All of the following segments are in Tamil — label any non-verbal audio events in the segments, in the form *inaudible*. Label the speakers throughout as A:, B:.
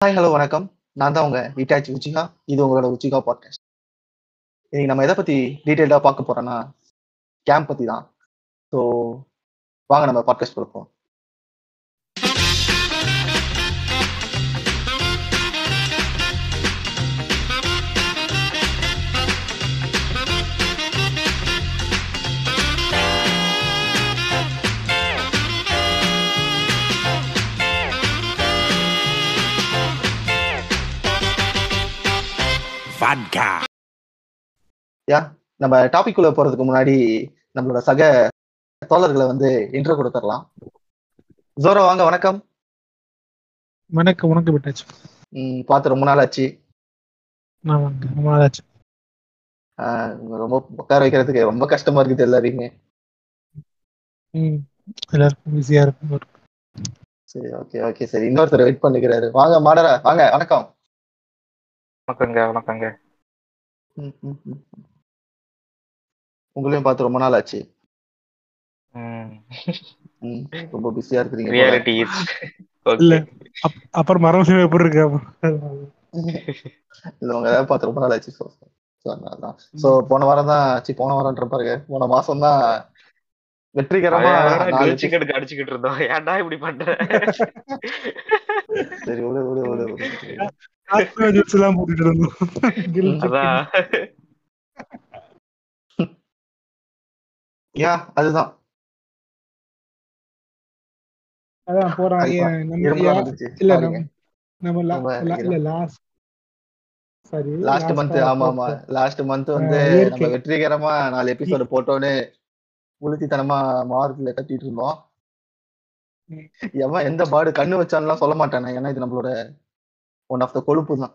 A: ஹாய் ஹலோ வணக்கம். நான் தான் உங்க இட்டாச்சி உச்சிகா. இது உங்களோட உச்சிகா பாட்காஸ்ட் இன்னைக்கு நம்ம எதை பத்தி டீட்டெயில்டா பார்க்க போறோம்னா கேம்ப் பத்தி தான் ஸோ வாங்க நம்ம பாட்காஸ்ட் கொடுப்போம்
B: Vodka.
A: யா நம்ம டாபிக் உள்ள போறதுக்கு முன்னாடி நம்மளோட சக தோழர்களை வந்து இன்ட்ரோ கொடுத்துடலாம். ஜோரோ வாங்க வணக்கம்.
C: வணக்கம் வணக்கம் விட்டாச்சு.
A: ம், பார்த்து ரொம்ப நாள் ஆச்சு.
C: ரொம்ப நாளாச்சு
A: ஆஹ், ரொம்ப உட்கார வைக்கிறதுக்கு ரொம்ப கஷ்டமா இருக்குது எல்லாரையுமே.
C: ம் எல்லாருக்கும் பிஸியா இருக்கும்.
A: சரி ஓகே ஓகே சரி. இன்னொருத்தர் வெயிட் பண்ணிக்கிறாரு. வாங்க மாடரா வாங்க வணக்கம்.
D: வணக்கங்க வணக்கங்க.
A: ம், ம், ம். உங்களையும் பார்த்து ரொம்ப நாள் ஆச்சு. ம், ரொம்ப பிஸியா இருக்கிறீங்க.
D: ரியாலிட்டி *laughs*
C: இல்ல. அப்- அப்புறம் மரம் எப்படி இருக்கு? *laughs*
A: இல்ல உங்க ஏதாவது பார்த்து ரொம்ப நாள் ஆச்சு ஸோ போன வாரம் தான் சி போன வாரம்ன்ற பாருங்க. போன மாசம் தான் வெற்றிகரமா
D: சிக்கனுக்கு அடிச்சுக்கிட்டு இருந்தோம். ஏன்டா இப்படி பண்ற? *laughs*
A: சரி விடு விடு விடு
C: எல்லாம் போட்டுட்டு இருந்தோம். *laughs*
A: யா அதுதான்.
C: அதான். இல்ல. நம்ம இல்ல லாஸ்ட் சாரி
A: லாஸ்ட் மந்த் ஆமா ஆமா. லாஸ்ட் மந்த் வந்து. நம்ம வெற்றிகரமா நாலு எபிசோடு போட்டோன்னு முழுத்தித்தனமா மார்க்ல கட்டிட்டு இருந்தோம். எவன் எந்த பாடு கண்ணு வச்சான்லாம் சொல்ல மாட்டானே ஏன்னா இது நம்மளோட ஒன் ஆஃப் த கொழுப்பு தான்.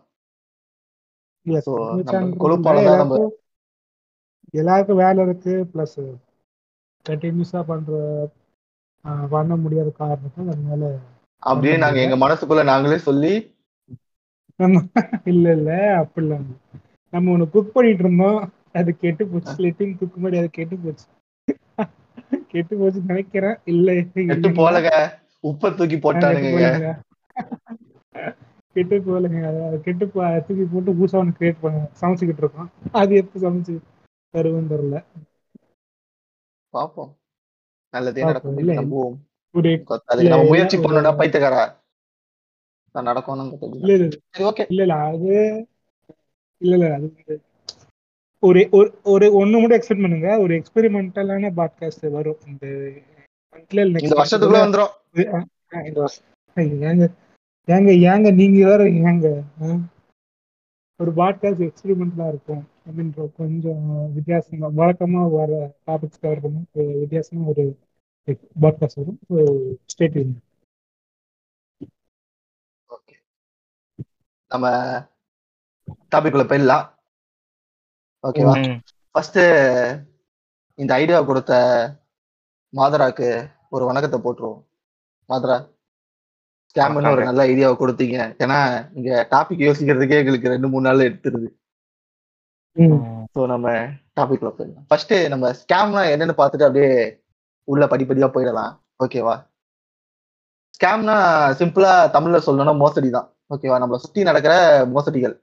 C: எல்லாருக்கும் வேலை இருக்கு பிளஸ் கண்டினியூஸா பண்ற பண்ண முடியாத காரணம் அதனால
A: அப்படியே நாங்க எங்க மனசுக்குள்ள நாங்களே சொல்லி
C: இல்ல இல்ல அப்படி இல்ல. நம்ம ஒண்ணு குக் பண்ணிட்டு இருந்தோம். அது கெட்டு போச்சு. லிட்டிங் குக் பண்ணி அது கெட்டு போச்சு. கெட்டு போச்சு நினைக்கிறேன். இல்ல
A: கெட்டு. போலங்க. உப்பை தூக்கி போட்டானுங்க.
C: கெட்டு போலங்க கெட்டு தூக்கி போட்டு புதுசா ஒன்று கிரியேட் பண்ண சமைச்சுக்கிட்டு இருக்கோம். அது எப்போ சமைச்சு தருவோம் தெரியல.
A: பாப்போம். நல்லதே. நடக்கும்.
C: இல்ல.
A: நம்புவோம். அதுக்கு நம்ம முயற்சி பைத்தியக்காரா? நான் நடக்கணும்
C: இல்ல இல்ல இல்ல. இல்ல அது இல்ல இல்ல அது ஒரு ஒரு ஒண்ணு மட்டும் எக்ஸ்பெக்ட் பண்ணுங்க. ஒரு எக்ஸ்பெரிமெண்டலான பாட்காஸ்ட் வரும். இந்த
A: இந்த வருஷத்துக்குள்ள வந்துரும்.
C: ஏங்க ஏங்க நீங்க வேற ஏங்க? ஒரு பாட்காஸ்ட் எக்ஸ்பெரிமெண்டலா இருக்கும். அப்படின்ற கொஞ்சம் வித்தியாசமா வழக்கமா வர டாபிக்ஸ் கவர் பண்ணும் வித்தியாசமா ஒரு பாட்காஸ்ட் வரும். ஸ்டேட்
A: ஓகே நம்ம டாபிக் உள்ள போயிடலாம். ஓகேவா. ஃபர்ஸ்ட் இந்த ஐடியா கொடுத்த மாதராக்கு ஒரு வணக்கத்தை போட்டுருவோம். மாதரா? ஸ்கேம்னு ஒரு நல்ல ஐடியாவை கொடுத்தீங்க. ஏன்னா இங்க டாபிக் யோசிக்கிறதுக்கே எங்களுக்கு ரெண்டு மூணு நாள் எடுத்துருது. ஸோ நம்ம டாபிக் போயிடலாம். ஃபர்ஸ்ட் நம்ம ஸ்கேம்னா என்னன்னு பார்த்துட்டு அப்படியே உள்ள படிப்படியா போயிடலாம். ஓகேவா ஸ்கேம்னா சிம்பிளா தமிழ்ல சொல்லணும்னா மோசடி தான். ஓகேவா நம்மளை சுத்தி நடக்கிற மோசடிகள்.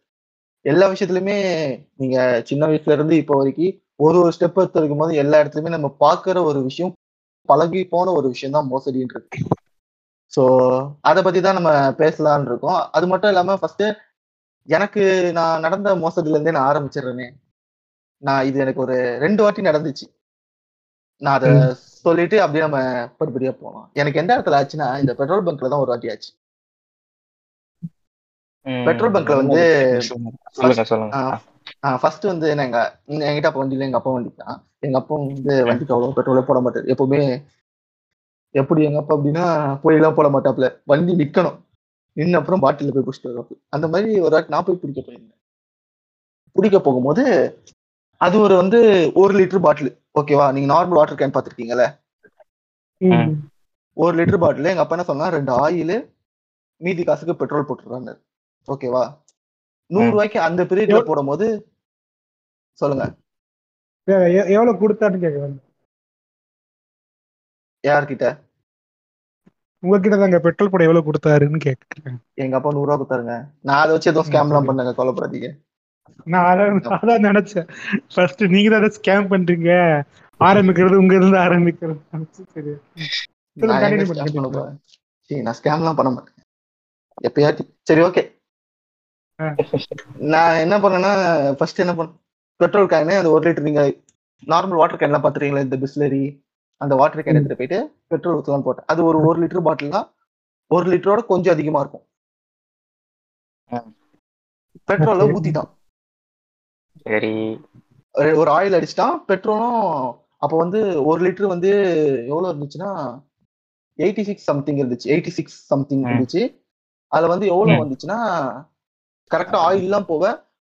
A: எல்லா விஷயத்துலயுமே நீங்க சின்ன வயசுல இருந்து இப்போ வரைக்கும் ஒரு ஒரு ஸ்டெப் எடுத்து வைக்கும் போது எல்லா இடத்துலயுமே நம்ம பார்க்குற ஒரு விஷயம் பழகி போன ஒரு விஷயம் தான் மோசடின்றது. ஸோ அதை பத்தி தான் நம்ம பேசலாம்னு இருக்கோம். அது மட்டும் இல்லாம ஃபர்ஸ்ட் எனக்கு நான் நடந்த மோசடில இருந்தே நான் ஆரம்பிச்சிடுறேனே. நான் இது எனக்கு ஒரு ரெண்டு வாட்டி நடந்துச்சு. நான் அதை சொல்லிட்டு அப்படியே நம்ம படிப்படியா போனோம். எனக்கு எந்த இடத்துல ஆச்சுன்னா இந்த பெட்ரோல் பங்க்ல தான் ஒரு வாட்டி ஆச்சு. பெட்ரோல் பங்க்ல வந்து
D: சொல்லுங்க சொல்லுங்க.
A: ஃபர்ஸ்ட் வந்து எங்க என்கிட்ட அப்ப வண்டியில எங்க அப்பா வண்டி தான் எங்க அப்பா வந்து வண்டிக்கு அவ்வளவு பெட்ரோலே போட மாட்டாரு. எப்பவுமே எப்படி எங்க அப்பா அப்படின்னா போயெல்லாம் போட மாட்டாப்ல வண்டி நிக்கணும். நின்ன அப்புறம் பாட்டில போய் குடிச்சிட்டு வருவாப்பு அந்த மாதிரி ஒரு வாட்டி நான் போய் பிடிக்க போயிருந்தேன். பிடிக்க போகும்போது அது ஒரு வந்து ஒரு லிட்டர் பாட்டில் ஓகேவா நீங்க நார்மல் வாட்டர் கேன் பாத்திருக்கீங்கல்ல ஒரு லிட்டர் பாட்டில் எங்க அப்பா என்ன சொன்னா ரெண்டு ஆயில் மீதி காசுக்கு பெட்ரோல் போட்டுறாங்க ஓகேவா நூறு. ரூபாய்க்கு அந்த பீரியட்ல போடும்போது சொல்லுங்க.
C: எவ்வளவு கொடுத்தான்னு கேக்குறேன்.
A: யார்கிட்ட?
C: உங்ககிட்ட தாங்க பெட்ரோல் போட எவ்வளவு கொடுத்தாருன்னு கேக்குறேன்
A: எங்க அப்பா நூறு ரூபா கொடுத்தாருங்க. நான் அதை வச்சு எதுவும் ஸ்கேம் எல்லாம் பண்ணங்க கொலைப்படாதீங்க
C: நான் அதான் நினைச்சேன். ஃபர்ஸ்ட் நீங்க தான் ஸ்கேம் பண்றீங்க. ஆரம்பிக்கிறது உங்க இருந்து ஆரம்பிக்கிறது சரி.
A: நான்
C: பண்ணுங்க.
A: பண்ண மாட்டேன். எப்பயாச்சும். சரி ஓகே. நான் என்ன பண்ணேன்னா ஃபர்ஸ்ட் என்ன பண்ண பெட்ரோல் கேனு அந்த ஒரு லிட்டர் நீங்க நார்மல் வாட்டர் கேன் எல்லாம் பாத்துறீங்களா இந்த பிஸ்லரி அந்த வாட்டர் கேன். எடுத்துட்டு போயிட்டு பெட்ரோல் ஊற்றலாம் போட்டேன். அது ஒரு ஒரு லிட்டர் பாட்டில் ஒரு லிட்டரோட கொஞ்சம் அதிகமா இருக்கும். பெட்ரோல. ஊத்திட்டான்.
D: சரி.
A: ஒரு- ஆயில் அடிச்சிட்டான் பெட்ரோலும் அப்போ வந்து ஒரு லிட்டர் வந்து எவ்வளவு இருந்துச்சுன்னா எயிட்டி சிக்ஸ் சம்திங் இருந்துச்சு. Eighty six something. இருந்துச்சு. அதுல வந்து எவ்வளவு
D: ம்.
A: வந்துச்சுன்னா கரெக்டா ஆயில் எல்லாம் போக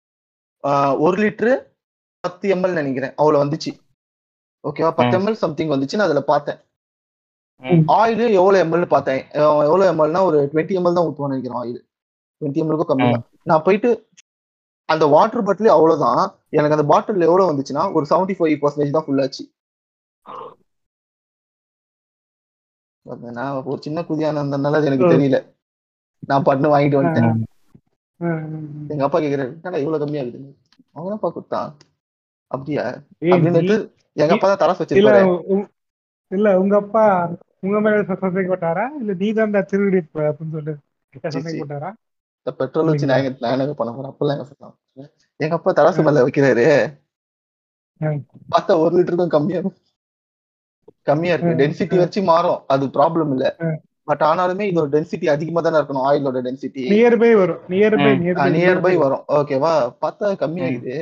A: ஒரு லிட்டரு பத்து எம்எல் நினைக்கிறேன். அவ்வளவு வந்துச்சு. ஓகேவா பத்து. எம்எல் சம்திங் வந்துச்சுன்னு அதுல பார்த்தேன். ஆயில் எவ்வளவு எம்எல் பார்த்தேன். எவ்வளவு எம்எல்னா ஒரு டுவெண்ட்டி எம்எல் தான் ஊற்றுவான்னு நினைக்கிறேன் ஆயில் டுவெண்ட்டி எம்எல்க்கும் கம்மி தான். நான் போயிட்டு அந்த வாட்டர் பாட்டில் அவ்வளவுதான். எனக்கு அந்த பாட்டில் எவ்வளவு வந்துச்சுன்னா ஒரு செவன்டி ஃபைவ் பர்சன்டேஜ் தான் ஃபுல் ஆச்சு. அது நான் ஒரு சின்ன குதியான இருந்ததுனால அது எனக்கு. தெரியல. நான் பண்ணு வாங்கிட்டு வந்துட்டேன். எங்க அப்பா கேக்குறாரு இவ்வளவு கம்மியா இருக்குது? அவன் அப்பா கொடுத்தான்? அப்படியா? எங்க அப்பா தான் தராசு
C: உ- இல்ல உங்க அப்பா உங்க மேல சந்தேகப்பட்டாரா? இல்ல நீ தான் திருடி இருப்ப அப்படின்னு சொல்லி சந்தேகப்பட்டாரா?
A: இந்த பெட்ரோல் வச்சு நான் நான் பண்ண போறேன்? அப்பெல்லாம் எங்க சொல்லலாம் எங்க அப்பா தராசு மேல வைக்கிறாரு. பார்த்தா ஒரு லிட்டருக்கும் கம்மியா கம்மியா இருக்கு. டென்சிட்டி வச்சு மாறும். அது ப்ராப்ளம் இல்ல. பட் ஆனாலுமே இதோட டென்சிட்டி அதிகமா தானே இருக்கணும் ஆயிலோட டென்சிட்டி
C: நியர்பை வரும். நியர்பை
D: ம்.
A: நியர்பை வரும். ஓகேவா பார்த்தா கம்மியாகுது.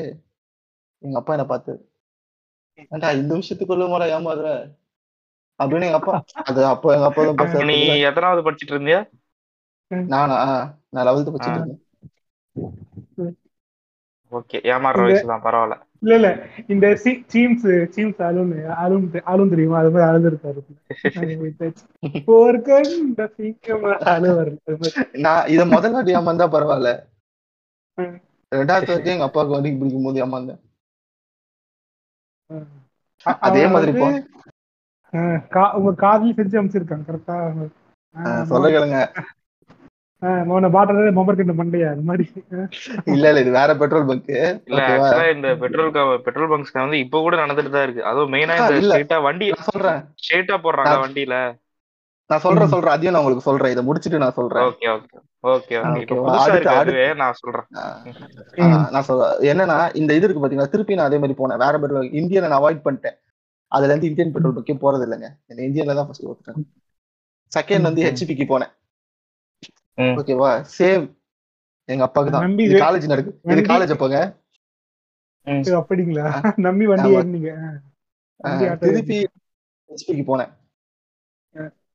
A: எங்க அப்பா என்ன பார்த்து ஏன்டா இந்த விஷயத்துக்குள்ள முறை ஏமாறுற அப்படின்னு எங்க அப்பா அது அப்போ எங்க அப்பா தான்.
D: நீ எத்தனாவது படிச்சிட்டு இருந்தியா?
A: நானா? நான் லெவல்த் படிச்சுட்டு. இருந்தேன்.
D: ஓகே ஏமாறுற
C: இந்த-
D: வயசுதான் பரவாயில்ல.
C: இல்ல இல்ல இந்த சீம்ஸ் சீம்ஸ் அலுன் அலுன் அலுன் தெரியுமா? அது மாதிரி மாதிரி.
A: நான் இத முதல் வாட்டி ஏமாந்தா பரவாயில்ல. ரெண்டாவது வாட்டி எங்க அப்பாவுக்கு வண்டி பிடிக்கும் போது ஏமாந்தேன். அதே மாதிரி
C: உங்க காதலி செஞ்சு அமைச்சிருக்காங்க கரெக்டா
A: சொல்ல கேளுங்க.
C: மோன பாட்டில் மொபைல் கண்டு மண்டையா அது மாதிரி.
A: இல்ல இல்ல இது வேற பெட்ரோல் பங்க்
D: இல்ல இந்த பெட்ரோல் பெட்ரோல் பங்க்ஸ் வந்து இப்ப கூட நடந்துட்டு தான் இருக்கு. அதுவும் மெயினா
A: ஆ,
D: இந்த. ஸ்ட்ரெயிட்டா வண்டி
A: சொல்றேன்.
D: ஸ்ட்ரெயிட்டா போடுறாங்க வண்டியில.
A: நான் சொல்றேன் சொல்றேன் அதையும் நான் உங்களுக்கு சொல்றேன். இதை முடிச்சிட்டு நான் சொல்றேன்.
D: Okay okay. ஓகே நான் சொல்றேன்.
A: நான் சொல்றேன் என்னன்னா இந்த இது இருக்கு பாத்தீங்களா? திருப்பி நான் அதே மாதிரி போனேன். வேற பெட்ரோல் இந்தியனை நான் அவாய்ட் பண்ணிட்டேன். அதுல இருந்து இந்தியன் பெட்ரோல் பக்கே போறது இல்லைங்க. என்ன இந்தியன்ல தான் ஃபர்ஸ்ட் ஓட்டுறேன் செகண்ட் வந்து. ஹெச்பிக்கு போனேன். ஓகேவா சேம் எங்க அப்பாக்கு தான்.
C: நம்பி
A: இது
C: வே-
A: காலேஜ் நடக்கு இது காலேஜ் போங்க
C: அப்படிங்களா? நம்பி வண்டி
A: திருப்பி ஹெச்பிக்கு போனேன்.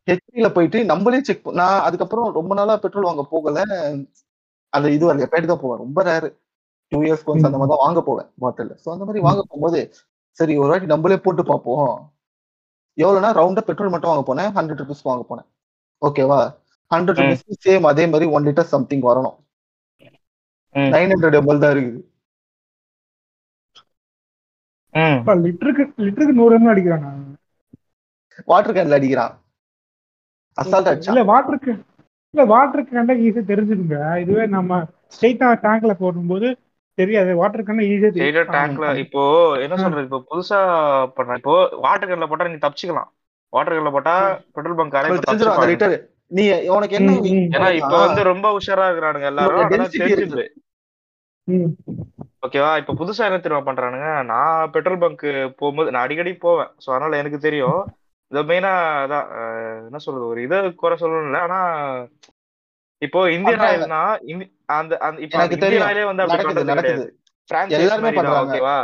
C: ஆ.
A: ஹெச்பில போயிட்டு நம்மளே செக் நான் அதுக்கப்புறம் ரொம்ப நாளா பெட்ரோல் வாங்க போகல. அந்த இது வரல எப்பயாட்டி தான் போவேன். ரொம்ப ரேரு டூ இயர்ஸ் ஒன்ஸ் அந்த மாதிரி தான் வாங்க போவேன் பாட்டில் ஸோ அந்த மாதிரி வாங்க போகும்போது சரி ஒரு வாட்டி நம்மளே போட்டு பார்ப்போம். எவ்வளோனா ரவுண்டா பெட்ரோல் மட்டும் வாங்க போனேன் ஹண்ட்ரட் ருபீஸ் வாங்க போனேன். ஓகேவா ஹண்ட்ரட். ருபீஸ் சேம் அதே மாதிரி ஒன் லிட்டர் சம்திங் வரணும். நைன் ஹண்ட்ரட் எம்எல் தான் இருக்குது.
C: லிட்டருக்கு லிட்டருக்கு நூறு எம்எல் அடிக்கிறானா?
A: வாட்டர் கேன்ல அடிக்கிறான்.
C: இல்ல வாட்டருக்கு இல்ல வாட்டருக்கு கண்டா ஈஸியா தெரிஞ்சுதுங்க இதுவே நம்ம ஸ்ட்ரெயிட்டா டேங்க்ல போடும்போது தெரியாது. வாட்டர் கண்டா ஈஸியா
D: ஸ்ட்ரெயிட்டா டேங்க்ல. இப்போ என்ன சொல்றது? இப்போ புதுசா பண்றேன் இப்போ வாட்டர் கேன்ல போட்டா நீ தப்பிச்சுக்கலாம். வாட்டர் கேன்ல போட்டா பெட்ரோல் பங்க்
A: லிட்டர் நீ உனக்கு என்ன.
D: ஏன்னா இப்ப வந்து ரொம்ப உஷாரா இருக்கிறானுங்க எல்லாரும். தெரிஞ்சுது
C: ம்.
D: ஓகேவா இப்ப புதுசா என்ன தெரியுமா பண்றானுங்க? நான் பெட்ரோல் பங்க் போகும்போது நான் அடிக்கடி போவேன். சோ அதனால எனக்கு தெரியும். இது மெயினா அதான் என்ன சொல்றது ஒரு இதை குறை சொல்லணும் இல்ல ஆனா இப்போ இந்தியன். ஆயில்னா அந்த அந்த இப்ப. இந்தியன் ஆயிலே வந்து அப்படி
A: நடக்குது
D: பண்றது கிடையாது. பிரான்சைஸ்
A: எல்லாருமே.
D: ஓகேவா.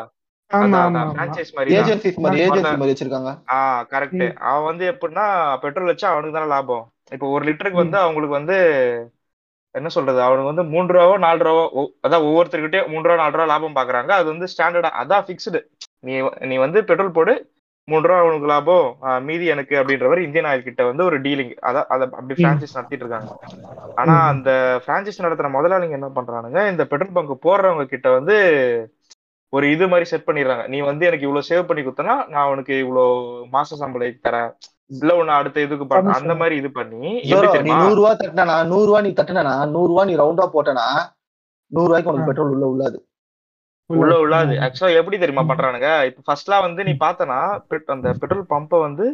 D: அவன் வந்து எப்படின்னா பெட்ரோல் வச்சா அவனுக்கு தானே லாபம். இப்போ ஒரு லிட்டருக்கு வந்து அவங்களுக்கு வந்து என்ன சொல்றது அவனுக்கு வந்து மூன்று ரூபாவோ நாலு ரூபாவோ அதான் ஒவ்வொருத்தர்கிட்டயே மூன்று ரூபா நாலு ரூபா லாபம் பாக்குறாங்க. அது வந்து ஸ்டாண்டர்டா அதான் ஃபிக்ஸ்டு நீ நீ வந்து பெட்ரோல் போடு மூன்று ரூபா உனக்கு லாபம்? மீதி எனக்கு அப்படின்ற மாதிரி இந்தியன் ஆயில் கிட்ட வந்து ஒரு டீலிங் அதான் அதை அப்படி பிரான்சைஸ் நடத்திட்டு இருக்காங்க. ஆனா. அந்த பிரான்சைஸ் நடத்துற முதலாளிங்க என்ன பண்றானுங்க இந்த பெட்ரோல் பங்க் போடுறவங்க கிட்ட வந்து ஒரு இது மாதிரி செட் பண்ணிடுறாங்க. நீ வந்து எனக்கு இவ்வளவு சேவ் பண்ணி கொடுத்தனா நான் உனக்கு இவ்வளவு மாச சம்பளம் தரேன். இல்ல ஒண்ணு அடுத்த இதுக்கு பண்ண. அந்த மாதிரி இது பண்ணி
A: நீ நூறு ரூபா தட்டினா நூறு ரூபா நீ தட்டினா நூறு ரூபா நீ ரவுண்டா போட்டனா நூறு ரூபாய்க்கு உனக்கு. பெட்ரோல் உள்ள உள்ளாது.
D: உள்ள உள்ளாது ஆக்சுவலா எப்படி தெரியுமா பண்றானுங்க? இப்ப ஃபர்ஸ்ட்லாம் வந்து நீ பார்த்தனா அந்த பெட்ரோல் பம்பை வந்து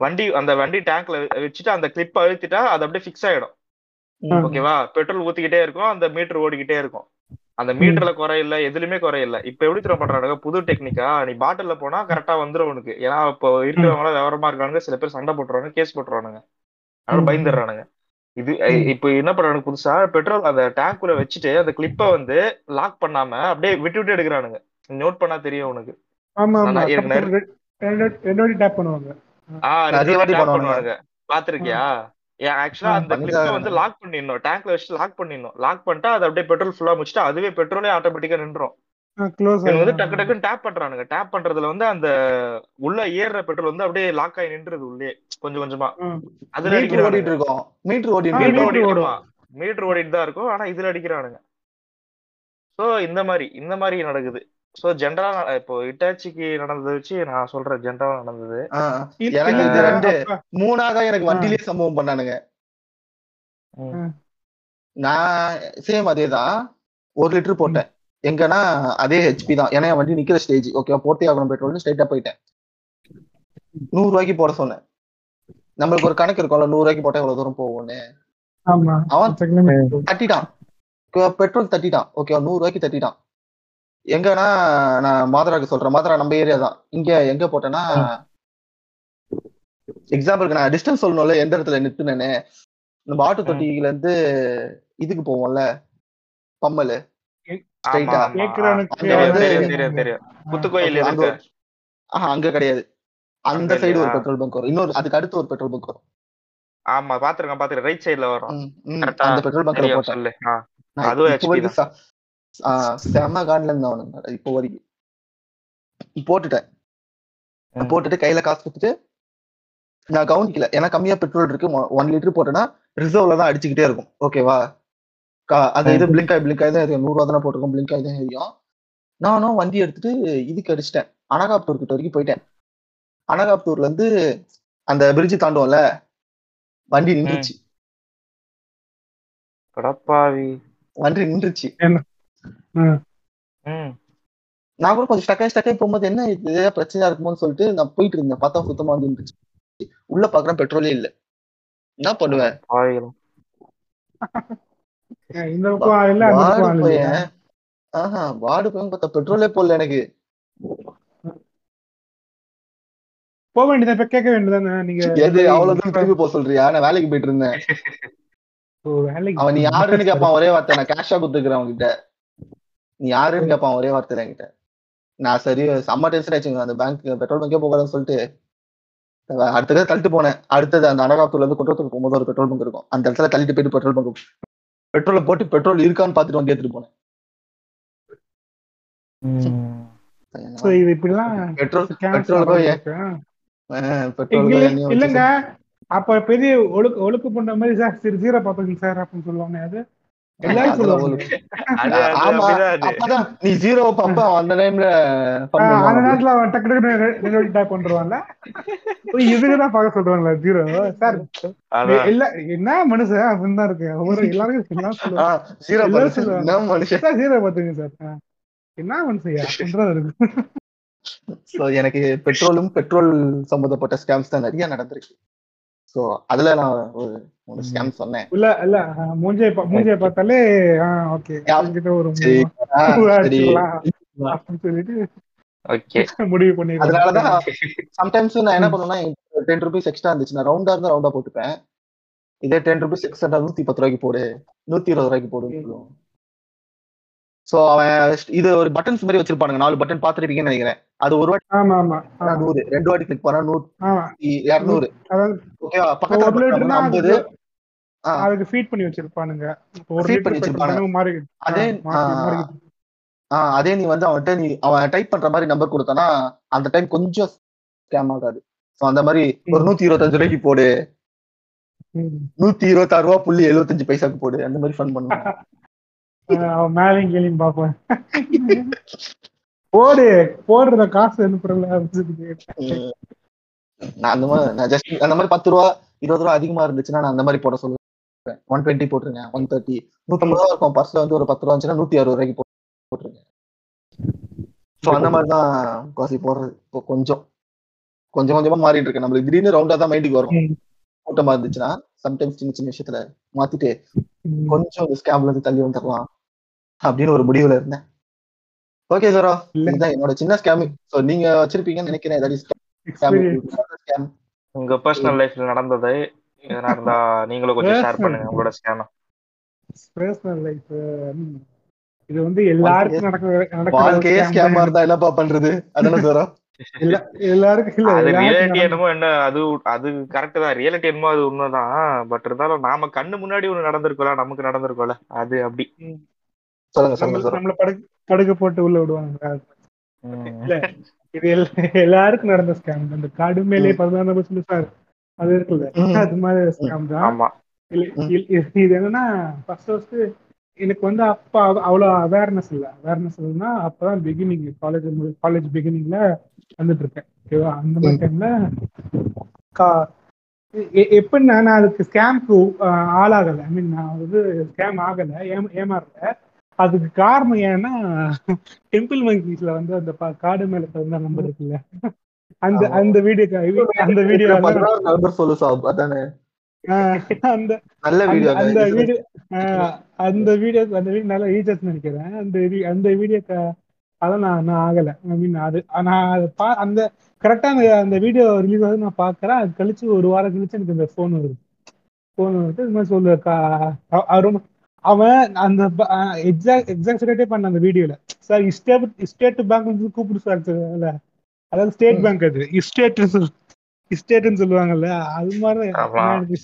D: வண்டி அந்த வண்டி டேங்க்ல வச்சுட்டு அந்த கிளிப் அழுத்திட்டா அது அப்படியே ஃபிக்ஸ் ஆயிடும். ஓகேவா பெட்ரோல் ஊத்திக்கிட்டே இருக்கும் அந்த மீட்டர் ஓடிக்கிட்டே இருக்கும். அந்த மீட்டர்ல குறையில்ல எதுலயுமே குறையில்ல. இப்ப எப்படி தெரியும் பண்றானுங்க? புது டெக்னிக்கா நீ பாட்டில்ல போனா கரெக்டா வந்துரும் உனக்கு. ஏன்னா இப்போ இருக்கிறவங்க விவரமா இருக்கானுங்க சில பேர் சண்டை போட்டுருவாங்க கேஸ் போட்டுருவானுங்க. அதனால. பயந்துடுறானுங்க. இது. இப்போ என்ன பண்றானுங்க புதுசா? பெட்ரோல் அந்த டேங்க்குள்ள வச்சுட்டு அந்த கிளிப்பை வந்து லாக் பண்ணாம அப்படியே விட்டு விட்டு எடுக்கிறானுங்க. நோட் பண்ணா தெரியும் உனக்கு.
C: பண்ணுவாங்க.
D: பாத்திருக்கியா? ஆக்சுவலா அந்த கிளிப்பை வந்து லாக் பண்ணிடணும். டேங்க்ல வச்சு லாக் பண்ணிடணும். லாக் பண்ணிட்டா அது அப்படியே பெட்ரோல் ஃபுல்லா முடிச்சுட்டு அதுவே பெட்ரோலே ஆட்டோமேட்டிக்கா நின்றும் வந்து டக்கு டக்குன்னு டேப் பண்றானுங்க. டேப் பண்றதுல வந்து அந்த உள்ள ஏறுற பெட்ரோல் வந்து அப்படியே லாக் ஆகி நின்றுது உள்ளே கொஞ்சம் கொஞ்சமா. அதுல
A: ஓடிட்டு இருக்கோம் மீட்டர்
C: ஆ,
D: மீட்டர்
C: ஓடும்.
D: மீட்டர் ஓடிட்டு தான் இருக்கும். ஆனா இதுல அடிக்கிறானுங்க. சோ இந்த மாதிரி இந்த மாதிரி நடக்குது. சோ ஜென்ரலா இப்போ இட்டாச்சிக்கு நடந்ததை வச்சு நான் சொல்றேன். ஜென்ரலா நடந்தது.
A: எனக்கு ரெண்டு மூணாவதா எனக்கு வண்டியிலேயே சம்பவம் பண்ணானுங்க. நான் சேம் அதேதான். ஒரு லிட்டர் போட்டேன். எங்கன்னா அதே ஹெச்பி தான். ஏன்னா என் வண்டி நிக்கிற ஸ்டேஜ் ஓகேவா போட்டே ஆகணும் பெட்ரோல்னு ஸ்ட்ரைட்டா போயிட்டேன். நூறு ரூபாய்க்கு போட சொன்னேன். நம்மளுக்கு ஒரு கணக்கு இருக்கும்ல நூறு ரூபாய்க்கு போட்டா இவ்வளவு தூரம் போகும்னு.
C: ஆமா.
A: அவன் தட்டிட்டான். பெட்ரோல் தட்டிட்டான். ஓகேவா நூறு ரூபாய்க்கு தட்டிட்டான். எங்கன்னா நான் மாதராக்கு சொல்றேன். மாதரா நம்ம ஏரியா தான். இங்க எங்க போட்டேன்னா எக்ஸாம்பிளுக்கு நான் டிஸ்டன்ஸ் சொல்லணும்ல எந்த இடத்துல நிறுத்தினேன்னு. நம்ம ஆட்டு தொட்டியில இருந்து இதுக்கு போவோம்ல பம்மல் அங்க
D: இருக்கு
A: ஆஹா அங்க கிடையாது. அந்த சைடு ஒரு? பெட்ரோல் பங்க் வரும். இன்னொரு அதுக்கு அடுத்து ஒரு பெட்ரோல் பங்க் வரும்.
D: ஆமா பாத்துருக்கேன் பாத்துருக்கேன். ரைட் சைடுல வரும்?
A: அந்த பெட்ரோல் பங்க்ல போட்டேன்.
D: அதுவும்
A: ஆ, செம கான்ல இருந்தேன் அவனுங்க. இப்போ வரைக்கும். போட்டுட்டேன். போட்டுட்டு கையில காசு கொடுத்துட்டு நான் கவனிக்கல. ஏன்னா கம்மியா பெட்ரோல் இருக்கு. ஒன் லிட்டர் போட்டேன்னா ரிசர்வ்ல தான் அடிச்சுக்கிட்டே இருக்கும். ஓகேவா அது இது பிளிங்க் ஆகி பிளிங்க் ஆகி தான் எரியும். நூறு ரூபா தானே போட்டிருக்கோம் பிளிங்க் ஆகி தான் எரியும். நானும் வண்டி எடுத்துட்டு இதுக்கு அடிச்சிட்டேன். அனகாப்தூர் கிட்ட வரைக்கும் போயிட்டேன். அனகாப்தூர்ல இருந்து அந்த பிரிட்ஜ் தாண்டுவோம்ல வண்டி நின்றுச்சு.
D: கடப்பாவி
A: வண்டி நின்றுச்சு. நான் கூட கொஞ்சம் ஸ்டக்காய் ஸ்டக்காய் போகும்போது என்ன இது? பிரச்சனையா இருக்குமோன்னு சொல்லிட்டு நான் போயிட்டு இருந்தேன். பார்த்தா சுத்தமா வந்து நின்றுச்சு. உள்ள பாக்குறேன் பெட்ரோலே இல்ல. என்ன பண்ணுவேன்? ஆஹா வார்டு பையன் பார்த்தா பெட்ரோலே போடல எனக்கு.
C: போக வேண்டியது? இப்ப கேட்க வேண்டியதானே? நீங்க
A: எது அவ்வளவு தூரம் திரும்பி போக சொல்றியா? நான் வேலைக்கு போயிட்டு இருந்தேன். அவன் நீ யாருன்னு கேட்பான் ஒரே வார்த்தை. நான் கேஷா குடுத்துக்கிறேன் அவன்கிட்ட. நீ யாருன்னு கேட்பான் ஒரே வார்த்தை என்கிட்ட. நான் சரி செம்ம டென்ஷன் ஆச்சுங்க அந்த பேங்க் பெட்ரோல் பங்கே போகாதுன்னு சொல்லிட்டு அடுத்தது தள்ளிட்டு போனேன். அடுத்தது அந்த அனகாத்தூர்ல இருந்து குற்றத்தூர் போகும்போது ஒரு பெட்ரோல் பங்க் இருக்கும். அந்த இடத்துல தள்ளிட்டு போயிட்டு பெட்ரோல் பங்க் பெட்ரோலை போட்டு பெட்ரோல் இருக்கான்னு பார்த்துட்டு வந்து எடுத்துட்டு போனேன்.
C: சோ இது இப்படிலாம்
A: பெட்ரோல்
C: scams
A: பெட்ரோல்
C: நடந்துருக்கு.
A: பெட்ரோல்
C: இல்ல- இல்லங்க. அப்ப பெரிய ஒழுக்கு ஒழுக்கு பண்ற மாதிரி சார் சரி ஜீரோ பாத்துங்க சார் அப்படின்னு சொல்லுவாங்க அது?
A: நீ ஜீரோ பம்ப அந்த டைம்ல
C: அந்த நேரத்துல அவன் டக்கு டக்கு டைப் பண்றான்ல. இதுக்குதான் பார்க்க சொல்றாங்களா ஜீரோ சார் என்ன மனுஷன்? அப்படின்னு தான் இருக்கு. ஒவ்வொரு *laughs* சொல்லுவாங்க?
A: ஜீரோ மனுஷன்.
C: சார் ஜீரோ பாத்துங்க சார் ஆ. என்ன இருக்கு
A: சோ எனக்கு பெட்ரோலும் பெட்ரோல் சம்பந்தப்பட்ட ஸ்கேம்ஸ் தான் நிறைய நடந்திருக்கு. சோ அதுல நான் ஒரு ஒரு ஸ்கேம் சொன்னேன்.
C: இல்ல இல்ல பா- மூஞ்சியை பார்த்தாலே ஓகே. கிட்ட ஒரு *laughs* முடிவு பண்ணிடுறேன்.
A: அதனாலதான் சம்டைம்ஸ் நான் என்ன பண்ணுவேன்னா டென் ருபீஸ் எக்ஸ்ட்ரா இருந்துச்சு. நான் ரவுண்டா இருந்தா ரவுண்டா போட்டுப்பேன். இதே டென் ருபீஸ் எக்ஸ்ட்ரா நூத்தி பத்து ரூபாய்க்கு போடு. நூத்தி இருபது ரூபாய்க்கு போடு சோ அவன் இது ஒரு பட்டன்ஸ் மாதிரி வச்சிருப்பானுங்க. நாலு பட்டன் பாத்துருப்பீங்கன்னு நினைக்கிறேன். அது ஒரு வாட்டி
C: ஆமா ஆமா ஆமா.
A: நூறு. ரெண்டு வாட்டி கிளிக் பண்ணா
C: ஆமா.
A: இருநூறு. ஓகேவா பக்கத்துல ஐம்பது.
C: அதுக்கு ஃபீட் பண்ணி வச்சிருப்பானுங்க. லிட்டர்
A: பண்ணி
C: மாறி
A: அதே அதே நீ வந்து அவன்கிட்ட நீ அவன் டைப் பண்ற மாதிரி நம்பர் கொடுத்தனா அந்த டைம் கொஞ்சம் ஸ்கேம் ஆகாது. சோ அந்த மாதிரி ஒரு நூத்தி இருபத்தஞ்சு ரூபாய்க்கு போடு. நூத்தி இருபத்தாறு ரூபா புள்ளி எழுபத்தஞ்சு பைசாக்கு போடு. அந்த மாதிரி ஃபன் பண்ணுவான்
C: மேலையும் கீழையும் பார்ப்பேன். போடு போடுறத காசு அனுப்புறல.
A: நான் அந்த மாதிரி நான் ஜஸ்ட் அந்த மாதிரி பத்து ரூபா இருபது ரூபா அதிகமா இருந்துச்சுன்னா நான் அந்த மாதிரி போட சொல்லுவேன். ஒன் டுவெண்ட்டி போட்டுருங்க ஒன் தேர்ட்டி நூத்தம்பது ரூபா இருக்கும். பர்ஸ்ல வந்து ஒரு பத்து ரூபா இருந்துச்சுன்னா நூத்தி அறுபது ரூபாய்க்கு போட்டு- போட்டுருங்க ஸோ அந்த மாதிரி தான் காசி போடுறது. இப்போ கொஞ்சம். கொஞ்சம் கொஞ்சமா மாறிட்டு இருக்கு நம்மளுக்கு திடீர்னு ரவுண்டா தான் மைண்டுக்கு வரும். கூட்டமா இருந்துச்சுன்னா சம்டைம்ஸ் சின்ன சின்ன விஷயத்துல மாத்திட்டு. கொஞ்சம் இந்த ஸ்கேம்ல இருந்து தள்ளி வந்துடலாம் அப்படின்னு ஒரு முடிவுல இருந்தேன். ஓகே சாரா. இதுதான் என்னோட சின்ன ஸ்கேம் ஸோ நீங்க வச்சிருப்பீங்கன்னு நினைக்கிறேன். ஏதாவது. ஸ்கேம்
D: உங்க பர்சனல் லைஃப்ல நடந்தது எதனா இருந்தா நீங்களும் கொஞ்சம் ஷேர் பண்ணுங்க உங்களோட ஸ்கேம்
C: life, ம், இது வந்து எல்லாருக்கும் நடக்கிற நடக்கிற
A: வாழ்க்கையே ஸ்கேமா
C: தான்.
A: இருந்தா என்னப்பா பண்றது? அதானே
C: எல்லா- எல்லாருக்கும் இல்ல
D: அது
C: எல்லாருக்கும்
D: ரியாலிட்டி
C: நடக்கிற-
D: என்னமோ என்ன அது அது கரெக்ட் தான். ரியாலிட்டி என்னமோ அது உண்மைதான். பட் இருந்தாலும் நாம கண்ணு முன்னாடி ஒண்ணு நடந்திருக்கோம்ல நமக்கு நடந்திருக்கோம்ல. அது அப்படி.
C: நம்மள படுக்க படுக்க போட்டு உள்ள விடுவாங்க. இது எல்லா- எல்லாருக்கும் நடந்த ஸ்கேம் அந்த பதினாறு பர்சன்ட் சார். அது இருக்குல்ல. அது மாதிரி ஸ்கேம் தான். இது என்னன்னா ஃபர்ஸ்ட் ஃபர்ஸ்ட் எனக்கு வந்து அப்ப அவ- அவ்வளவு அவேர்னஸ் இல்ல. அவேர்னஸ் இல்லைன்னா அப்பதான் பிகினிங் காலேஜ் காலேஜ் பிகினிங்ல வந்துட்டு இருக்கேன் ஓகேவா அந்த மாதிரி டைம்ல எப்படின்னா நான் அதுக்கு ஸ்கேம்க்கு ஆளாகல. ஐ மீன் நான் வந்து ஸ்கேம் ஆகல ஏமா- ஏமாறல. அதுக்கு காரணம் ஏன்னா *laughs* டெம்பிள் மங்கீஸ்ல வந்து அந்த காடு மேல பிறந்த நம்பர் இருக்குல்ல. அந்த. அந்த வீடியோ அந்த வீடியோ
A: நம்பர் சொல்லு சாப் அதானே?
C: அந்த
A: நல்ல வீடியோ
C: அந்த வீடியோ அந்த வீடியோ அந்த வீடியோ நல்லா ரீசர்ச் நினைக்கிறேன். அந்த அந்த வீடியோ அதான் நான் நான் ஆகல. ஐ மீன் அது நான் அது பா அந்த கரெக்டா அந்த அந்த வீடியோ ரிலீஸ் ஆகுது நான் பாக்குறேன் அது கழிச்சு ஒரு வாரம் கழிச்சு எனக்கு இந்த ஃபோன் வருது. ஃபோன் வருது இது மாதிரி சொல்லு அவ- அவன் அந்த எக்ஸாக்ட் எக்ஸாக்டே பண்ண அந்த வீடியோல சார் ஸ்டேட் ஸ்டேட் பேங்க் கூப்பிடு சார் அதாவது ஸ்டேட். பேங்க் அது. ஸ்டேட் ஸ்டேட்னு சொல்லுவாங்கல்ல அது மாதிரி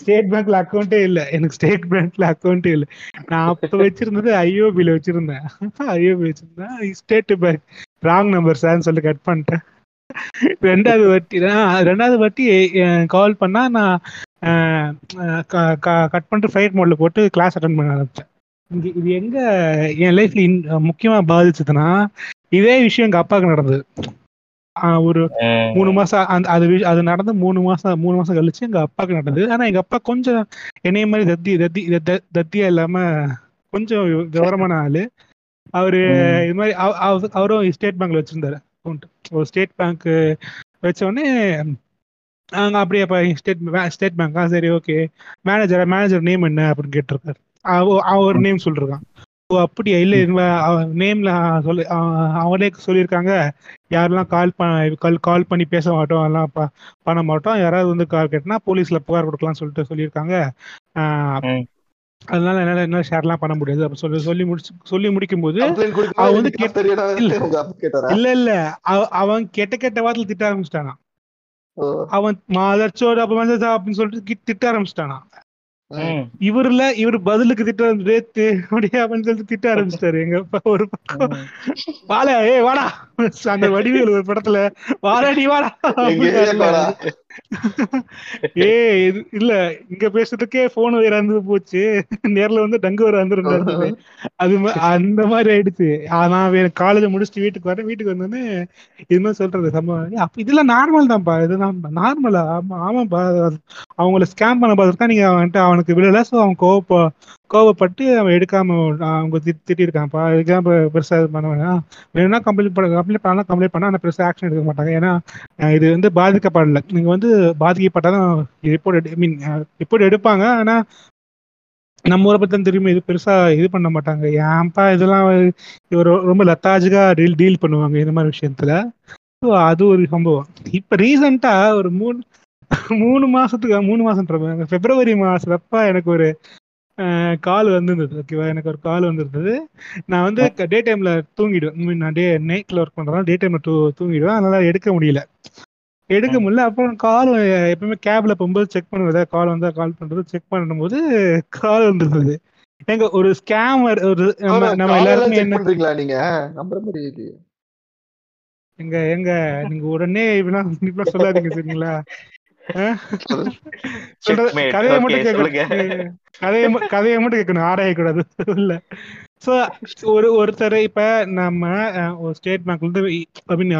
A: ஸ்டேட்
C: பேங்க்ல அக்கௌண்ட்டே இல்ல. எனக்கு ஸ்டேட் பேங்க்ல அக்கௌண்ட்டே இல்ல. நான் அப்ப வச்சிருந்தது ஐஓபில வச்சிருந்தேன். ஐஓபி வச்சிருந்தேன். ஸ்டேட் பேங்க் ராங் நம்பர் சார்னு சொல்லி கட் பண்ணிட்டேன். ரெண்டாவது வட்டி தான் ரெண்டாவது வட்டி கால் பண்ணா நான் கட் பண்ணிட்டு ஃபிளைட் மோட்ல போட்டு கிளாஸ் அட்டன் பண்ண ஆரம்பிச்சேன். இங்க இது எங்க என் லைஃப்ல முக்கியமா பாதிச்சதுன்னா இதே விஷயம் எங்க அப்பாவுக்கு நடந்தது. ஆஹ் ஒரு மூணு மாசம் அந்த அது அது நடந்து மூணு மாசம் மூணு மாசம் கழிச்சு எங்க அப்பாவுக்கு நடந்தது. ஆனா எங்க அப்பா கொஞ்சம் என்னைய மாதிரி தத்தி தத்தி தத்தியா இல்லாம கொஞ்சம் விவரமான ஆளு. அவரு. இது மாதிரி அவ- அவ- அவரும் ஸ்டேட் பேங்க்ல வச்சிருந்தாரு அக்கௌண்ட் ஒரு ஸ்டேட் பேங்க் வச்ச உடனே நாங்க அப்படியே அப்ப ஸ்டேட் ஸ்டேட் பேங்க்கா? சரி ஓகே. மேனேஜர் மேனேஜர் நேம் என்ன அப்படின்னு கேட்டிருக்காரு. அவ- அவன் ஒரு நேம் சொல்லிருக்கான். ஓ அப்படியா? இல்ல நேம்ல சொல்லி அவ- அவனே சொல்லியிருக்காங்க. யாரெல்லாம் கால் கால் கால் பண்ணி பேச மாட்டோம் அதெல்லாம் ப- பண்ண மாட்டோம். யாராவது வந்து கால் கேட்டனா போலீஸ்ல புகார் கொடுக்கலாம்னு சொல்லிட்டு சொல்லியிருக்காங்க. அதனால என்னால என்ன ஷேர்லாம் பண்ண முடியாது. அப்படி சொல்லி சொல்லி முடிச்சு சொல்லி முடிக்கும் போது அவன் வந்து இல்ல. இல்ல இல்ல. அவ- அவன் கெட்ட கெட்ட வார்த்தையில திட்ட ஆரம்பிச்சிட்டானா. அவன் மாதர்ச்சோட அப்ப மதர்ச்சா அப்படின்னு சொல்லிட்டு திட்ட ஆரம்பிச்சிட்டானா. இவருல இவர் பதிலுக்கு திட்ட ரேத்து அப்படியே அப்படின்னு சொல்லிட்டு திட்ட ஆரம்பிச்சிட்டாரு. எங்க அப்பா ஒரு பக்கம். வாடா ஏ வாடா. அந்த வடிவேல் ஒரு படத்துல வாடா நீ வாடா.
A: எங்க ஏரியாக்கு வாடா.
C: ஏ இது இல்ல இங்க பேசுறதுக்கே போன் வேற இருந்து போச்சு. நேர்ல வந்து டங்கு வேற வந்துருந்தாரு அது அந்த மாதிரி ஆயிடுச்சு. நான் வேற காலேஜ் முடிச்சுட்டு வீட்டுக்கு வரேன். வீட்டுக்கு வந்தோடனே இது மாதிரி சொல்றது சம்பவம் அப்ப இதெல்லாம் நார்மல் தான்ப்பா. இதுதான் நார்மலா ஆமா ஆமாப்பா. அவங்கள ஸ்கேம் பண்ண பார்த்துருக்கா நீங்க அவன்கிட்ட அவனுக்கு விழல. ஸோ அவன் கோவப்ப கோவப்பட்டு அவன் எடுக்காம அவங்க திட்டிருக்கான்ப்பா. இதுக்காக பெ- பெருசா இது பண்ண வேணாம். வேணும்னா கம்ப்ளைண்ட் பண்ண கம்ப்ளைண்ட் பண்ணலாம் கம்ப்ளைண்ட் பண்ணா ஆனால் பெருசா ஆக்ஷன் எடுக்க மாட்டாங்க. ஏன்னா இது வந்து பாதிக்கப்படல. நீங்க வந்து பாதிக்கப்பட்டாதான் ரிப்போர்ட் ஐ மீன் ரிப்போர்ட் எடுப்பாங்க. ஆனா நம்ம ஊரை பத்தி தான் திரும்பி இது பெருசா இது பண்ண மாட்டாங்க. ஏன்ப்பா இதெல்லாம் இவர் ரொம்ப லத்தாஜிக்கா டீல் டீல் பண்ணுவாங்க இந்த மாதிரி விஷயத்துல. ஸோ அது ஒரு சம்பவம். இப்ப ரீசெண்டா ஒரு மூணு மூணு மாசத்துக்கு மூணு மாசம் பிப்ரவரி மாசத்தப்ப எனக்கு ஒரு கால் வந்திருந்தது ஓகேவா எனக்கு ஒரு கால் வந்திருந்தது. நான் வந்து டே டைம்ல தூங்கிடுவேன். நான் டே நைட்ல ஒர்க் பண்றதுனால டே டைம்ல தூ தூங்கிடுவேன். அதனால எடுக்க முடியல. எடுக்க. முடியல. அப்புறம் கால் எப்பவுமே கேப்ல போகும்போது செக் பண்ணுவது கால் வந்தா கால் பண்றது செக் பண்ணும்போது கால் வந்திருந்தது எங்க ஒரு ஸ்கேமர் ஒரு நம்ம நம்ம எல்லாருமே என்ன
A: பண்றீங்களா நீங்க? நம்புற மாதிரி
C: எங்க எங்க நீங்க உடனே இப்படிலாம் இப்படிலாம் சொல்லாதீங்க சரிங்களா. கதையை மட்டும். கேட்கணும். கதையை கதையை மட்டும் கேட்கணும். ஆராயக்கூடாது. இல்ல. ஸோ ஒரு ஒருத்தர் இப்ப நம்ம ஒரு ஸ்டேட் பேங்க்ல இருந்து ஐ மீன்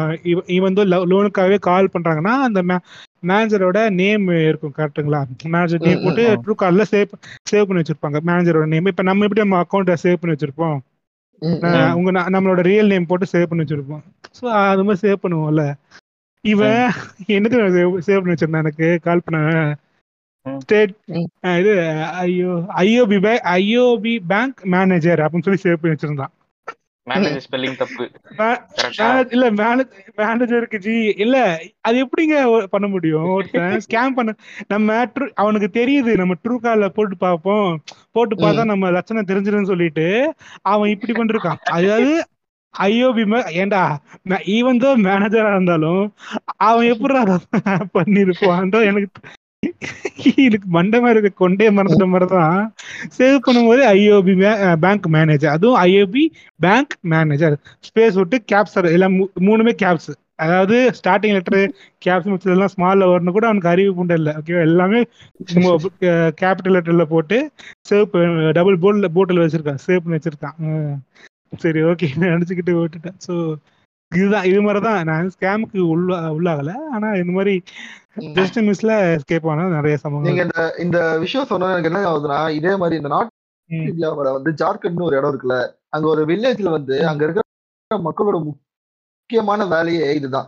C: இவன் வந்து லோனுக்காகவே கால் பண்றாங்கன்னா அந்த மேனேஜரோட நேம் இருக்கும் கரெக்ட்டுங்களா மேனேஜர் நேம் போட்டு. ட்ரூ கார்ல சேவ் சேவ் பண்ணி வச்சிருப்பாங்க மேனேஜரோட நேம் இப்ப நம்ம எப்படி நம்ம அக்கௌண்ட்டை சேவ் பண்ணி வச்சிருப்போம். உங்க நம்மளோட ரியல் நேம் போட்டு சேவ் பண்ணி வச்சிருப்போம். ஸோ அது மாதிரி சேவ் பண்ணுவோம்ல. இவன் என்னது சேவ் பண்ணி வச்சிருந்தான் எனக்கு? கால் பண்ண. ஸ்டேட். இது ஐயோ IOB bank IOB bank manager அப்படின்னு சொல்லி சேவ் பண்ணி வச்சிருந்தான்.
D: மேனேஜர் ஸ்பெல்லிங் தப்பு.
C: இல்ல மேனேஜ் மேனேஜருக்கு ஜி இல்ல அது எப்படிங்க பண்ண முடியும்? ஒருத்தன் *laughs* ஸ்கேம் பண்ண நம்ம அவனுக்கு தெரியுது நம்ம ட்ரூ போட்டு பார்ப்போம். போட்டு பார்த்தா நம்ம லட்சணம் தெரிஞ்சிருன்னு சொல்லிட்டு அவன் இப்படி பண்ணிருக்கான். அதாவது ஐயோபி ஏண்டா ஈவன் தோ மேனேஜரா இருந்தாலும் அவன் எப்படி அதை *laughs* பண்ணிருப்பான்டோ எனக்கு மண்டை மண்டமா இருக்க கொண்டே மறந்துட்ட மாதிரி தான் சேவ் பண்ணும்போது ஐஓபி பேங்க் மேனேஜர் அதுவும் ஐஓபி பேங்க் மேனேஜர் ஸ்பேஸ் விட்டு கேப்ஸ் எல்லாம் மூ- மூணுமே கேப்ஸ் அதாவது ஸ்டார்டிங் லெட்டர் கேப்ஸ் மிச்சதெல்லாம் ஸ்மால்ல வரணும் கூட அவனுக்கு அறிவு புண்டை இல்லை. ஓகேவா எல்லாமே கேபிட்டல் லெட்டர்ல போட்டு சேவ் டபுள் போர்ட்ல போட்டில் வச்சிருக்கான். சேவ் பண்ணி வச்சிருக்கான். சரி ஓகே நினச்சிக்கிட்டு விட்டுட்டேன். ஸோ இதுதான் இது மாதிரி தான் நான் ஸ்கேமுக்கு உள்ள உள்ளாகல. ஆனா இந்த மாதிரி ஜஸ்ட் மிஸ்ல எஸ்கேப் ஆன நிறைய
A: நீங்க
C: சம்பவங்கள்
A: இந்த இந்த விஷயம் சொன்னா எனக்கு என்ன ஆகுதுன்னா இதே மாதிரி இந்த
C: ம்.
A: இந்தியாவோட வந்து ஜார்க்கண்ட்னு ஒரு இடம் இருக்குல்ல அங்க ஒரு வில்லேஜ்ல வந்து. அங்க இருக்கிற மக்களோட முக்கியமான வேலையே இதுதான்.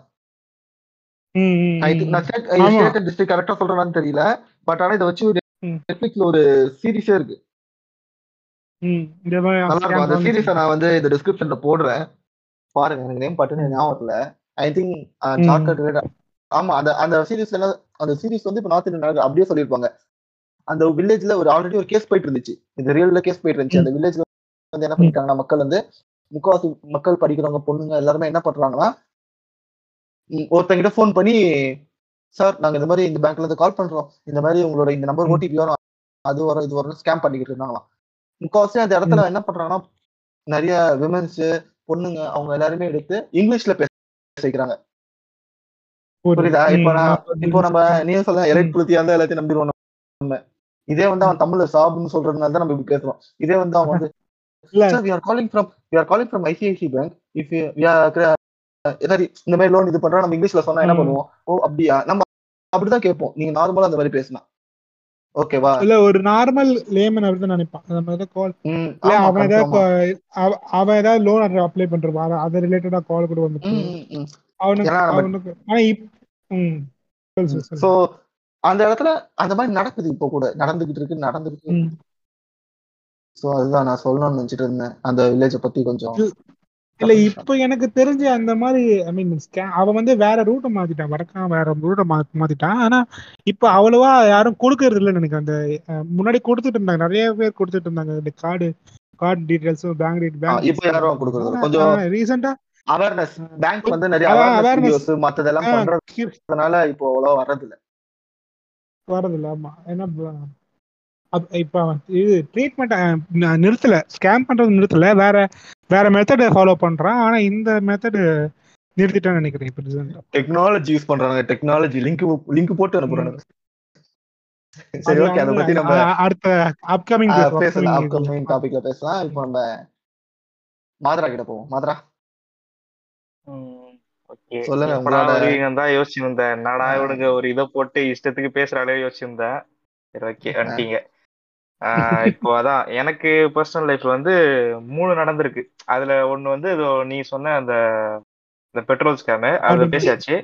A: கரெக்டா சொல்றேனான்னு தெரியல பட் ஆனா இதை வச்சு ஒரு. நெட்ஃபிளிக்ஸ்ல ஒரு சீரிஸே இருக்கு. அந்த சீரிஸை நான் வந்து இந்த டிஸ்கிரிப்ஷன்ல போடுறேன். பாருங்க எனக்கு நேம் பட்டுன்னு ஞாபகம் இல்ல ஐ திங்க். ஜார்க்கண்ட் ஆமா அந்த அந்த சீரிஸ்ல என்ன அந்த சீரிஸ் வந்து இப்ப நார்த் இந்தியன் அப்படியே சொல்லியிருப்பாங்க. அந்த வில்லேஜ்ல ஒரு ஆல்ரெடி ஒரு கேஸ் போயிட்டு இருந்துச்சு. இந்த ரியல்ல கேஸ் போயிட்டு இருந்துச்சு. அந்த வில்லேஜ்ல வந்து என்ன பண்ணிட்டாங்கன்னா மக்கள் வந்து முக்காவாசி மக்கள் படிக்கிறவங்க பொண்ணுங்க எல்லாருமே என்ன பண்றாங்கன்னா ஒருத்தங்கிட்ட ஃபோன் பண்ணி சார் நாங்க இந்த மாதிரி இந்த பேங்க்ல இருந்து கால் பண்றோம். இந்த மாதிரி உங்களோட இந்த நம்பர். ஓடிபி வரும். அது வரும் இது வரும் ஸ்கேம் பண்ணிக்கிட்டு இருந்தாங்களாம். முக்காவாசி அந்த இடத்துல என்ன பண்றாங்கன்னா நிறைய விமன்ஸ் பொண்ணுங்க அவங்க எல்லாருமே எடுத்து இங்கிலீஷ்ல பேச வைக்கிறாங்க புரியுதா? இப்போ நான் இப்போ நம்ம நீ சொல்ல. எலைட் புளுத்தியா இருந்தா எல்லாத்தையும் நம்பிடுவோம் நம்ம. இதே வந்து அவன் தமிழ்ல சாப்னு சொல்றதுனால தான் நம்ம இப்படி பேசுறோம். இதே வந்து அவன் வந்து calling from we are calling from ICIC bank if இந்த மாதிரி லோன் இது பண்றோம். நம்ம இங்கிலீஷ்ல சொன்னா என்ன. பண்ணுவோம்? ஓ அப்படியா? நம்ம அப்படிதான் கேட்போம். நீங்க நார்மலா அந்த மாதிரி பேசினா. ஓகேவா
C: இல்ல ஒரு நார்மல் லேமன் அப்படிதான் நினைப்பான். அந்த மாதிரி கால் அவன் ஏதாவது அவன் ஏதாவது லோன் அப்ளை பண்றான் அது ரிலேட்டடா கால் கூட
A: ம்.
C: அவனுக்கு அவனுக்கு. ஆனா
A: சோ அந்த இடத்துல அந்த மாதிரி நடக்குது இப்போ கூட. நடந்துகிட்டு இருக்கு நடந்துருக்கு. சோ அதுதான் நான் சொல்லணும்னு நினைச்சிட்டு இருந்தேன். அந்த வில்லேஜ பத்தி கொஞ்சம்
C: இல்ல இப்ப எனக்கு தெரிஞ்ச அந்த மாதிரி ஐ மீன் அவன் வந்து வேற ரூட்டை மாத்திட்டான். வடக்கான் வேற ரூட்டை மாத்திட்டான். ஆனா இப்ப அவ்வளவா யாரும் கொடுக்கறது இல்லைன்னு நினைக்கிறேன். அந்த முன்னாடி கொடுத்துட்டு இருந்தாங்க. நிறைய பேர் கொடுத்துட்டு இருந்தாங்க. இந்த கார்டு கார்டு டீடைல்ஸும் பேங்க் டீட் பேங்க்
A: இப்போ யாரும் கொடுக்கறது இல்ல. கொஞ்சம்
C: ரீசெண்டா
A: அவேர்னஸ் பேங்க் வந்து நிறைய அவேர்னஸ் மத்ததெல்லாம் பண்றதுனால இப்போ அவ்வளவா வர்றது இல்ல
C: வரதில்ல ஆமா அப்- இப்ப இது ட்ரீட்மெண்ட் நிறுத்தல. ஸ்கேம் பண்றது நிறுத்தல. வேற வேற மெத்தட் ஃபாலோ பண்றான். ஆனா இந்த மெத்தட் நிறுத்திட்டான்னு நினைக்கிறேன் இப்ப
A: டெக்னாலஜி யூஸ் பண்றாங்க டெக்னாலஜி லிங்க் லிங்க் போட்டு அனுப்புறாங்க சரி ஓகே அதை பத்தி நம்ம
C: அடுத்த அப்கமிங்
A: பேசலாம். அப்கமிங் டாபிக்ல பேசலாம். இப்போ நம்ம மாதரா கிட்ட போவோம். மாதரா. சொல்லுங்க,
D: எப்படா
A: உங்களோட-
D: வருவீங்கன்னு தான் யோசிச்சிருந்தேன் என்னடா
A: ஆ.
D: இவனுங்க ஒரு இதை போட்டு இஷ்டத்துக்கு பேசுறாளே யோசிச்சிருந்தேன் சரி ஓகே வந்துட்டீங்க. இப்போ அதான் எனக்கு பர்சனல் லைஃப்ல வந்து மூணு நடந்திருக்கு. அதுல ஒண்ணு வந்து நீ சொன்ன அந்த இந்த பெட்ரோல் ஸ்கேமு அதுல
C: அது-
D: பேசியாச்சு.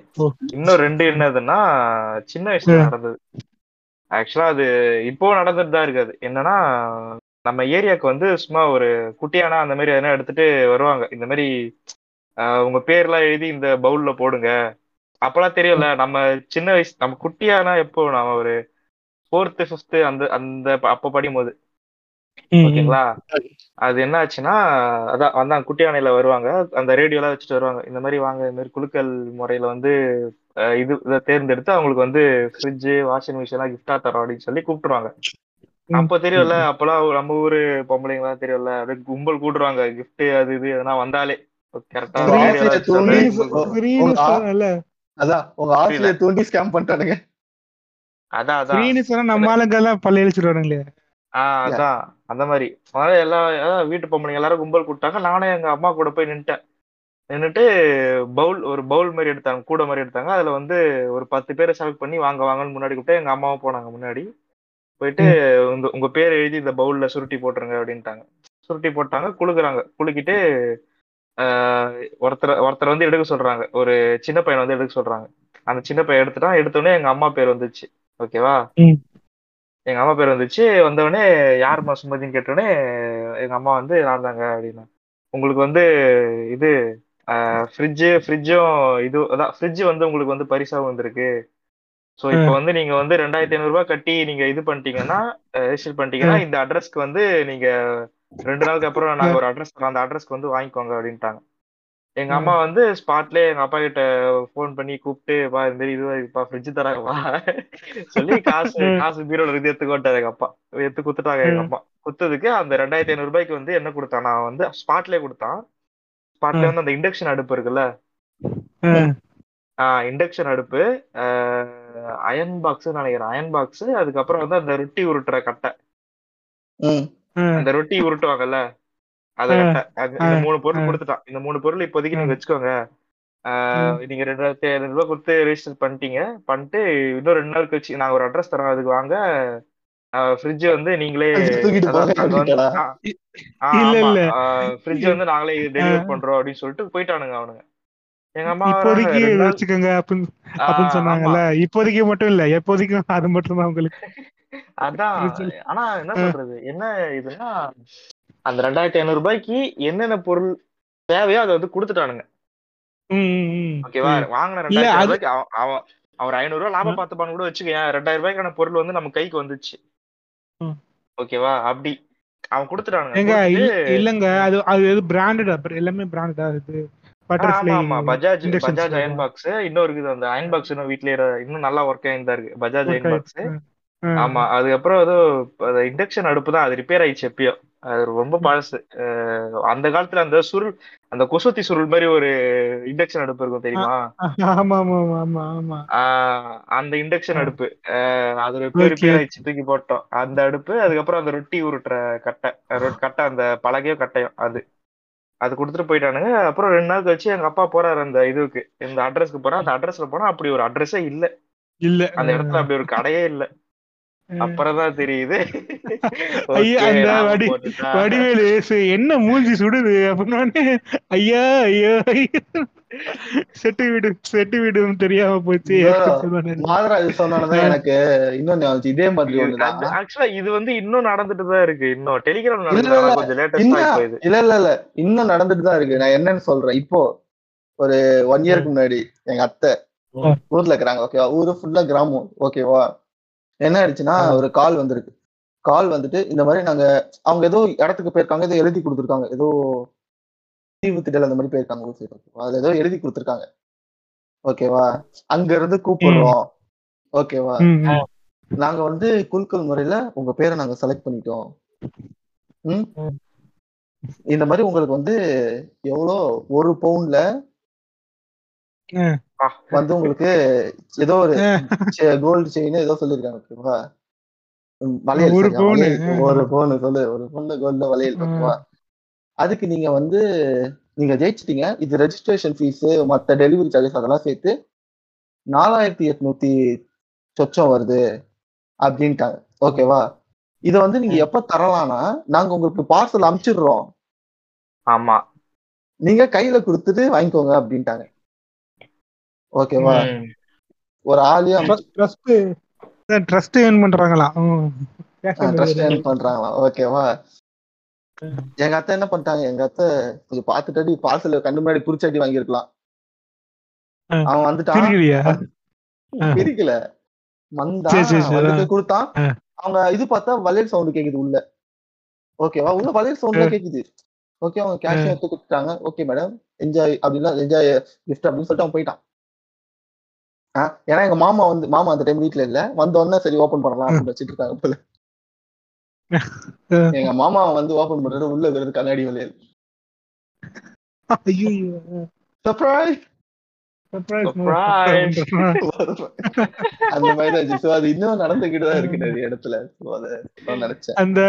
D: இன்னும் ரெண்டு என்னதுன்னா சின்ன வயசுல. நடந்தது. ஆக்சுவலா அது இப்போ நடந்துட்டு தான் இருக்காது. என்னன்னா நம்ம ஏரியாவுக்கு வந்து சும்மா ஒரு குட்டியானா அந்த மாதிரி எதனா எடுத்துட்டு வருவாங்க. இந்த மாதிரி உங்க பேர்லாம் எழுதி இந்த பவுல்ல போடுங்க. அப்பெல்லாம் தெரியும்ல நம்ம சின்ன வயசு நம்ம குட்டியானா எப்போ நம்ம ஒரு ஃபோர்த்து ஃபிஃப்த்து அந்த அந்த அப்ப படிக்கும் போது ஓகேங்களா? அது என்ன ஆச்சுன்னா அதான் வந்தாங்க குட்டி யானையில வருவாங்க அந்த ரேடியோலாம் வச்சுட்டு வருவாங்க. இந்த மாதிரி வாங்க இந்த மாதிரி குலுக்கல் முறையில வந்து இது இதை தேர்ந்தெடுத்து அவங்களுக்கு வந்து ஃப்ரிட்ஜ் வாஷிங் மிஷின் எல்லாம் கிஃப்டா தரோம் அப்படின்னு சொல்லி கூப்பிட்டுருவாங்க. அப்ப தெரியும்ல அப்பெல்லாம் நம்ம ஊரு பொம்பளைங்கலாம் தெரியும்ல அப்படியே கும்பல் கூட்டுருவாங்க gift அது இது எதனா வந்தாலே.
A: அதான் உங்க தூண்டி ஸ்கேம் பண்ணிட்டானுங்க
D: அதான் அதான்.
C: ஃப்ரீன்னு சொன்னா நம்ம ஆளுங்க எல்லாம் பல்ல இழிச்சிருவானுங்களே
D: ஆஹ் அதான். அந்த மாதிரி. அதனால எல்லா வீட்டு பொம்பளைங்க எல்லாரும் கும்பல் கூப்பிட்டாங்க. நானே எங்க அம்மா கூட போய் நின்னுட்டேன் நின்னுட்டு பவுல் ஒரு பவுல் மாதிரி எடுத்தாங்க கூட மாதிரி எடுத்தாங்க. அதுல வந்து ஒரு பத்து பேரை செலக்ட் பண்ணி வாங்க வாங்கன்னு முன்னாடி கூப்பிட்டு எங்க அம்மாவும் போனாங்க முன்னாடி. போயிட்டு உங்க உங்க பேர் எழுதி இந்த பவுல்ல சுருட்டி போட்டுருங்க அப்படின்ட்டாங்க. சுருட்டி போட்டாங்க குளுக்குறாங்க குலுக்கிட்டு ஆஹ் ஒருத்தர் ஒருத்தர் வந்து எடுக்க சொல்றாங்க. ஒரு சின்ன பையன் வந்து எடுக்க சொல்றாங்க. அந்த சின்ன பையன் எடுத்துட்டான். எடுத்தோடனே எங்க அம்மா பேர் வந்துச்சு. ஓகேவா. எங்க அம்மா பேர் வந்துச்சு. வந்தவொடனே யாரும்மா சுமதின்னு கேட்டோடனே எங்க அம்மா வந்து நான் தாங்க அப்படின்னா உங்களுக்கு வந்து இது ஃப்ரிட்ஜு ஃப்ரிட்ஜும் இது அதான் ஃப்ரிட்ஜ் வந்து உங்களுக்கு வந்து பரிசா வந்திருக்கு. ஸோ இப்போ வந்து நீங்க வந்து ரெண்டாயிரத்தி ஐநூறு ரூபாய் கட்டி நீங்க இது பண்ணிட்டீங்கன்னா ரெஜிஸ்டர் பண்ணிட்டீங்கன்னா இந்த அட்ரஸ்க்கு வந்து நீங்க ரெண்டு நாளுக்கு அப்புறம் நாங்க ஒரு அட்ரஸ் அந்த அட்ரஸ்க்கு வந்து வாங்கிக்கோங்க அப்படின்ட்டாங்க. எங்க அம்மா வந்து ஸ்பாட்லயே எங்க அப்பா கிட்ட ஃபோன் பண்ணி கூப்பிட்டு வா இந்த மாதிரி இதுவா இருக்குப்பா ஃப்ரிட்ஜ் தராங்க வா. சொல்லி காசு. *laughs* காசு பீரோல இருந்து எடுத்துக்கோட்டாரு எங்க அப்பா. எடுத்து குத்துட்டாங்க எங்க அம்மா. குத்ததுக்கு அந்த ரெண்டாயிரத்தி ஐநூறு ரூபாய்க்கு வந்து என்ன கொடுத்தான்? நான் வந்து ஸ்பாட்லயே கொடுத்தான். ஸ்பாட்ல வந்து அந்த இண்டக்ஷன் அடுப்பு இருக்குல்ல? இண்டக்ஷன் அடுப்பு. அயன் பாக்ஸ் நினைக்கிறேன். அயன் பாக்ஸ் அதுக்கப்புறம் வந்து அந்த ரொட்டி உருட்டுற கட்டை.
A: ம்.
D: அந்த ரொட்டி உருட்டுவாங்கல்ல? அத இந்த. மூணு பொருள். கொடுத்துட்டான். இந்த மூணு பொருள் இப்போதைக்கு நீங்க. வச்சுக்கோங்க. ஆஹ் நீங்க ரெண்டாயிரத்தி ஐநூறு ரூபாய் கொடுத்து ரெஜிஸ்டர் பண்ணிட்டீங்க. பண்ணிட்டு இன்னும் ரெண்டு நாள் கழிச்சு நாங்க ஒரு அட்ரஸ் தரோம் அதுக்கு வாங்க. ஃப்ரிட்ஜ் வந்து நீங்களே. ஃப்ரிட்ஜ் வந்து நாங்களே டெலிவர் பண்றோம் அப்படின்னு சொல்லிட்டு போயிட்டானுங்க அவனுங்க. எங்க அம்மா
C: இப்போதைக்கு வச்சுக்கோங்க அப்படின்னு அப்படின்னு. சொன்னாங்கல்ல. இப்போதைக்கு மட்டும் இல்ல எப்போதைக்கும் அது மட்டும் தான் உங்களுக்கு.
D: அதான். ஆனா என்ன. சொல்றது? என்ன இதுன்னா அந்த ரெண்டாயிரத்தி ஐநூறு ரூபாய்க்கு என்னென்ன பொருள் தேவையோ அதை வந்து கொடுத்துட்டானுங்க. ஓகேவா. வாங்கின
C: அது-
D: ரூபாய்க்கு அவன் அவர் ஐநூறு ரூபாய் லாபம் பார்த்துப்பான்னு கூட வச்சுக்கேன் ரெண்டாயிரம் ரூபாய்க்கான பொருள் வந்து நம்ம கைக்கு வந்துச்சு. ஓகேவா அப்படி. அவன் கொடுத்துட்டானுங்க.
C: இல்லங்க. அது அது எது பிராண்டட் எல்லாமே பிராண்டடா பட்டர்ஃப்ளை
D: ஆமா பஜாஜ் பஜாஜ். அயன் பாக்ஸ் இன்னும் இருக்குது அந்த அயன் பாக்ஸ் இன்னும் வீட்லயே இன்னும் நல்லா ஒர்க் தான் இருக்கு. பஜாஜ் அயன் பாக்ஸ் ஆமா அதுக்கப்புறம் ஏதோ இண்டக்ஷன் அடுப்பு தான் அது ரிப்பேர் ஆயிடுச்சு எப்பயோ. அது ரொம்ப பழசு அந்த காலத்துல அந்த சுருள் அந்த கொசுத்தி சுருள் மாதிரி ஒரு இண்டக்ஷன் அடுப்பு இருக்கும் தெரியுமா?
C: ஆமா ஆமா ஆமா ஆமா ஆமா.
D: ஆஹ் அந்த இண்டக்ஷன். அடுப்பு. அது ரிப்பேர் ஆயிடுச்சு தூக்கி போட்டோம். அந்த அடுப்பு அதுக்கப்புறம் அந்த ரொட்டி உருட்டுற கட்டை கட்டை அந்த பலகையோ கட்டையும் அது. அது கொடுத்துட்டு போயிட்டானுங்க. அப்புறம் ரெண்டு நாள் கழிச்சு எங்க அப்பா போறாரு அந்த இதுக்கு இந்த அட்ரஸ்க்கு போறா அந்த அட்ரஸ்ல போனா அப்படி ஒரு அட்ரஸே இல்ல.
C: இல்ல.
D: அந்த இடத்துல அப்படி ஒரு கடையே இல்ல. அப்புறம் தான் தெரியுது.
C: வடிவேலு என்ன மூஞ்சி சுடுது அப்படின்னு ஐயா ஐயோ செட்டு வீடு செட்டு வீடும் தெரியாம போச்சு
A: ஐயோ.
C: எப்படி சொல்லுவானு.
A: மாதரா இது சொன்னோன்னதான் எனக்கு இன்னொன்னு. இதே மாதிரி ஒண்ணுதான்
D: ஆக்சுவலா இது வந்து இன்னும் நடந்துட்டு தான் இருக்கு இன்னும் டெலிகிராம்
A: இல்ல,
D: நடந்தது
A: இல்ல.
D: கொஞ்சம்
A: இல்ல இல்ல இல்ல இன்னும் நடந்துட்டு தான் இருக்கு நான் என்னன்னு சொல்றேன் இப்போ ஒரு ஒன் இயருக்கு முன்னாடி எங்க அத்தை. ஊர்ல இருக்கிறாங்க ஓகேவா ஊரு ஃபுல்லா கிராமம் ஓகேவா என்ன ஆயிடுச்சுன்னா. ஒரு கால் வந்திருக்கு. கால் வந்துட்டு இந்த மாதிரி நாங்க அவங்க ஏதோ இடத்துக்கு போயிருக்காங்க ஏதோ எழுதி கொடுத்துருக்காங்க. ஏதோ தீவு திடல் அந்த மாதிரி போயிருக்காங்க ஊர் சைடு அதுல ஏதோ எழுதி கொடுத்துருக்காங்க. ஓகேவா அங்க இருந்து கூப்பிடுறோம். ஓகேவா. நாங்க வந்து குலுக்கல் முறையில உங்க பேரை நாங்க செலக்ட் பண்ணிட்டோம். இந்த மாதிரி உங்களுக்கு வந்து எவ்வளோ ஒரு பவுன்ல
D: ஆ.
A: வந்து உங்களுக்கு ஏதோ ஒரு கோல்டு செயின் ஏதோ சொல்லிருக்காங்க ஓகேவா வளையல்
C: ஒரு
A: வளையல், ஒரு பவுன் சொல்லு ஒரு பவுன்ல கோல்டு வளையல். ஓகேவா அதுக்கு நீங்க வந்து நீங்க ஜெயிச்சிட்டீங்க. இது ரெஜிஸ்ட்ரேஷன் ஃபீஸ் மத்த டெலிவரி சார்ஜஸ் அதெல்லாம் சேர்த்து நாலாயிரத்தி எட்நூத்தி சொச்சம் வருது அப்படின்ட்டாங்க. ஓகேவா இத வந்து நீங்க எப்ப தரலாம்னா நாங்க உங்களுக்கு பார்சல் அனுப்பிச்சிடுறோம்
D: ஆமா.
A: நீங்க கையில கொடுத்துட்டு வாங்கிக்கோங்க அப்படின்ட்டாங்க. ஓகேவா. ஒரு
C: Trust- trust ட்ரஸ்ட் ஏர்ன் பண்றாங்களா?
A: Trust
C: delivery.
A: பண்றாங்களா? ஓகேவா எங்க அத்தை என்ன பண்ணிட்டாங்க? எங்க அத்தை இது பார்த்துட்டு பார்சல் கண்ணு முன்னாடி குறிச்சாட்டி வாங்கியிருக்கலாம்.
C: ஆ.
A: அவன் வந்துட்டான். பிரிக்கல. வந்துட்டு கொடுத்தான். அவங்க இது பார்த்தா வளையல் சவுண்ட் கேக்குது உள்ள. ஓகேவா உள்ள வளையல் சவுண்ட் கேக்குது. ஓகே அவங்க கேஷ் எடுத்து கொடுத்துட்டாங்க. ஓகே மேடம் என்ஜாய் அப்படின்னா என்ஜாய் கிஃப்ட் அப்படின்னு சொல்லிட்டு அவன் போயிட்டான். ஏன்னா எங்க மாமா வந்து மாமா அந்த டைம் வீட்ல இல்ல வந்த உடனே சரி ஓபன் பண்ணலாம் அப்படின்னு வச்சிட்டு இருக்காங்க போல. எங்க மாமா வந்து ஓபன் பண்றது உள்ள இருக்கிறது கண்ணாடி வளையல் சர்ப்ரைஸ். *laughs* அந்த மாதிரி தான் சோ அது இன்னும் நடந்துகிட்டு தான் இருக்கு நிறைய இடத்துல நினைச்சேன்.
C: அந்த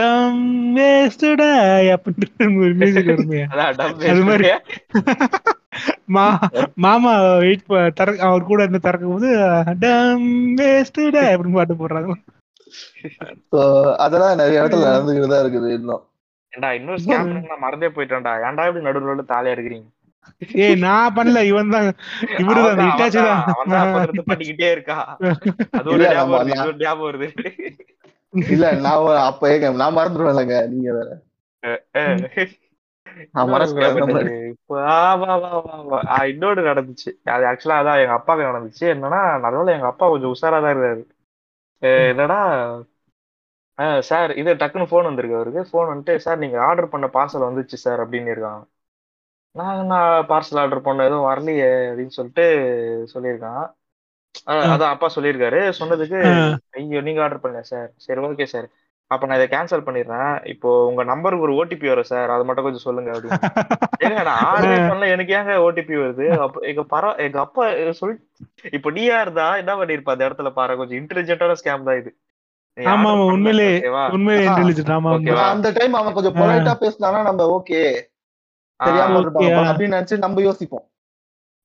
C: டம் வேஸ்டடா அப்படின்ற ஒரு மியூசிக் வருமே.
D: அதான் dumb
C: அது மாதிரி.
D: waste.
C: மா மாமா வெயிட் தர அவர் கூட இருந்து திறக்கும் போது டம் வேஸ்டடா அப்படின்னு பாட்டு போடுறாங்க.
A: So அதெல்லாம் நிறைய இடத்துல நடந்துகிட்டு தான் இருக்குது இன்னும்.
D: ஏன்டா இன்னொரு ஸ்கேம் மறந்தே போயிட்டேன்டா. ஏன்டா இப்படி நடுவுல நடுவுல தாலியா இருக்கிறீங்க
C: ஏய் நான் பண்ணல. இவன் தான். இவருதான்.
D: அவன்தான்,
C: ஹிட்டாச்சி தான்.
D: பண்ணிக்கிட்டே இருக்கா. அது ஒரு ஞாபகம் வருது
A: இல்ல நான் அப்ப ஏங்க நான் மறந்துடுவேன்லங்க நீங்க வேற.
D: இன்னொன்னு நடந்துச்சு. அது ஆக்சுவலா அதான் எங்க அப்பாவுக்கு நடந்துச்சு. என்னன்னா நல்ல எங்க அப்பா கொஞ்சம் உஷாரா தான் இருக்காரு அஹ் என்னடா? சார் இது டக்குன்னு ஃபோன் வந்திருக்கு அவருக்கு. ஃபோன் வந்துட்டு சார் நீங்க ஆர்டர் பண்ண பார்சல் வந்துச்சு சார் அப்படின்னு இருக்காங்க. நான் நான் பார்சல் ஆர்டர் பண்ண எதுவும் வரலையே அப்படின்னு சொல்லிட்டு சொல்லியிருக்கான். அதான் அப்பா சொல்லியிருக்காரு. சொன்னதுக்கு. ஐயோ நீங்க ஆர்டர் பண்ணல சார் சரி ஓகே சார் அப்ப நான் இதை கேன்சல் பண்ணிடுறேன். இப்போ உங்க நம்பருக்கு ஒரு ஓடிபி வரும் சார் அதை மட்டும் கொஞ்சம் சொல்லுங்க அப்படின்னு. *laughs* ஏங்க நான் ஆர்டர் பண்ணல. எனக்கு ஏங்க ஓடிபி வருது? அப்ப எங்க பர எங்க அப்பா சொல் இப்ப நீயா இருந்தா என்ன பண்ணிருப்ப? அந்த இடத்துல பாரு. கொஞ்சம் இன்டெலிஜென்ட்டான ஸ்கேம் தான் இது.
C: ஆமா உண்மையிலே உண்மையிலே. இன்டெலிஜென்ட் ஆமா?
A: அந்த டைம் அவன் கொஞ்சம் பொலைட்டா பேசினானா நம்ம ஓகே தெரியாம. அப்படின்னு நினைச்சு நம்ம யோசிப்போம்.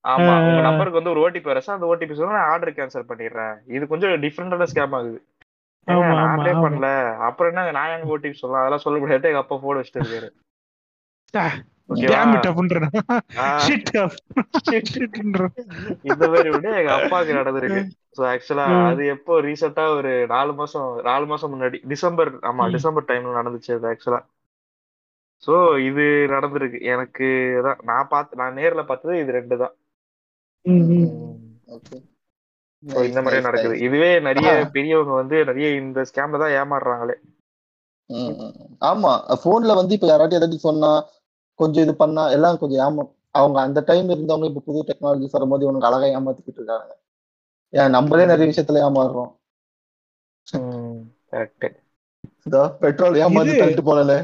D: ஆமா. உங்க நம்பருக்கு வந்து ஒரு ஓடிபி வர சார் அந்த ஓடிபி சொல்ல நான் ஆர்டர் கேன்சல் பண்ணிடுறேன். இது கொஞ்சம் டிஃப்ரெண்டான ஸ்கேம் ஆகுது. ஆர்டரே. பண்ணல. அப்புறம் என்ன நான் எங்க ஓடிபி சொல்லலாம் அதெல்லாம் சொல்ல முடியாது எங்க அப்பா போன் வச்சுட்டு இருக்காரு. இந்த மாதிரி விட எங்க அப்பாவுக்கு நடந்திருக்கு. சோ ஆக்சுவலா. அது எப்போ ரீசெண்டா ஒரு நாலு மாசம் நாலு மாசம் முன்னாடி டிசம்பர் ஆமா. டிசம்பர் டைம்ல நடந்துச்சு அது ஆக்சுவலா சோ இது நடந்திருக்கு. எனக்கு தான் நான் பார்த்து நான் நேர்ல பார்த்தது இது ரெண்டு தான்
C: ம், ம்.
A: ஓகே.
D: So, இந்த மாதிரி நடக்குது. இதுவே நிறைய. பெரியவங்க வந்து நிறைய இந்த ஸ்கேம்ல தான் ஏமாறுறாங்களே.
A: ஆமா. போன்ல வந்து இப்ப யாராட்டி ஏதாச்சும் சொன்னா கொஞ்சம் இது பண்ணா எல்லாம் கொஞ்சம் ஏமா அவங்க அந்த டைம் இருந்தவங்க இப்ப புது டெக்னாலஜிஸ் வரும்போது இவனுக்கு அழகா ஏமாத்திக்கிட்டு இருக்காங்க. ஏன் நம்மளே நிறைய விஷயத்துல ஏமாறுறோம். பெட்ரோல் ஏமாத்தி தள்ளிட்டு போனல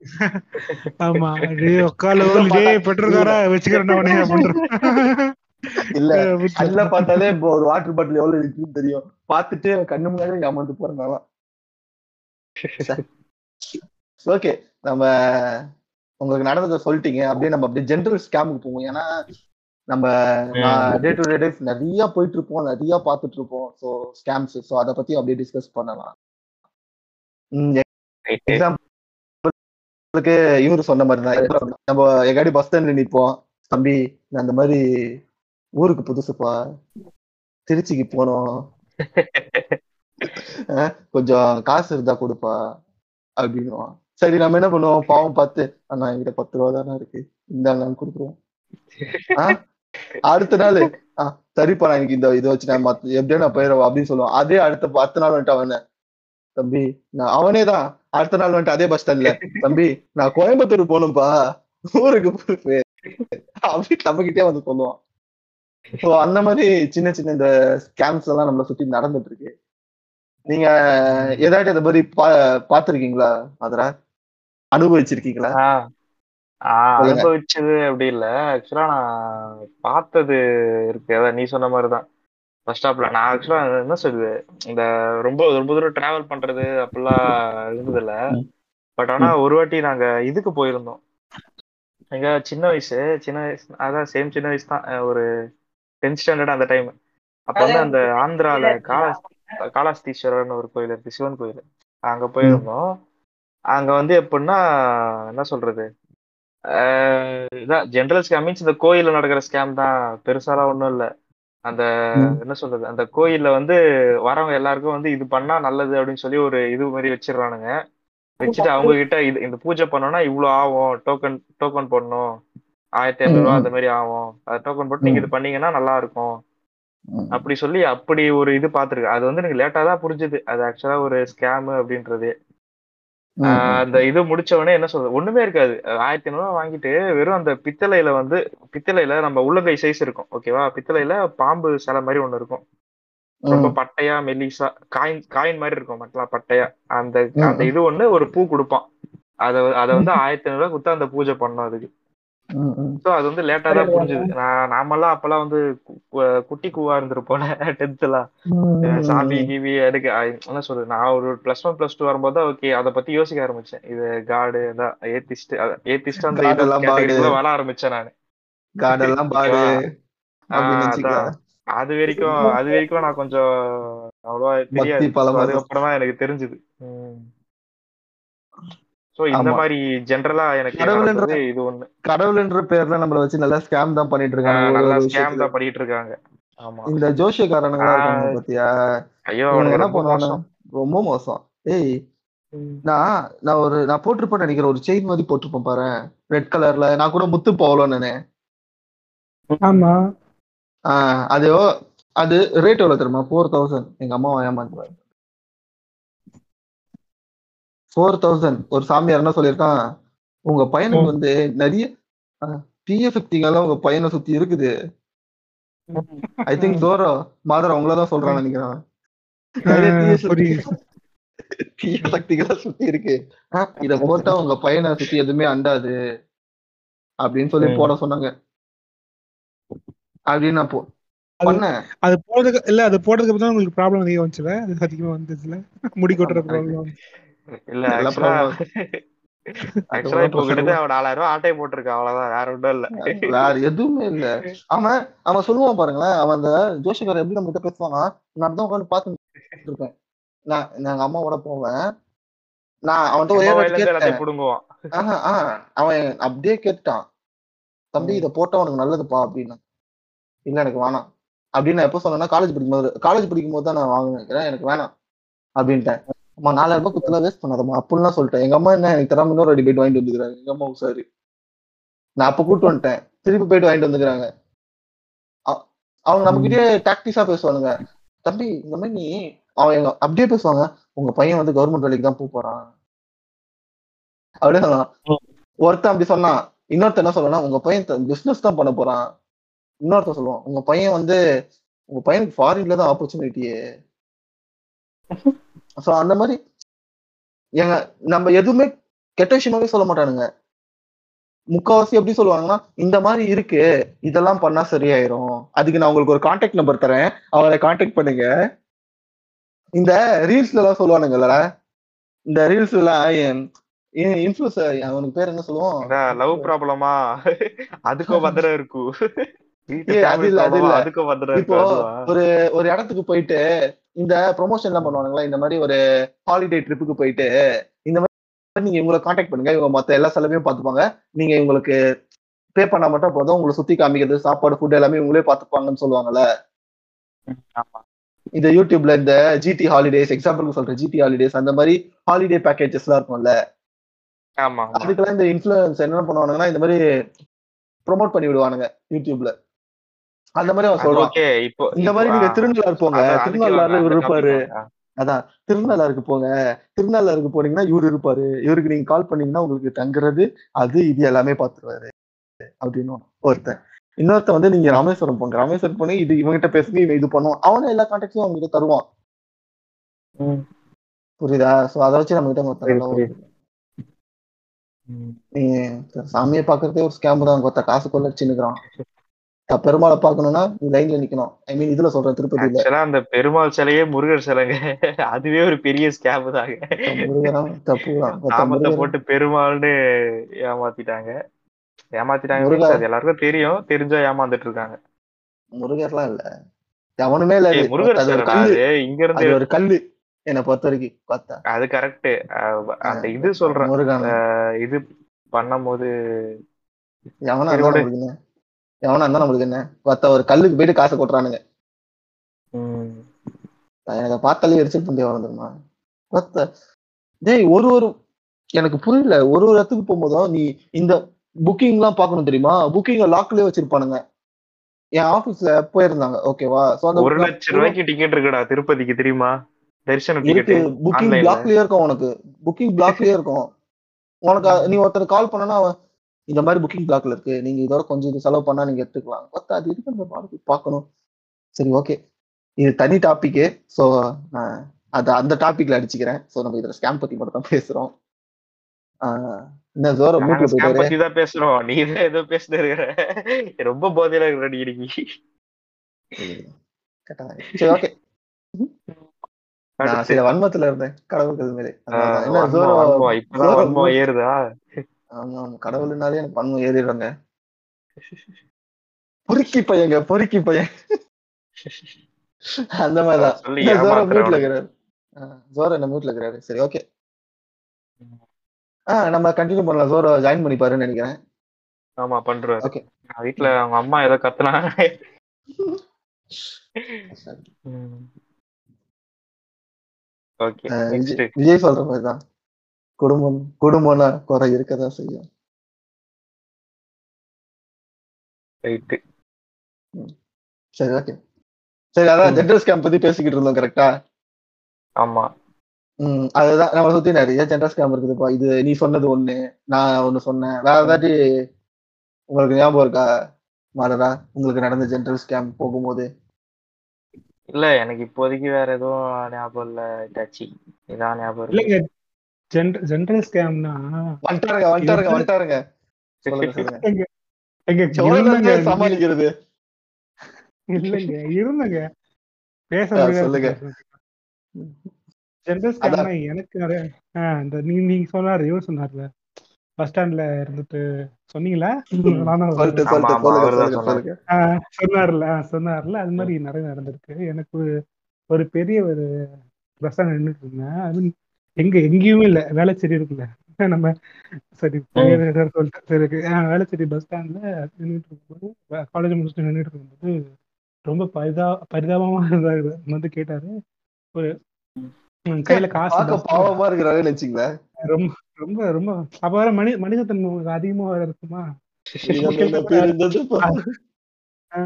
A: *laughs*
C: ஆமா டேய் உக்கால டேய் பெட்ரோல் காரா வச்சுக்கிறேன் உடனே அப்படின்றேன் *laughs*
A: இல்ல கண்ணுல பார்த்தாலே இப்போ ஒரு வாட்டர் பாட்டில் எவ்வளவு இருக்குன்னு தெரியும். பார்த்துட்டு கண்ணு முன்னாடி ஏமாந்து போறனால ஓகே நம்ம உங்களுக்கு நடந்ததை சொல்லிட்டீங்க. அப்படியே நம்ம அப்படியே ஜென்ரல் ஸ்கேமுக்கு போவோம். ஏன்னா நம்ம டே டு டே லைஃப் நிறைய போயிட்டு இருப்போம் நிறைய பார்த்துட்டு இருப்போம். ஸோ ஸ்கேம்ஸ் ஸோ அதை பத்தி அப்படியே டிஸ்கஸ் பண்ணலாம். உங்களுக்கு இவரு சொன்ன மாதிரி தான். நம்ம எங்காடி பஸ் ஸ்டாண்ட்ல நிற்போம் தம்பி நான் அந்த மாதிரி ஊருக்கு புதுசுப்பா திருச்சிக்கு போனோம். கொஞ்சம் காசு இருந்தா கொடுப்பா அப்படின்னுவான். சரி நம்ம என்ன பண்ணுவோம்? பாவம் பார்த்து அண்ணா என்கிட்ட பத்து ரூபா தானே இருக்கு. இந்தாங்க கொடுக்குறோம் ஆஹ் அடுத்த நாள் ஆஹ் சரிப்பா நான் இந்த இதை வச்சு நான் மத்த எப்படியோ நான் போயிடுவோம் அப்படின்னு சொல்லுவான். அதே அடுத்த பத்து நாள் வந்துட்டு அவன தம்பி நான் அவனே தான் அடுத்த நாள் வந்துட்டு அதே பஸ் ஸ்டாண்ட்ல தம்பி நான் கோயம்புத்தூர் போகணும்பா. ஊருக்கு அப்படின்னு நம்ம கிட்டே வந்து சொல்லுவான். ஸோ அந்த மாதிரி சின்ன சின்ன இந்த ஸ்கேம்ஸ் எல்லாம் நம்மளை சுத்தி நடந்துட்டு இருக்கு நீங்க ஏதாச்சும் இந்த மாதிரி பா பாத்திருக்கீங்களா அதரா அனுபவிச்சிருக்கீங்களா.
D: அனுபவிச்சது அப்படி இல்ல. ஆக்சுவலா நான் பார்த்தது இருக்கு. அதான் நீ சொன்ன மாதிரிதான். பஸ் ஸ்டாப்ல நான் ஆக்சுவலா என்ன சொல்லுது இந்த ரொம்ப ரொம்ப தூரம் டிராவல் பண்றது அப்படிலாம் இருந்தது இல்ல. பட் ஆனா ஒரு வாட்டி நாங்க இதுக்கு போயிருந்தோம். எங்க சின்ன வயசு சின்ன வயசு அதான் சேம் சின்ன வயசு தான். ஒரு டென்த் ஸ்டாண்டர்ட் அந்த டைம் அப்ப வந்து அந்த ஆந்திரால காலா காலாஸ்தீஸ்வரர்னு ஒரு கோயில் இருக்கு சிவன் கோயில். அங்க போயிருந்தோம். அங்க வந்து எப்படின்னா என்ன சொல்றது? இதான் ஜென்ரல் ஸ்கேம் மீன்ஸ் இந்த கோயில்ல நடக்கிற ஸ்கேம் தான். பெருசாலாம் ஒண்ணும் இல்ல. அந்த. என்ன சொல்றது அந்த கோயில்ல வந்து வரவங்க எல்லாருக்கும் வந்து இது பண்ணா நல்லது அப்படின்னு சொல்லி ஒரு இது மாதிரி வச்சிடுறானுங்க. வச்சுட்டு அவங்க கிட்ட இது இந்த பூஜை பண்ணோம்னா இவ்வளவு ஆகும் டோக்கன் டோக்கன் போடணும். ஆயிரத்தி ஐநூறு ரூபா. அந்த மாதிரி ஆகும். அது டோக்கன் போட்டு நீங்க இது பண்ணீங்கன்னா நல்லா இருக்கும். அப்படி சொல்லி அப்படி ஒரு இது பாத்துருக்கு அது வந்து எனக்கு லேட்டா தான் புரிஞ்சுது. அது ஆக்சுவலா ஒரு ஸ்கேம் அப்படின்றது. அந்த இது முடிச்ச உடனே என்ன சொல்றது? ஒண்ணுமே இருக்காது. ஆயிரத்தி ஐநூறு வாங்கிட்டு வெறும் அந்த பித்தளையில வந்து பித்தளையில நம்ம உள்ளங்கை சைஸ் இருக்கும் ஓகேவா பித்தளையில பாம்பு சிலை மாதிரி ஒண்ணு இருக்கும். ரொம்ப. பட்டையா மெல்லிசா காயின் காயின் மாதிரி இருக்கும் மட்டும் பட்டையா. அந்த. அந்த இது ஒண்ணு ஒரு பூ கொடுப்பான். அத அத வந்து ஆயிரத்தி ஐநூறு ரூபா கொடுத்து அந்த பூஜை பண்ணோம் அதுக்கு. சோ அது வந்து லேட்டா தான் புரிஞ்சுது. நான் நாமெல்லாம் அப்பெல்லாம் வந்து குட்டி கூவா இருந்திருப்போல டென்த்லாம் சாமி கிவி எடுக்க என்ன சொல்றது நான் ஒரு பிளஸ் ஒன் பிளஸ் டூ வரும்போது ஓகே அதை பத்தி யோசிக்க ஆரம்பிச்சேன். இது காடு ஏத்திஸ்ட் ஏத்திஸ்ட் அந்த
A: God
D: இது
A: எல்லாம்
D: கேட்டகரிக்குள்ள வர ஆரம்பிச்சேன் நான்.
A: காடெல்லாம் *laughs*
D: அது வரைக்கும் அது வரைக்கும் நான் கொஞ்சம் அவ்வளவா தெரியாது. அதுக்கப்புறம் தான் எனக்கு தெரிஞ்சது. சோ இந்த. மாதிரி ஜென்ரலா எனக்கு
A: கடவுள்ன்ற-
D: இது ஒண்ணு.
A: கடவுள்ன்ற பேர்ல நம்மள வச்சு நல்லா ஸ்கேம் தான் பண்ணிட்டு இருக்காங்க
D: நல்லா ஸ்கேம். தான் பண்ணிட்டு இருக்காங்க ஆமா.
A: இந்த ஜோஷியக்காரனுங்க
D: ஆ.
A: இருக்காங்க பாத்தியா?
D: ஐயோ
A: என்ன பண்ணுவாங்க ரொம்ப மோசம். ஏய் நான் நான் ஒரு நான் போட்டிருப்பேன் நினைக்கிறேன். ஒரு செயின் மாதிரி போட்டிருப்பேன் பாரு. ரெட் கலர்ல நான் கூட முத்து போகலாம் நானு
C: ஆமா.
A: ஆஹ் அது அது ரேட் எவ்வளவு தெரியுமா? ஃபோர் தௌசண்ட் எங்க அம்மா ஏமாந்துவாரு ஃபோர் தௌசண்ட் ஒரு சாமியார் என்ன சொல்லியிருக்கான்? உங்க பையனுக்கு வந்து நிறைய தீய சக்திகள்லாம் உங்க பையனை சுத்தி இருக்குது. ஐ திங்க் தோரோ மாதர் அவங்களதான் சொல்றான்னு நினைக்கிறேன். தீய சக்திகள் சுத்தி இருக்கு. இத போட்டா உங்க பையனை சுத்தி எதுவுமே அண்டாது. அப்படின்னு சொல்லி. போட சொன்னாங்க. அப்படின்னு நான் பண்ணேன்.
C: அது போடுறதுக்கு இல்ல அது போடுறதுக்கு அப்புறம் உங்களுக்கு ப்ராப்ளம் அதிகம் வந்துச்சுல? அது அதிகமா வந்துச்சுல முடி கொட்டுற ப்ராப்ளம்
D: இல்ல ஆக்சுவலா இப்போ கிட்ட அவன் நாலாயிரம் ரூபாய் ஆட்டையை போட்டிருக்கான். அவ்வளவுதான். வேற ஒன்றும் இல்ல.
A: வேற எதுவுமே இல்ல. அவன் அவன் சொல்லுவான் பாருங்களேன். அவன் அந்த ஜோஷிகாரன் எப்படி நம்ம கிட்ட பேசுவானா நான் தான் உட்காந்து பார்த்து இருப்பேன். நான் எங்க அம்மாவோட போவேன். நான் அவன்கிட்ட ஒரே
D: புடுங்குவான்.
A: அவன் அப்படியே கேட்டான் தம்பி இதை போட்டா உனக்கு நல்லதுப்பா அப்படின்னு. இல்ல எனக்கு வேணாம். அப்படின்னு நான் எப்போ சொன்னேன்னா காலேஜ் படிக்கும்போது காலேஜ் படிக்கும் போது தான் நான் வாங்க நினைக்கிறேன் எனக்கு வேணாம். அப்படின்ட்டேன். அம்மா நாலாயிரம் ரூபாய் குத்துல வேஸ்ட் பண்ணாதம்மா. அப்படிலாம் சொல்லிட்டேன். எங்க அம்மா என்ன எனக்கு தராம இன்னொரு அடி போயிட்டு வாங்கிட்டு வந்துக்கிறாங்க. எங்க அம்மா உசாரி. நான் அப்ப கூட்டு வந்துட்டேன். திருப்பி போயிட்டு வாங்கிட்டு வந்துக்கிறாங்க. அவங்க நம்ம கிட்டே டாக்டிஸா பேசுவானுங்க. தம்பி இந்த மாதிரி நீ அவன் எங்க அப்படியே பேசுவாங்க. உங்க பையன் வந்து கவர்மெண்ட் வேலைக்கு தான் போக போறான். அப்படியே சொன்னான் ஒருத்தன் அப்படி சொன்னான். இன்னொருத்தன் என்ன சொல்லனா உங்க பையன் பிசினஸ் தான் பண்ண போறான். இன்னொருத்தன் சொல்லுவான் உங்க பையன் வந்து உங்க பையனுக்கு ஃபாரின்ல தான் ஆப்பர்ச்சுனிட்டியே சோ அந்த மாதிரி எங்க நம்ம எதுவுமே கெட்ட விஷயமாவே சொல்ல மாட்டானுங்க. முக்காவாசி எப்படி சொல்லுவாங்கன்னா இந்த மாதிரி இருக்கு இதெல்லாம் பண்ணா சரியாயிரும். அதுக்கு நான் உங்களுக்கு ஒரு கான்டாக்ட் நம்பர் தரேன். அவரை கான்டாக்ட் பண்ணுங்க. இந்த ரீல்ஸ்ல எல்லாம் சொல்லுவானுங்கல்ல இந்த ரீல்ஸ்ல எல்லாம் இன்ஃபுளுசர் அவனுக்கு பேர் என்ன சொல்லுவோம்?
D: லவ் ப்ராப்ளமா அதுக்கும் பத்திரம் இருக்கும். அதுக்கும் பத்திரம்
A: இப்போ? ஒரு ஒரு இடத்துக்கு போயிட்டு இந்த ப்ரொமோஷன் எல்லாம் பண்ணுவானுங்களா? இந்த மாதிரி ஒரு ஹாலிடே ட்ரிப்புக்கு போயிட்டு இந்த மாதிரி நீங்க இவங்களை காண்டாக்ட் பண்ணுங்க. இவங்க மத்த எல்லா செலவையும் பார்த்துப்பாங்க. நீங்க இவங்களுக்கு பே பண்ணா மட்டும் போதும். உங்களை சுத்தி காமிக்கிறது சாப்பாடு ஃபுட் எல்லாமே இவங்களே பார்த்துப்பாங்கன்னு சொல்லுவாங்கல்ல?
D: ஆமா.
A: இந்த யூடியூப்ல இந்த ஜிடி ஹாலிடேஸ் எக்ஸாம்பிளுக்கு சொல்றேன். ஜிடி ஹாலிடேஸ் அந்த மாதிரி ஹாலிடே பேக்கேஜஸ் எல்லாம் இருக்கும்ல. அதுக்கெல்லாம் இந்த இன்ஃபுளுன்ஸ் என்ன பண்ணுவானுங்கன்னா இந்த மாதிரி ப்ரோமோட் பண்ணி விடுவானுங்க யூடியூப்ல அந்த மாதிரி அவன் சொல்றான் இந்த மாதிரி நீங்க திருநள்ளாறு போங்க.
D: வாங்க,
A: இவர் இருப்பாரு. அதான் திருநள்ளாருக்கு போங்க. திருநள்ளாருக்கு போனீங்கன்னா இவரு இருப்பாரு. இவருக்கு நீங்க கால் பண்ணீங்கன்னா உங்களுக்கு தங்குறது அது இது எல்லாமே பாத்துருவாரு. அப்படின்னு ஒருத்தன். இன்னொருத்தன் வந்து நீங்க ராமேஸ்வரம் போங்க. ராமேஸ்வரம் போனீங்க இது இவங்கிட்ட பேசுங்க இவன் இது பண்ணுவான். அவனே எல்லா கான்டாக்டும் அவங்க கிட்ட தருவான். புரியுதா? சோ அதை வச்சு நம்ம கிட்ட. நீ சாமியை பாக்குறதே ஒரு ஸ்கேம் தான். கொத்த காசு கொள்ளச்சின்னுக்குறான் பெருமாளை பாக்கணும்னா நீ லைன்ல நிக்கணும். ஐ மீன் இதுல சொல்றேன்
D: ஆக்சுவலா அந்த பெருமாள் சிலையே முருகர் சிலைங்க. அதுவே ஒரு பெரிய ஸ்கேம் தாங்க. நாமத்தை போட்டு பெருமாள்னு ஏமாத்திட்டாங்க. ஏமாத்திட்டாங்க அது எல்லாருக்கும் தெரியும். தெரிஞ்சா ஏமாந்துட்டு இருக்காங்க.
A: முருகர்லாம் இல்ல. எவனுமே இல்ல.
D: முருகர் இங்க இருந்து
A: ஒரு கல்லு. என்னை பொறுத்த வரைக்கும் பார்த்தா.
D: அது கரெக்ட் அந்த இது சொல்றேன். இது பண்ணும்போது
A: எவனா எவனா இருந்தா நம்மளுக்கு என்ன? பார்த்தா ஒரு கல்லுக்கு போயிட்டு காசை கொட்டுறானுங்க. எனக்கு பார்த்தாலே எரிச்சல் பண்ணி வந்துருமா பார்த்தா டேய் ஒரு ஒரு எனக்கு புரியல. ஒரு ஒரு இடத்துக்கு போகும்போதும் நீ இந்த புக்கிங் எல்லாம் பார்க்கணும் தெரியுமா? புக்கிங் லாக்லயே வச்சிருப்பானுங்க. என் ஆபீஸ்ல போயிருந்தாங்க. ஓகேவா சோ அந்த
D: ஒரு லட்சம் ரூபாய்க்கு டிக்கெட் இருக்குடா திருப்பதிக்கு தெரியுமா? தரிசன
A: இருக்கு.
D: Ticket
A: booking. பிளாக்லயே இருக்கும் உனக்கு. புக்கிங் பிளாக்லயே இருக்கும். உனக்கு நீ ஒருத்தர் கால் பண்ணனா அவன் இந்த மாதிரி புக்கிங் பிளாக்ல இருக்கு. நீங்க இதோட கொஞ்சம் இது செலவு பண்ணா நீங்க எடுத்துக்கலாம். பார்த்தா அது இருக்கு அந்த பாடத்தை பார்க்கணும்? சரி ஓகே இது தனி டாபிக் ஸோ அது அந்த டாபிக்ல அடிச்சுக்கிறேன். ஸோ நம்ம இதுல ஸ்கேம் பத்தி மட்டும் தான் பேசுறோம் என்ன ஜோரோ
D: நாங்க
A: மூட்ல
D: ஸ்கேம்
A: போயிட்டாரு
D: பத்தி தான் பேசுறோம். நீ தான் ஏதோ பேசிட்டு இருக்கிற. ரொம்ப போதையில இருக்கிற நீ.
A: சரி ஓகே நான். சில வன்மத்துல இருந்தேன். கடவுள்கள் மேலே.
D: ஏறுதா?
A: ஆமா கடவுள்னாலே எனக்கு வன்மம் ஏறிடுறாங்க. பொறுக்கி பையங்க பொறுக்கி பையன். அந்த மாதிரிதான். ஜோரோ. மூட்ல இருக்கிறாரு. ஜோரோ என்ன மூட்ல இருக்கிறாரு. சரி ஓகே. ஆ நம்ம கண்டினியூ பண்ணலாம். ஜோரோ ஜாயின் பண்ணிப்பாருன்னு நினைக்கிறேன்.
D: ஆமா பண்றாரு
A: Okay.
D: நான் வீட்டுல அவங்க அம்மா ஏதோ கத்துனா *laughs* ஓகே
A: விஜய் விஜய் சொல்ற மாதிரிதான். குடும்பம் குடும்பம்னா குறை இருக்கதான் செய்யும்?
D: ரைட்டு
A: சரி ஓகே சரி அதான். ஜெண்டர் ஸ்கேம் பத்தி பேசிக்கிட்டு இருந்தோம் கரெக்டா
D: ஆமா.
A: ம் அதுதான். நம்ம சுத்தி நிறைய ஜெண்டர் ஸ்கேம் இருக்குதுப்பா. இது நீ சொன்னது ஒண்ணு நான் ஒண்ணு சொன்னேன். வேற ஏதாட்டி உங்களுக்கு ஞாபகம் இருக்கா மாடரா உங்களுக்கு நடந்த ஜெண்டர் ஸ்கேம் போகும்போது?
D: இல்ல எனக்கு இப்போதைக்கு வேற எதுவும் ஞாபகம் இல்ல டச்சி இதான் ஞாபகம்
C: இல்லைங்க ஜென்ரல் ஸ்கேம்னா
A: வந்துட்டாருங்க வந்துட்டாருங்க வந்துட்டாருங்க.
C: எங்க
A: சமாளிக்கிறது.
C: இல்லைங்க இருந்தங்க. பேச
A: சொல்லுங்க.
C: ஜென்ரல் ஸ்கேம்னா எனக்கு நிறைய இந்த நீங்க நீங்க சொன்னாரு இவர் சொன்னார்ல. பஸ் ஸ்டாண்ட்ல இருந்துட்டு சொன்னீங்களா? சொன்னார்ல சொன்னார்ல. அது மாதிரி நிறைய நடந்திருக்கு. எனக்கு ஒரு- பெரிய ஒரு பிரச்சனை நின்றுட்டு இருந்தேன். அது எங்க எங்கேயுமே இல்ல. வேளச்சேரி இருக்குல்ல. *laughs* நம்ம சரி பேர் ஏதாவது சொல்லிட்டு சரி okay. ஆ, வேளச்சேரி பஸ் ஸ்டாண்ட்ல நின்றுட்டு இருக்கும்போது காலேஜ் முடிச்சுட்டு நின்றுட்டு இருக்கும்போது ரொம்ப பரிதா பரிதாபமா *laughs* இருந்தாரு. வந்து கேட்டாரு ஒரு கையில *laughs* காசு
A: பாவமா இருக்கிறாரு நினைச்சீங்களேன்
C: ரொம்ப ரொம்ப ரொம்ப அப்ப வர மனி மனிதத்தன்மை அதிகமா வேற இருக்குமா?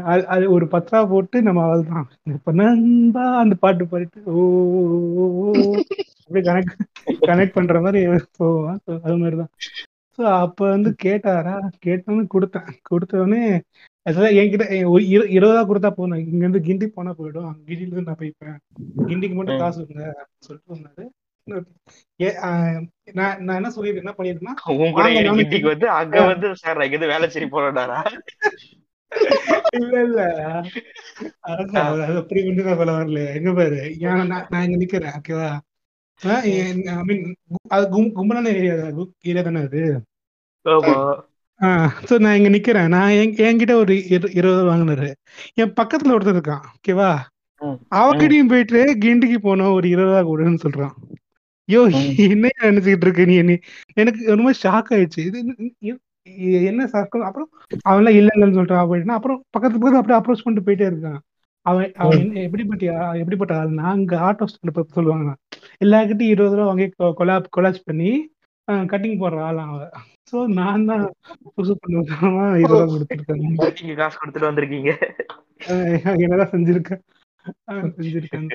C: அது அது ஒரு பத்தா போட்டு நம்ம அவ்வளவுதான் இப்ப நண்பா அந்த பாட்டு பாடிட்டு ஓ, அப்படியே கனெக்ட் கனெக்ட் பண்ற மாதிரி போவான் அது மாதிரிதான். ஸோ அப்ப வந்து கேட்டாரா? கேட்டோன்னு கொடுத்தேன். கொடுத்தோடனே அதான் என்கிட்ட இருபதா கொடுத்தா போதும். இங்க இருந்து கிண்டி போனா போயிடும். கிண்டில இருந்து நான் போய்ப்பேன். கிண்டிக்கு மட்டும். காசு அப்படின்னு சொல்லிட்டு அஹ், நான் நான் என்ன சொல்லியிருக்கேன் என்ன பண்ணிருக்கேன்னா
D: இன்னைக்கு வந்து அங்க வந்து சார் நான் இங்க வேலை சரி போறேன்டாரா
C: இல்ல. இல்ல அப்படி வந்து நான் வரல எங்க பாரு? நான் நான் இங்க நிக்கிறேன் ஓகேவா கும்பலான ஏரியா ஏரியா தானே அது? ஸோ நான் இங்க நிக்கிறேன். நான் என் என்கிட்ட ஒரு இரு- இருபது ரூபா வாங்கினாரு. என் பக்கத்துல ஒருத்தர் இருக்கான் ஓகேவா. அவகிட்டையும் போயிட்டு கிண்டிக்கு போனோம் ஒரு இருபது ரூபா கொடுன்னு சொல்றான். யோ. என்ன நினைச்சுக்கிட்டு இருக்க நீ நீ எனக்கு ரொம்ப ஷாக் ஆயிடுச்சு. இது என்ன சர்க்கம் அப்புறம் அவன்லாம் இல்ல இல்லைன்னு சொல்லிட்டு போயிட்டான். அப்புறம் பக்கத்து பக்கத்துல அப்படியே அப்ரோச் பண்ணிட்டு போயிட்டே இருக்கான். அவன் அவன் எப்படிப்பட்ட எப்படிப்பட்ட ஆள் நாங்க ஆட்டோ ஸ்டாண்ட் பத்தி சொல்லுவாங்க. எல்லார்கிட்டயும் இருபது ரூபா வாங்கி கொலா கொலாச் பண்ணி கட்டிங் போடுற ஆள் அவன். ஸோ நான் தான் புதுசு பண்ணுவதா இருபது ரூபா கொடுத்துருக்கேன்.
D: காசு கொடுத்துட்டு வந்திருக்கீங்க.
C: என்னதான் செஞ்சிருக்கேன். செஞ்சிருக்கேன்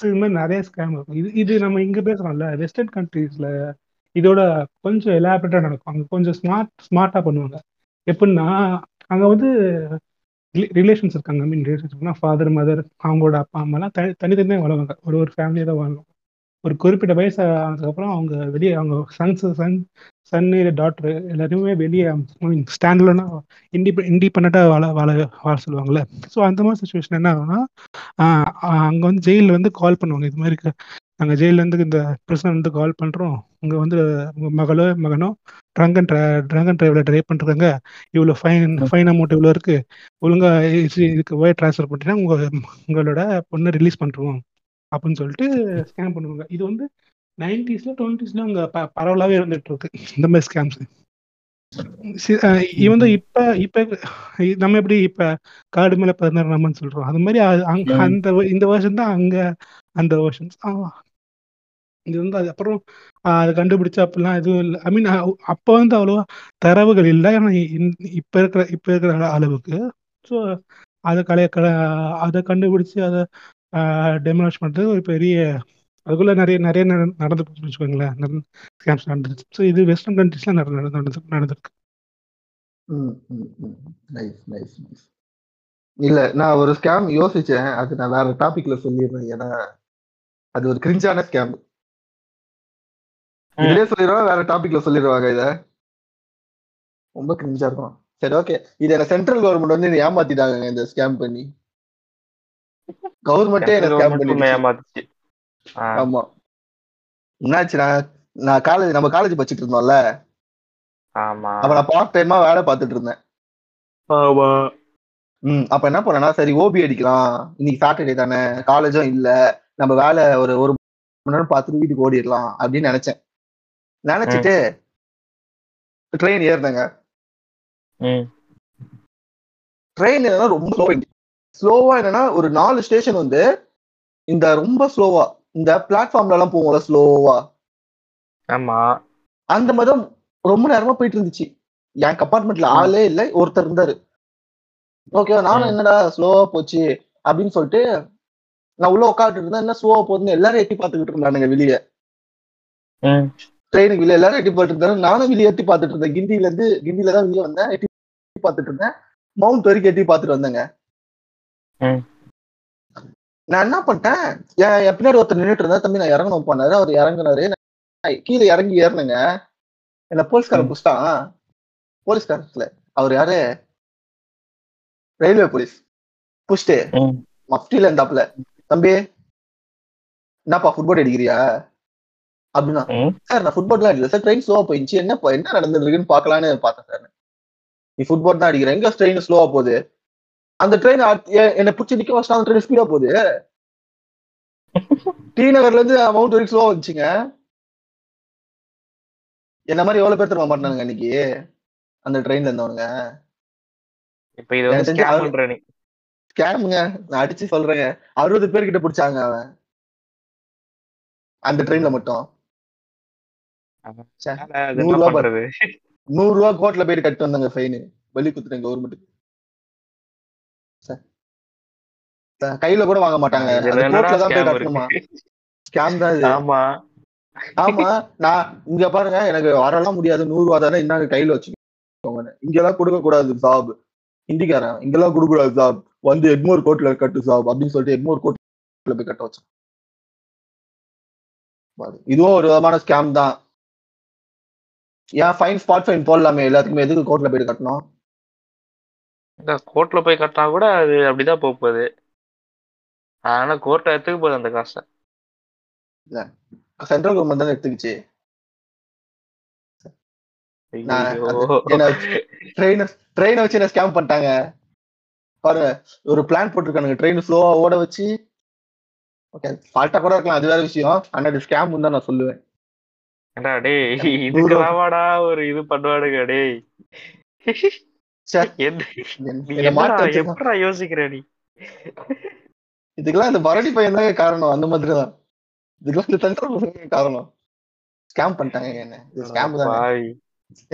C: இது மாதிரி நிறைய ஸ்கேம் இருக்கும் இது இது நம்ம இங்க பேசுறோம்ல வெஸ்டர்ன் கண்ட்ரீஸ்ல இதோட கொஞ்சம் எலாபரேட்டா நடக்கும். அங்க கொஞ்சம் ஸ்மார்ட் ஸ்மார்ட்டா பண்ணுவாங்க. எப்படின்னா அங்க வந்து ரிலேஷன்ஸ் இருக்காங்க. I mean relations father mother அவங்களோட அப்பா அம்மாலாம் தனி தனித்தனியாக வாழ்வாங்க. ஒரு ஒரு ஃபேமிலியாக தான் வாழ்வாங்க. ஒரு குறிப்பிட்ட வயசு ஆனதுக்கப்புறம் அவங்க வெளியே அவங்க சன்ஸ் சன் சன் இல்லை டாக்டர் எல்லாருமே வெளியே மீன் ஸ்டாண்ட்லனா இண்டிபெ இண்டிபெண்ட்டாக வாழ வாழ வாழ சொல்லுவாங்கள்ல ஸோ அந்த மாதிரி சுச்சுவேஷன் என்ன ஆகும்னா அங்கே வந்து ஜெயிலில் வந்து கால் பண்ணுவாங்க. இது மாதிரி நாங்கள் ஜெயிலேருந்து இந்த பிரசன் வந்து கால் பண்ணுறோம் உங்க வந்து உங்கள் மகளோ மகனோ ட்ரங்க் அண்ட் ட்ரங்க் அண்ட் டிரைவில் ட்ரைவ் பண்ணுறாங்க இவ்வளோ ஃபைன் ஃபைன் அமௌண்ட் இவ்வளோ இருக்குது ஒழுங்காக இதுக்கு ஒயர் ட்ரான்ஸ்ஃபர் பண்ணிட்டீங்கன்னா உங்கள் உங்களோட பொண்ணை ரிலீஸ் பண்ணுறோம் அப்படின்னு சொல்லிட்டு ஸ்கேம் பண்ணுவாங்க. இது வந்து நைன்டிஸ்ல டுவெண்ட்டிஸ்ல அங்கே ப பரவலாகவே இருந்துட்டு இருக்கு. இந்த மாதிரி ஸ்கேம்ஸ் இவன் தான் இப்ப இப்ப நம்ம எப்படி இப்ப காடு மேல பதினாறு நம்மன்னு சொல்றோம். அது மாதிரி. அந்த இந்த வருஷன் தான் அங்க அந்த வருஷன்ஸ் இது வந்து அது அப்புறம் அதை கண்டுபிடிச்ச அப்படிலாம் எதுவும் இல்லை. ஐ மீன் அப்போ வந்து அவ்வளோவா தரவுகள் இல்லை. ஏன்னா இப்போ இருக்கிற இப்போ இருக்கிற அளவுக்கு. ஸோ அதை கலைய கல அதை கண்டுபிடிச்சு அதை டெமோலேஷ் பண்ணுறது ஒரு பெரிய அதுக்குள்ள நிறைய நிறைய நட- நடந்து போச்சுன்னு வச்சுக்கோங்களேன் ஸ்கேம்ஸ் நடந்துச்சு ஸோ இது வெஸ்டர்ன் கண்ட்ரிஸ்லாம் நடந்து நடந்து நடந்திருக்கு.
A: நைஸ் நைஸ் நைஸ் இல்ல நான் ஒரு ஸ்கேம் யோசிச்சேன். அது நான் வேற டாபிக்ல சொல்லிடுறேன். ஏன்னா அது ஒரு கிரிஞ்சான ஸ்கேம் இதுலயே சொல்லிடுவா வேற டாபிக்ல சொல்லிடுவாங்க இத. ரொம்ப கிரிஞ்சா இருக்கும். சரி ஓகே இது என்ன சென்ட்ரல் கவர்மெண்ட் வந்து என்னை ஏமாத்திட்டாங்க இந்த ஸ்கேம் பண்ணி. கவர்மெண்டே என்ன ஸ்கேம் பண்ணி
D: ஏமாத்துச்சு.
A: ஆமா. என்னாச்சு நான் நான் காலேஜ் நம்ம காலேஜ் படிச்சிட்டு இருந்தோம்ல.
D: ஆமா.
A: அப்ப நான் பார்ட் டைமா வேலை பார்த்துட்டு இருந்தேன்.
D: ஆமா.
A: ம் அப்ப என்ன பண்ணேன்னா சரி ஓபி அடிக்கலாம். இன்னைக்கு சாட்டர்டே தானே காலேஜும் இல்ல. நம்ம வேலை ஒரு ஒரு மணி நேரம் பார்த்துட்டு வீட்டுக்கு ஓடிடலாம் அப்படின்னு நினைச்சேன். நினைச்சிட்டு ட்ரெயின் ஏறினேங்க. ட்ரெயின் என்னன்னா ரொம்ப ஸ்லோவா ஸ்லோவா என்னன்னா ஒரு நாலு ஸ்டேஷன் வந்து இந்த ரொம்ப ஸ்லோவா இந்த பிளாட்ஃபார்ம்ல எல்லாம் போவோம்ல ஸ்லோவா
D: ஆமா.
A: அந்த மாதிரி ரொம்ப நேரமா போயிட்டு இருந்துச்சு என் கம்பார்ட்மெண்ட்ல ஆளே இல்லை ஒருத்தர் இருந்தாரு. ஓகேவா நானும். என்னடா ஸ்லோவா போச்சு அப்படின்னு சொல்லிட்டு நான் உள்ள உட்காந்துட்டு இருந்தேன் என்ன ஸ்லோவா போகுதுன்னு எல்லாரும் எட்டி பார்த்துக்கிட்டு இருந்தானுங்க வெளியே. ட்ரெயினுக்கு வெளியே எல்லாரும் எட்டி பார்த்துட்டு இருந்தாங்க. நானும் வெளியே எட்டி பார்த்துட்டு இருந்தேன். கிண்டில இருந்து கிண்டில தான் வெளியே வந்தேன். எட்டி பார்த்துட்டு இருந்தேன். மவுண்ட் வரைக்கும் எட்டி பார்த்துட்டு வந்தேங்க. நான் என்ன பண்ணிட்டேன்? என் பின்னாடி ஒருத்தர் நின்னுட்டு இருந்தா தம்பி நான் இறங்கணும் பண்ணாரு அவர் இறங்குனாரு. கீழே இறங்கி ஏறினேங்க. என்ன போலீஸ்காரன் புடிச்சிட்டான்? போலீஸ்காரத்துல. அவர் யாரு? ரயில்வே போலீஸ் புஷ்டு
D: ம்.
A: மஃப்டில இருந்தாப்ல தம்பி என்னப்பா ஃபுட்பால் அடிக்கிறியா? அப்படின்னா சார் நான் ஃபுட்பால் அடிக்கல சார் ட்ரெயின் ஸ்லோவா போயிடுச்சு. என்ன என்ன நடந்திருக்குன்னு பார்க்கலான்னு பார்த்தேன் சார். நீ ஃபுட்பால் தான் அடிக்கிற. எங்க ட்ரெயின் ஸ்லோவா போகுது? அந்த ட்ரெயின் என்னை பிடிச்சி நிக்க வச்சுட்டு அந்த ட்ரெயின் ஸ்பீடா போகுது. *laughs* டி நகர்ல இருந்து மவுண்ட் வரைக்கும் ஸ்லோவா வந்துச்சுங்க. என்ன மாதிரி எவ்வளவு பேர் திரும்ப மாட்டானுங்க அன்னைக்கு? அந்த ட்ரெயின்ல இருந்தவனுங்க.
D: இப்ப இது வந்து ஸ்கேம்
A: ஸ்கேமுங்க நான் அடிச்சு சொல்றேங்க அறுபது பேர் கிட்ட பிடிச்சாங்க அவன். அந்த ட்ரெயின்ல மட்டும். நூறு ரூபா
D: பண்றது?
A: நூறு ரூபா கோர்ட்ல போயிட்டு கட்டு வந்தாங்க ஃபைனு வெளி குத்துறேன் கவர்மெண்ட் கையில கூட வாங்க மாட்டாங்க. கோர்ட்ல தான் போய்
D: scam
A: கட்டணுமா?
D: இருக்கு?
A: ஸ்கேம் தான் இது.
D: ஆமா.
A: ஆமா நான் இங்க பாருங்க எனக்கு வரலாம் முடியாது. நூறு ரூபா தானே இன்னாங்க கையில வச்சுக்கோங்க. இங்கெல்லாம் கொடுக்க கூடாது ஜாப் ஹிந்திக்காரன் இங்கெல்லாம் கொடுக்க கூடாது ஜாப் வந்து எக்மோர் கோர்ட்ல கட்டு ஜாப் அப்படின்னு சொல்லிட்டு எக்மோர் கோர்ட்ல போய் கட்ட வச்சோம் இதுவும் ஒரு விதமான ஸ்கேம் தான். ஏன் ஃபைன் ஸ்பாட் ஃபைன் போடலாமே. எல்லாத்துக்குமே எதுக்கு கோர்ட்ல போயிட்டு கட்டணும்?
D: கோர்ட்ல போய் கட்டினா கூட அது அப்படிதான் போக போகுது. ஆனா கோர்ட்டை எடுத்துக்க போகுது அந்த காசை.
A: சென்ட்ரல் கவர்மெண்ட் தான் எடுத்துக்கிச்சு. ட்ரெயின் வச்சு என்ன ஸ்கேம் பண்ணிட்டாங்க. பாருங்க ஒரு பிளான் போட்டிருக்கானுங்க. ட்ரெயின் ஸ்லோவா ஓட வச்சு ஓகே ஃபால்ட்டா கூட இருக்கலாம். அது வேற விஷயம். ஆனா இது ஸ்கேம் தான் நான் சொல்லுவேன்.
D: டேய் இதுக்கெல்லாமாடா ஒரு இது பண்ணுவானுங்க டேய். எப்படா யோசிக்கிற நீ?
A: இதுக்கெல்லாம் இந்த பரடி பையன் தாங்க காரணம் அந்த மாதிரி தான். இதுக்கெல்லாம் இந்த கவர்மெண்ட் காரணம். ஸ்கேம் பண்ணிட்டாங்க என்ன. இது ஸ்கேம்
D: பாவி.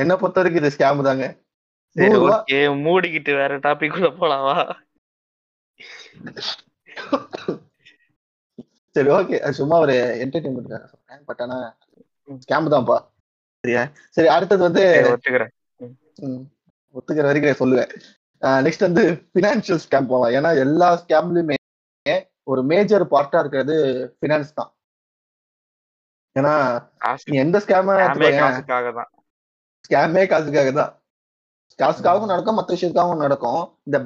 A: என்ன பொறுத்த வரைக்கும் இது ஸ்கேம் தாங்க.
D: மூடிக்கிட்டு வேற டாபிக் உள்ள போலாமா?
A: சரி ஓகே. சும்மா ஒரு என்டர்டைன்மெண்ட் பட் ஆனா ஸ்கேம் தான்ப்பா. சரியா? சரி அடுத்தது வந்து
D: ஒத்துக்கிறேன்.
A: ஒத்துக்கிற வரைக்கும் சொல்லுவேன். நெக்ஸ்ட் வந்து பினான்சியல் ஸ்கேம் போகலாம் ஏன்னா எல்லா ஸ்கேம்லயுமே ஒரு மேஜர் பார்ட்டா இருக்கிறது ஃபினான்ஸ் தான். ஏன்னா எந்த ஸ்கேம் ஸ்கேமே காசுக்காக தான். காசுக்காகவும் நடக்கும் மற்ற விஷயத்துக்காகவும் நடக்கும். இந்த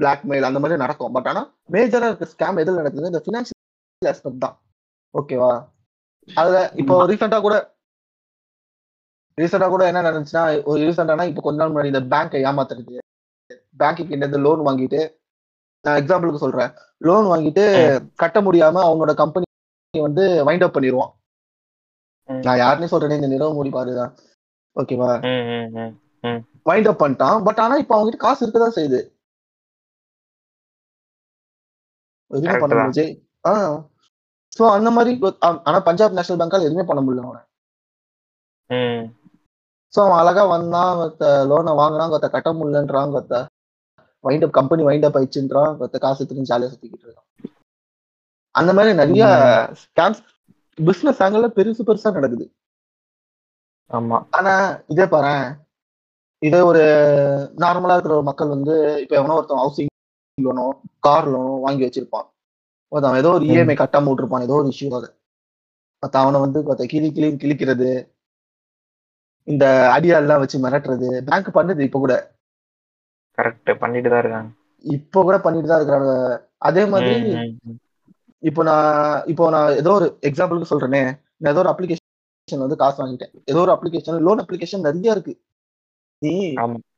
A: பிளாக்மெயில் அந்த மாதிரி நடக்கும். பட் ஆனா மேஜரா இருக்க ஸ்கேம் எதுல நடக்குது? இந்த ஃபினான்சியல் ஆஸ்பெக்ட் தான். ஓகேவா அதுல இப்போ ரீசெண்டா கூட ரீசெண்டா கூட என்ன நடந்துச்சுன்னா ஒரு ரீசெண்டானா இப்போ கொஞ்ச நாள் முன்னாடி இந்த பேங்கை ஏமாத்துறது பேங்க்குக்கு இந்த லோன் வாங்கிட்டு நான் எக்ஸாம்பிளுக்கு சொல்றேன். லோன் வாங்கிட்டு கட்ட முடியாம அவனோட கம்பெனி வந்து வைண்ட் அப் பண்ணிடுவான். நான் யாருன்னு சொல்றேனே இந்த நிலவு மூடி பாருதான். ஓகேவா. வைண்ட் அப் பண்ணிட்டான். பட் ஆனா இப்ப அவங்ககிட்ட காசு இருக்கதான் செய்யுது. பண்ண. முடிஞ்சு. ஆஹ் சோ அந்த மாதிரி ஆனா பஞ்சாப் நேஷனல் பேங்கால எதுவுமே பண்ண முடியல அவனை.
D: ம்.
A: சோ அவன் அழகா வந்தான் லோனை வாங்குறான் கொத்த கட்ட முடியலன்றான் கொத்த wind up company wind up ஆயிடுச்சுன்றான் கொத்த காசு எடுத்துன்னு ஜாலியா சுத்திக்கிட்டு இருக்கான். அந்த மாதிரி நிறைய ஸ்கேம்ஸ் பிசினஸ் ஆங்கிள் பெருசு பெருசா நடக்குது.
D: ஆமா.
A: ஆனா இதே பாரேன். இதே ஒரு நார்மலா இருக்கிற ஒரு மக்கள் வந்து இப்ப எவனோ ஒருத்தன் ஹவுசிங் லோனோ கார் லோனோ வாங்கி வச்சிருப்பான். ஒருத்தன் ஏதோ ஒரு இஎம்ஐ கட்டாம விட்டுருப்பான் ஏதோ ஒரு இஷ்யூ அது மத்த அவனை வந்து கொத்த கிளி கிளி கிழிக்கிறது இந்த ஐடியா எல்லாம் வச்சு மிரட்டுறது பேங்க் பண்ணுது இப்ப கூட.
D: கரெக்ட் பண்ணிட்டு தான் இருக்காங்க.
A: இப்ப கூட பண்ணிட்டு தான் இருக்கிறாங்க. அதே மாதிரி. இப்போ நான் இப்போ நான் ஏதோ ஒரு எக்ஸாம்பிளுக்கு சொல்றேனே. நான் ஏதோ ஒரு அப்ளிகேஷன் வந்து காசு வாங்கிட்டேன். ஏதோ ஒரு அப்ளிகேஷன் லோன் அப்ளிகேஷன் நிறைய இருக்கு. நீ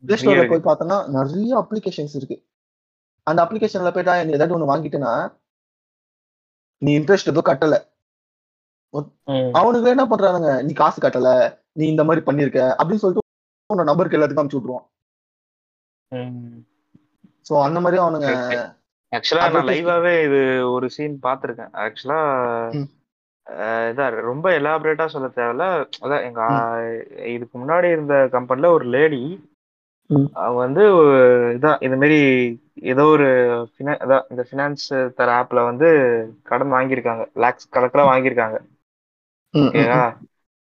A: பிளே ஸ்டோர்ல. போய் பார்த்தோம்னா நிறைய அப்ளிகேஷன்ஸ் இருக்கு. அந்த அப்ளிகேஷன்ல போயிட்டா ஏதாவது ஒண்ணு வாங்கிட்டேன்னா நீ இன்ட்ரெஸ்ட் ஏதோ கட்டல அவனுக்கு என்ன பண்றானுங்க நீ காசு கட்டல நீ இந்த மாதிரி பண்ணிருக்க அப்படின்னு சொல்லிட்டு உன்னோட நம்பருக்கு எல்லாத்துக்கும் அனுப்பிச்சு விட்டுருவான். சோ அந்த மாதிரி அவனுங்க.
D: ஆக்சுவலா நான். லைவாவே இது ஒரு சீன் பார்த்திருக்கேன் ஆக்சுவலா
A: ம்.
D: இதான் ரொம்ப எலாபரேட்டா சொல்ல தேவையில்ல அதான் எங்க இதுக்கு முன்னாடி இருந்த கம்பெனில ஒரு லேடி. அவங்க வந்து இதான் இந்த மாதிரி ஏதோ ஒரு இந்த ஃபினான்ஸ் தர ஆப்ல வந்து கடன் வாங்கியிருக்காங்க. லேக்ஸ் கணக்குல வாங்கியிருக்காங்க. ஓகேவா?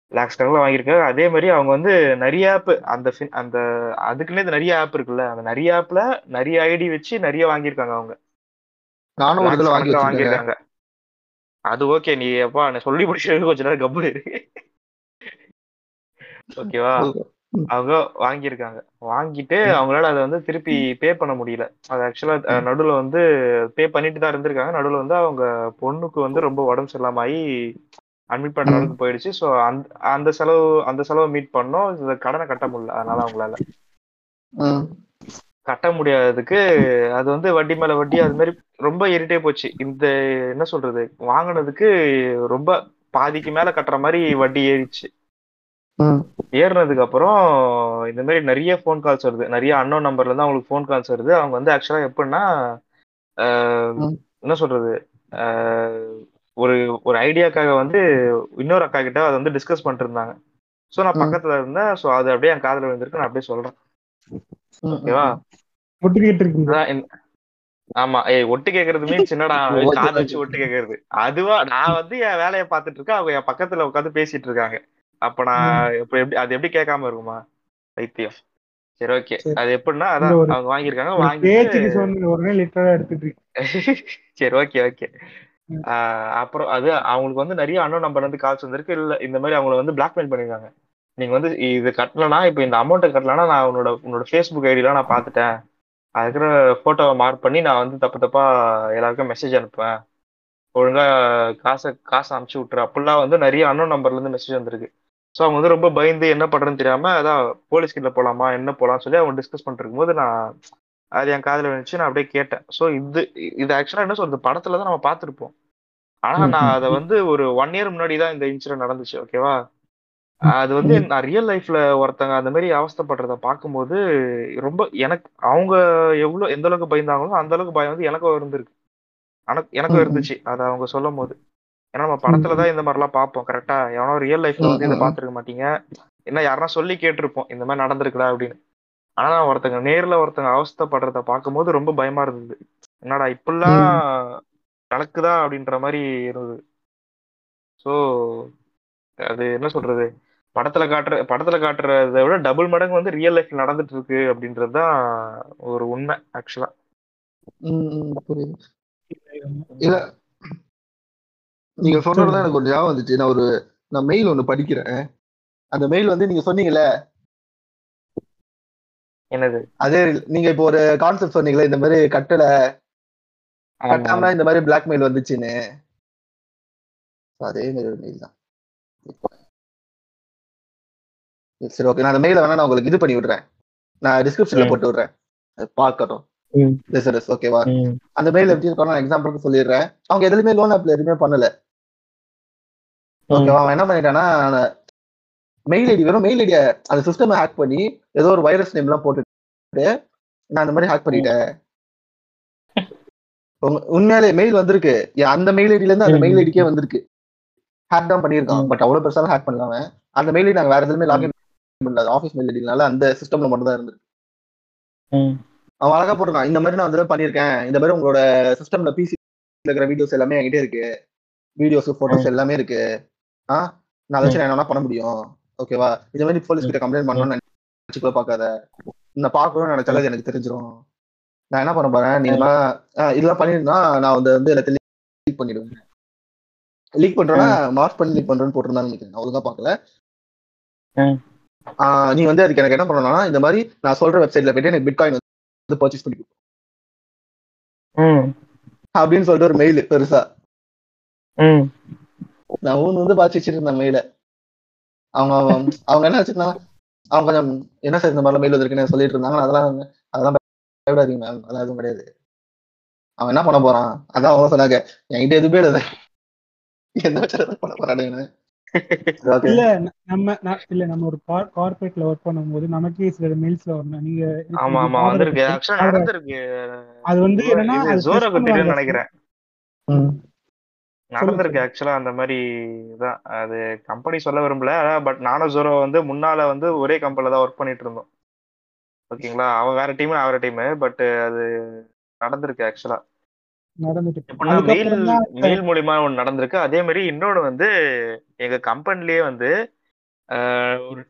D: லேக்ஸ் கணக்குல வாங்கியிருக்காங்க. அதே மாதிரி அவங்க வந்து நிறைய ஆப் அந்த fin- அந்த அதுக்குன்னே நிறைய ஆப் இருக்குல்ல. அந்த நிறைய ஆப்ல நிறைய ஐடி வச்சு நிறைய வாங்கியிருக்காங்க அவங்க.
A: நானும் ஒரு
D: வாங்கியிருக்காங்க. அது ஓகே நீ அப்பா நான் சொல்லி முடிச்சது கொஞ்ச நேரம் கப்பு *laughs* ஓகேவா? அவங்க வாங்கியிருக்காங்க. வாங்கிட்டு. அவங்களால அதை வந்து திருப்பி பே பண்ண முடியல. அது ஆக்சுவலா. நடுவுல வந்து பே பண்ணிட்டு தான் இருந்திருக்காங்க. நடுவுல வந்து அவங்க பொண்ணுக்கு வந்து ரொம்ப உடம்பு சரியில்லாம ஆகி அட்மிட் பண்ற. அளவுக்கு போயிடுச்சு. ஸோ அந்த அந்த செலவு அந்த செலவை மீட் பண்ணோம். இந்த கடனை கட்ட முடியல. அதனால அவங்களால. கட்ட முடியாததுக்கு அது வந்து வட்டி மேல வட்டி அது மாதிரி ரொம்ப இரிட்டே போச்சு. இந்த என்ன சொல்றது? வாங்கினதுக்கு ரொம்ப பாதிக்கு மேல கட்டுற மாதிரி வட்டி ஏறிச்சு ஏறினதுக்கு அப்புறம் இந்த மாதிரி நிறைய ஃபோன் கால்ஸ் வருது. நிறைய அன்னோன் நம்பர்ல இருந்து அவங்களுக்கு ஃபோன் கால்ஸ் வருது. அவங்க வந்து ஆக்சுவலா எப்படின்னா. என்ன சொல்றது? ஒரு ஒரு ஐடியாக்காக வந்து இன்னொரு அக்கா கிட்ட அதை வந்து டிஸ்கஸ் பண்ணிட்டு இருந்தாங்க ஸோ நான். பக்கத்துல இருந்தேன். ஸோ அது அப்படியே என் காதுல விழுந்திருக்கு. நான் அப்படியே சொல்றேன். ஓகேவா? ஆமா. ஏய் ஒட்டு கேக்குறது மீன்ஸ் என்னடா
A: Okay, *laughs*
D: காது வச்சு. ஒட்டு கேக்குறது. அதுவா நான் வந்து என் வேலையை பார்த்துட்டு இருக்கேன். அவங்க என் பக்கத்துல உட்காந்து பேசிட்டு இருக்காங்க. அப்ப நான் இப்ப எப்படி அது எப்படி கேட்காம இருக்குமா? வைத்தியம். சரி ஓகே. அது எப்படின்னா அதான் அவங்க வாங்கியிருக்காங்க
C: இருக்கீங்க *laughs*
D: சரி ஓகே ஓகே. அப்புறம் அது அவங்களுக்கு வந்து நிறைய அண்ணன் நம்பர் வந்து கால்ஸ் வந்திருக்கு. இல்ல இந்த மாதிரி அவங்கள வந்து பிளாக்மெயில் பண்ணிருக்காங்க நீங்க வந்து இது கட்டலனா இப்போ இந்த அமௌண்ட்டை கட்டலனா நான் உன்னோட உன்னோட ஃபேஸ்புக் ஐடிலாம் நான் பார்த்துட்டேன். அது இருக்கிற போட்டோவை மார்க் பண்ணி நான் வந்து தப்பு தப்பா எல்லாருக்கும் மெசேஜ் அனுப்புவேன். ஒழுங்கா காசை காசை அனுப்பிச்சு விட்டுரு. அப்படிலாம் வந்து நிறைய அண்ணன் நம்பர்ல இருந்து மெசேஜ் வந்திருக்கு. ஸோ அவங்க வந்து ரொம்ப பயந்து என்ன பண்றதுன்னு தெரியாம அதான் போலீஸ் கிட்ட போலாமா என்ன போலாம்னு சொல்லி அவங்க டிஸ்கஸ் பண்ணிட்டு இருக்கும்போது நான் அது என் காதுல வந்துச்சு நான் அப்படியே கேட்டேன். ஸோ இது இது ஆக்சுவலா என்ன சொல்றது படத்துல தான் நம்ம பார்த்துருப்போம். ஆனா
A: ம்,
D: நான் அதை வந்து ஒரு ஒன் இயர் முன்னாடி தான் இந்த இன்சிடென்ட் நடந்துச்சு ஓகேவா அது வந்து. நான் ரியல் லைஃப்ல ஒருத்தங்க அந்த மாதிரி அவஸ்தைப்படுறத பார்க்கும்போது ரொம்ப எனக்கு அவங்க எவ்வளவு எந்த அளவுக்கு பயந்தாங்களோ அந்த அளவுக்கு பயம் வந்து எனக்கும் இருந்திருக்கு. எனக்கு எனக்கும். இருந்துச்சு அதை அவங்க சொல்லும் போது ஏன்னா நம்ம படத்துல தான் இந்த மாதிரிலாம் பார்ப்போம் கரெக்டா எவனோ ரியல் லைஃப்ல வந்து இதை. பார்த்துருக்க மாட்டீங்க. என்ன யாருன்னா சொல்லி கேட்டிருப்போம் இந்த மாதிரி நடந்திருக்குடா அப்படின்னு. ஆனா ஒருத்தங்க நேர்ல ஒருத்தங்க அவஸ்தைப்படுறத பார்க்கும்போது ரொம்ப பயமா இருந்தது. என்னடா இப்படிலாம் நடக்குதா அப்படின்ற மாதிரி இருந்தது. ஸோ அது என்ன சொல்றது? படத்துல காட்டுற படத்துல காட்டுறதை விட டபுள் மடங்கு வந்து ரியல் லைஃப்ல நடந்துட்டு இருக்கு அப்படின்றது தான் ஒரு உண்மை ஆக்சுவலா
A: புரியுது. நீங்க சொன்னதுதான் எனக்கு ஒரு ஞாபகம் வந்துச்சு. நான் ஒரு நான் மெயில் ஒண்ணு படிக்கிறேன். அந்த மெயில் வந்து நீங்க சொன்னீங்கல்ல?
D: என்னது?
A: அதே நீங்க இப்போ ஒரு கான்செப்ட் சொன்னீங்களே இந்த மாதிரி கட்டல. கட்டாம இந்த மாதிரி பிளாக்மெயில் வந்துச்சுன்னு. அதே மாதிரி ஒரு மெயில் தான். சரி ஓகே நான் அந்த மெயில வேணா நான் உங்களுக்கு இது பண்ணி விடுறேன். நான் டிஸ்கிரிப்ஷன்ல. போட்டு விடுறேன். பார்க்கட்டும்.
D: ம்.
A: லிசனர்ஸ் ஓகேவா. அந்த மெயில் எப்படி இருக்கணும் நான் எக்ஸாம்பிளுக்கு சொல்லிடுறேன். அவங்க எதுலயுமே லோன் ஆப்ல எதுவுமே பண்ணல. ஓகேவா அவன் என்ன பண்ணிட்டான்னா மெயில் ஐடி வெறும் மெயில் ஐடிய அந்த சிஸ்டம் ஹேக் பண்ணி ஏதோ ஒரு வைரஸ் நேம் எல்லாம் போட்டுட்டு நான் அந்த மாதிரி ஹேக் பண்ணிட்டேன். உண்மையாலே மெயில் வந்திருக்கு. அந்த மெயில் ஐடில இருந்து அந்த. மெயில் ஐடிக்கே வந்திருக்கு. ஹேக் தான் பண்ணியிருக்கான்.
D: ம்.
A: பட் அவ்வளவு பெருசாலும் ஹேக் பண்ணல அவன். அந்த மெயில் ஐடி நாங்க வேற எதுவுமே லாகின் பண்ணல. ஆஃபீஸ் மெயில் ஐடினால அந்த சிஸ்டம்ல மட்டும் தான் இருந்திருக்கு. அவன் அழகா போட்டிருக்கான். இந்த மாதிரி நான் வந்து பண்ணியிருக்கேன். இந்த மாதிரி உங்களோட சிஸ்டம்ல பிசி இருக்கிற வீடியோஸ் எல்லாமே என்கிட்ட இருக்கு. வீடியோஸ் போட்டோஸ் எல்லாமே இருக்கு. ஆ? நான் வச்சு நான் என்ன பண்ண முடியும். ஓகேவா இந்த மாதிரி போலீஸ் கிட்ட கம்ப்ளைண்ட் பண்ணணும்னு நினைச்சுக்கூட பார்க்காத. நான் பார்க்கணும்னு நினைச்சாலும் எனக்கு தெரிஞ்சிரும். நான் என்ன பண்ண போறேன்? நீ இதெல்லாம் பண்ணிருந்தா நான் வந்து வந்து எல்லாத்தையும் லீக் பண்ணிடுவேன். லீக் பண்றேன்னா மார்க் பண்ணி லீக் பண்றேன்னு போட்டிருந்தான்னு நினைக்கிறேன். நான் ஒழுங்கா பார்க்கல. நீ வந்து அதுக்கு எனக்கு என்ன பண்ணணும்னா இந்த மாதிரி நான் சொல்ற வெப்சைட்ல போயிட்டு எனக்கு பிட்காயின் வந்து பர்ச்சேஸ் பண்ணி அப்படின்னு சொல்லிட்டு ஒரு மெயில் பெருசா. நான் ஊன் வந்து பார்த்து வச்சிட்டு இருந்தேன் மெயில அவங்க அவங்க என்ன வச்சிருந்தாங்க? அவங்க கொஞ்சம் என்ன சார் இந்த மாதிரிலாம் மெயில் வந்திருக்குன்னு சொல்லிட்டு இருந்தாங்க. அதெல்லாம் அதெல்லாம் பயப்படாதீங்க மேம் அதெல்லாம் எதுவும் கிடையாது. அவன் என்ன பண்ண போறான்? அதான் அவங்க சொன்னாங்க. என்கிட்ட எதுவுமே இல்லை. எந்த வச்சு பண்ண போறான்னு
C: இல்ல நம்ம இல்ல நம்ம ஒரு கார்பரேட்ல ஒர்க் பண்ணும்போது நமக்கே சில மெயில்ஸ்ல வரணும் நீங்க
D: ஆமா ஆமா வந்திருக்கு. ஆக்சுவலா நடந்திருக்கு.
C: அது வந்து என்னன்னா பண்ணுவாங்க.
D: தெரியும்னு நினைக்கிறேன் நடந்திருக்கு ஆக்சுவலா அந்த மாதிரி தான் அது கம்பெனி சொல்ல விரும்பல. பட் நானும் ஜோரோ வந்து முன்னால வந்து ஒரே கம்பெனில தான் ஒர்க் பண்ணிட்டு இருந்தோம். ஓகேங்களா அவன் வேற டீம் வேற டீம் பட் அது நடந்திருக்கு ஆக்சுவலா மெயில் மூலியமா ஒன்று நடந்திருக்கு. அதே மாதிரி இன்னொன்று வந்து எங்க கம்பெனிலேயே வந்து ஒரு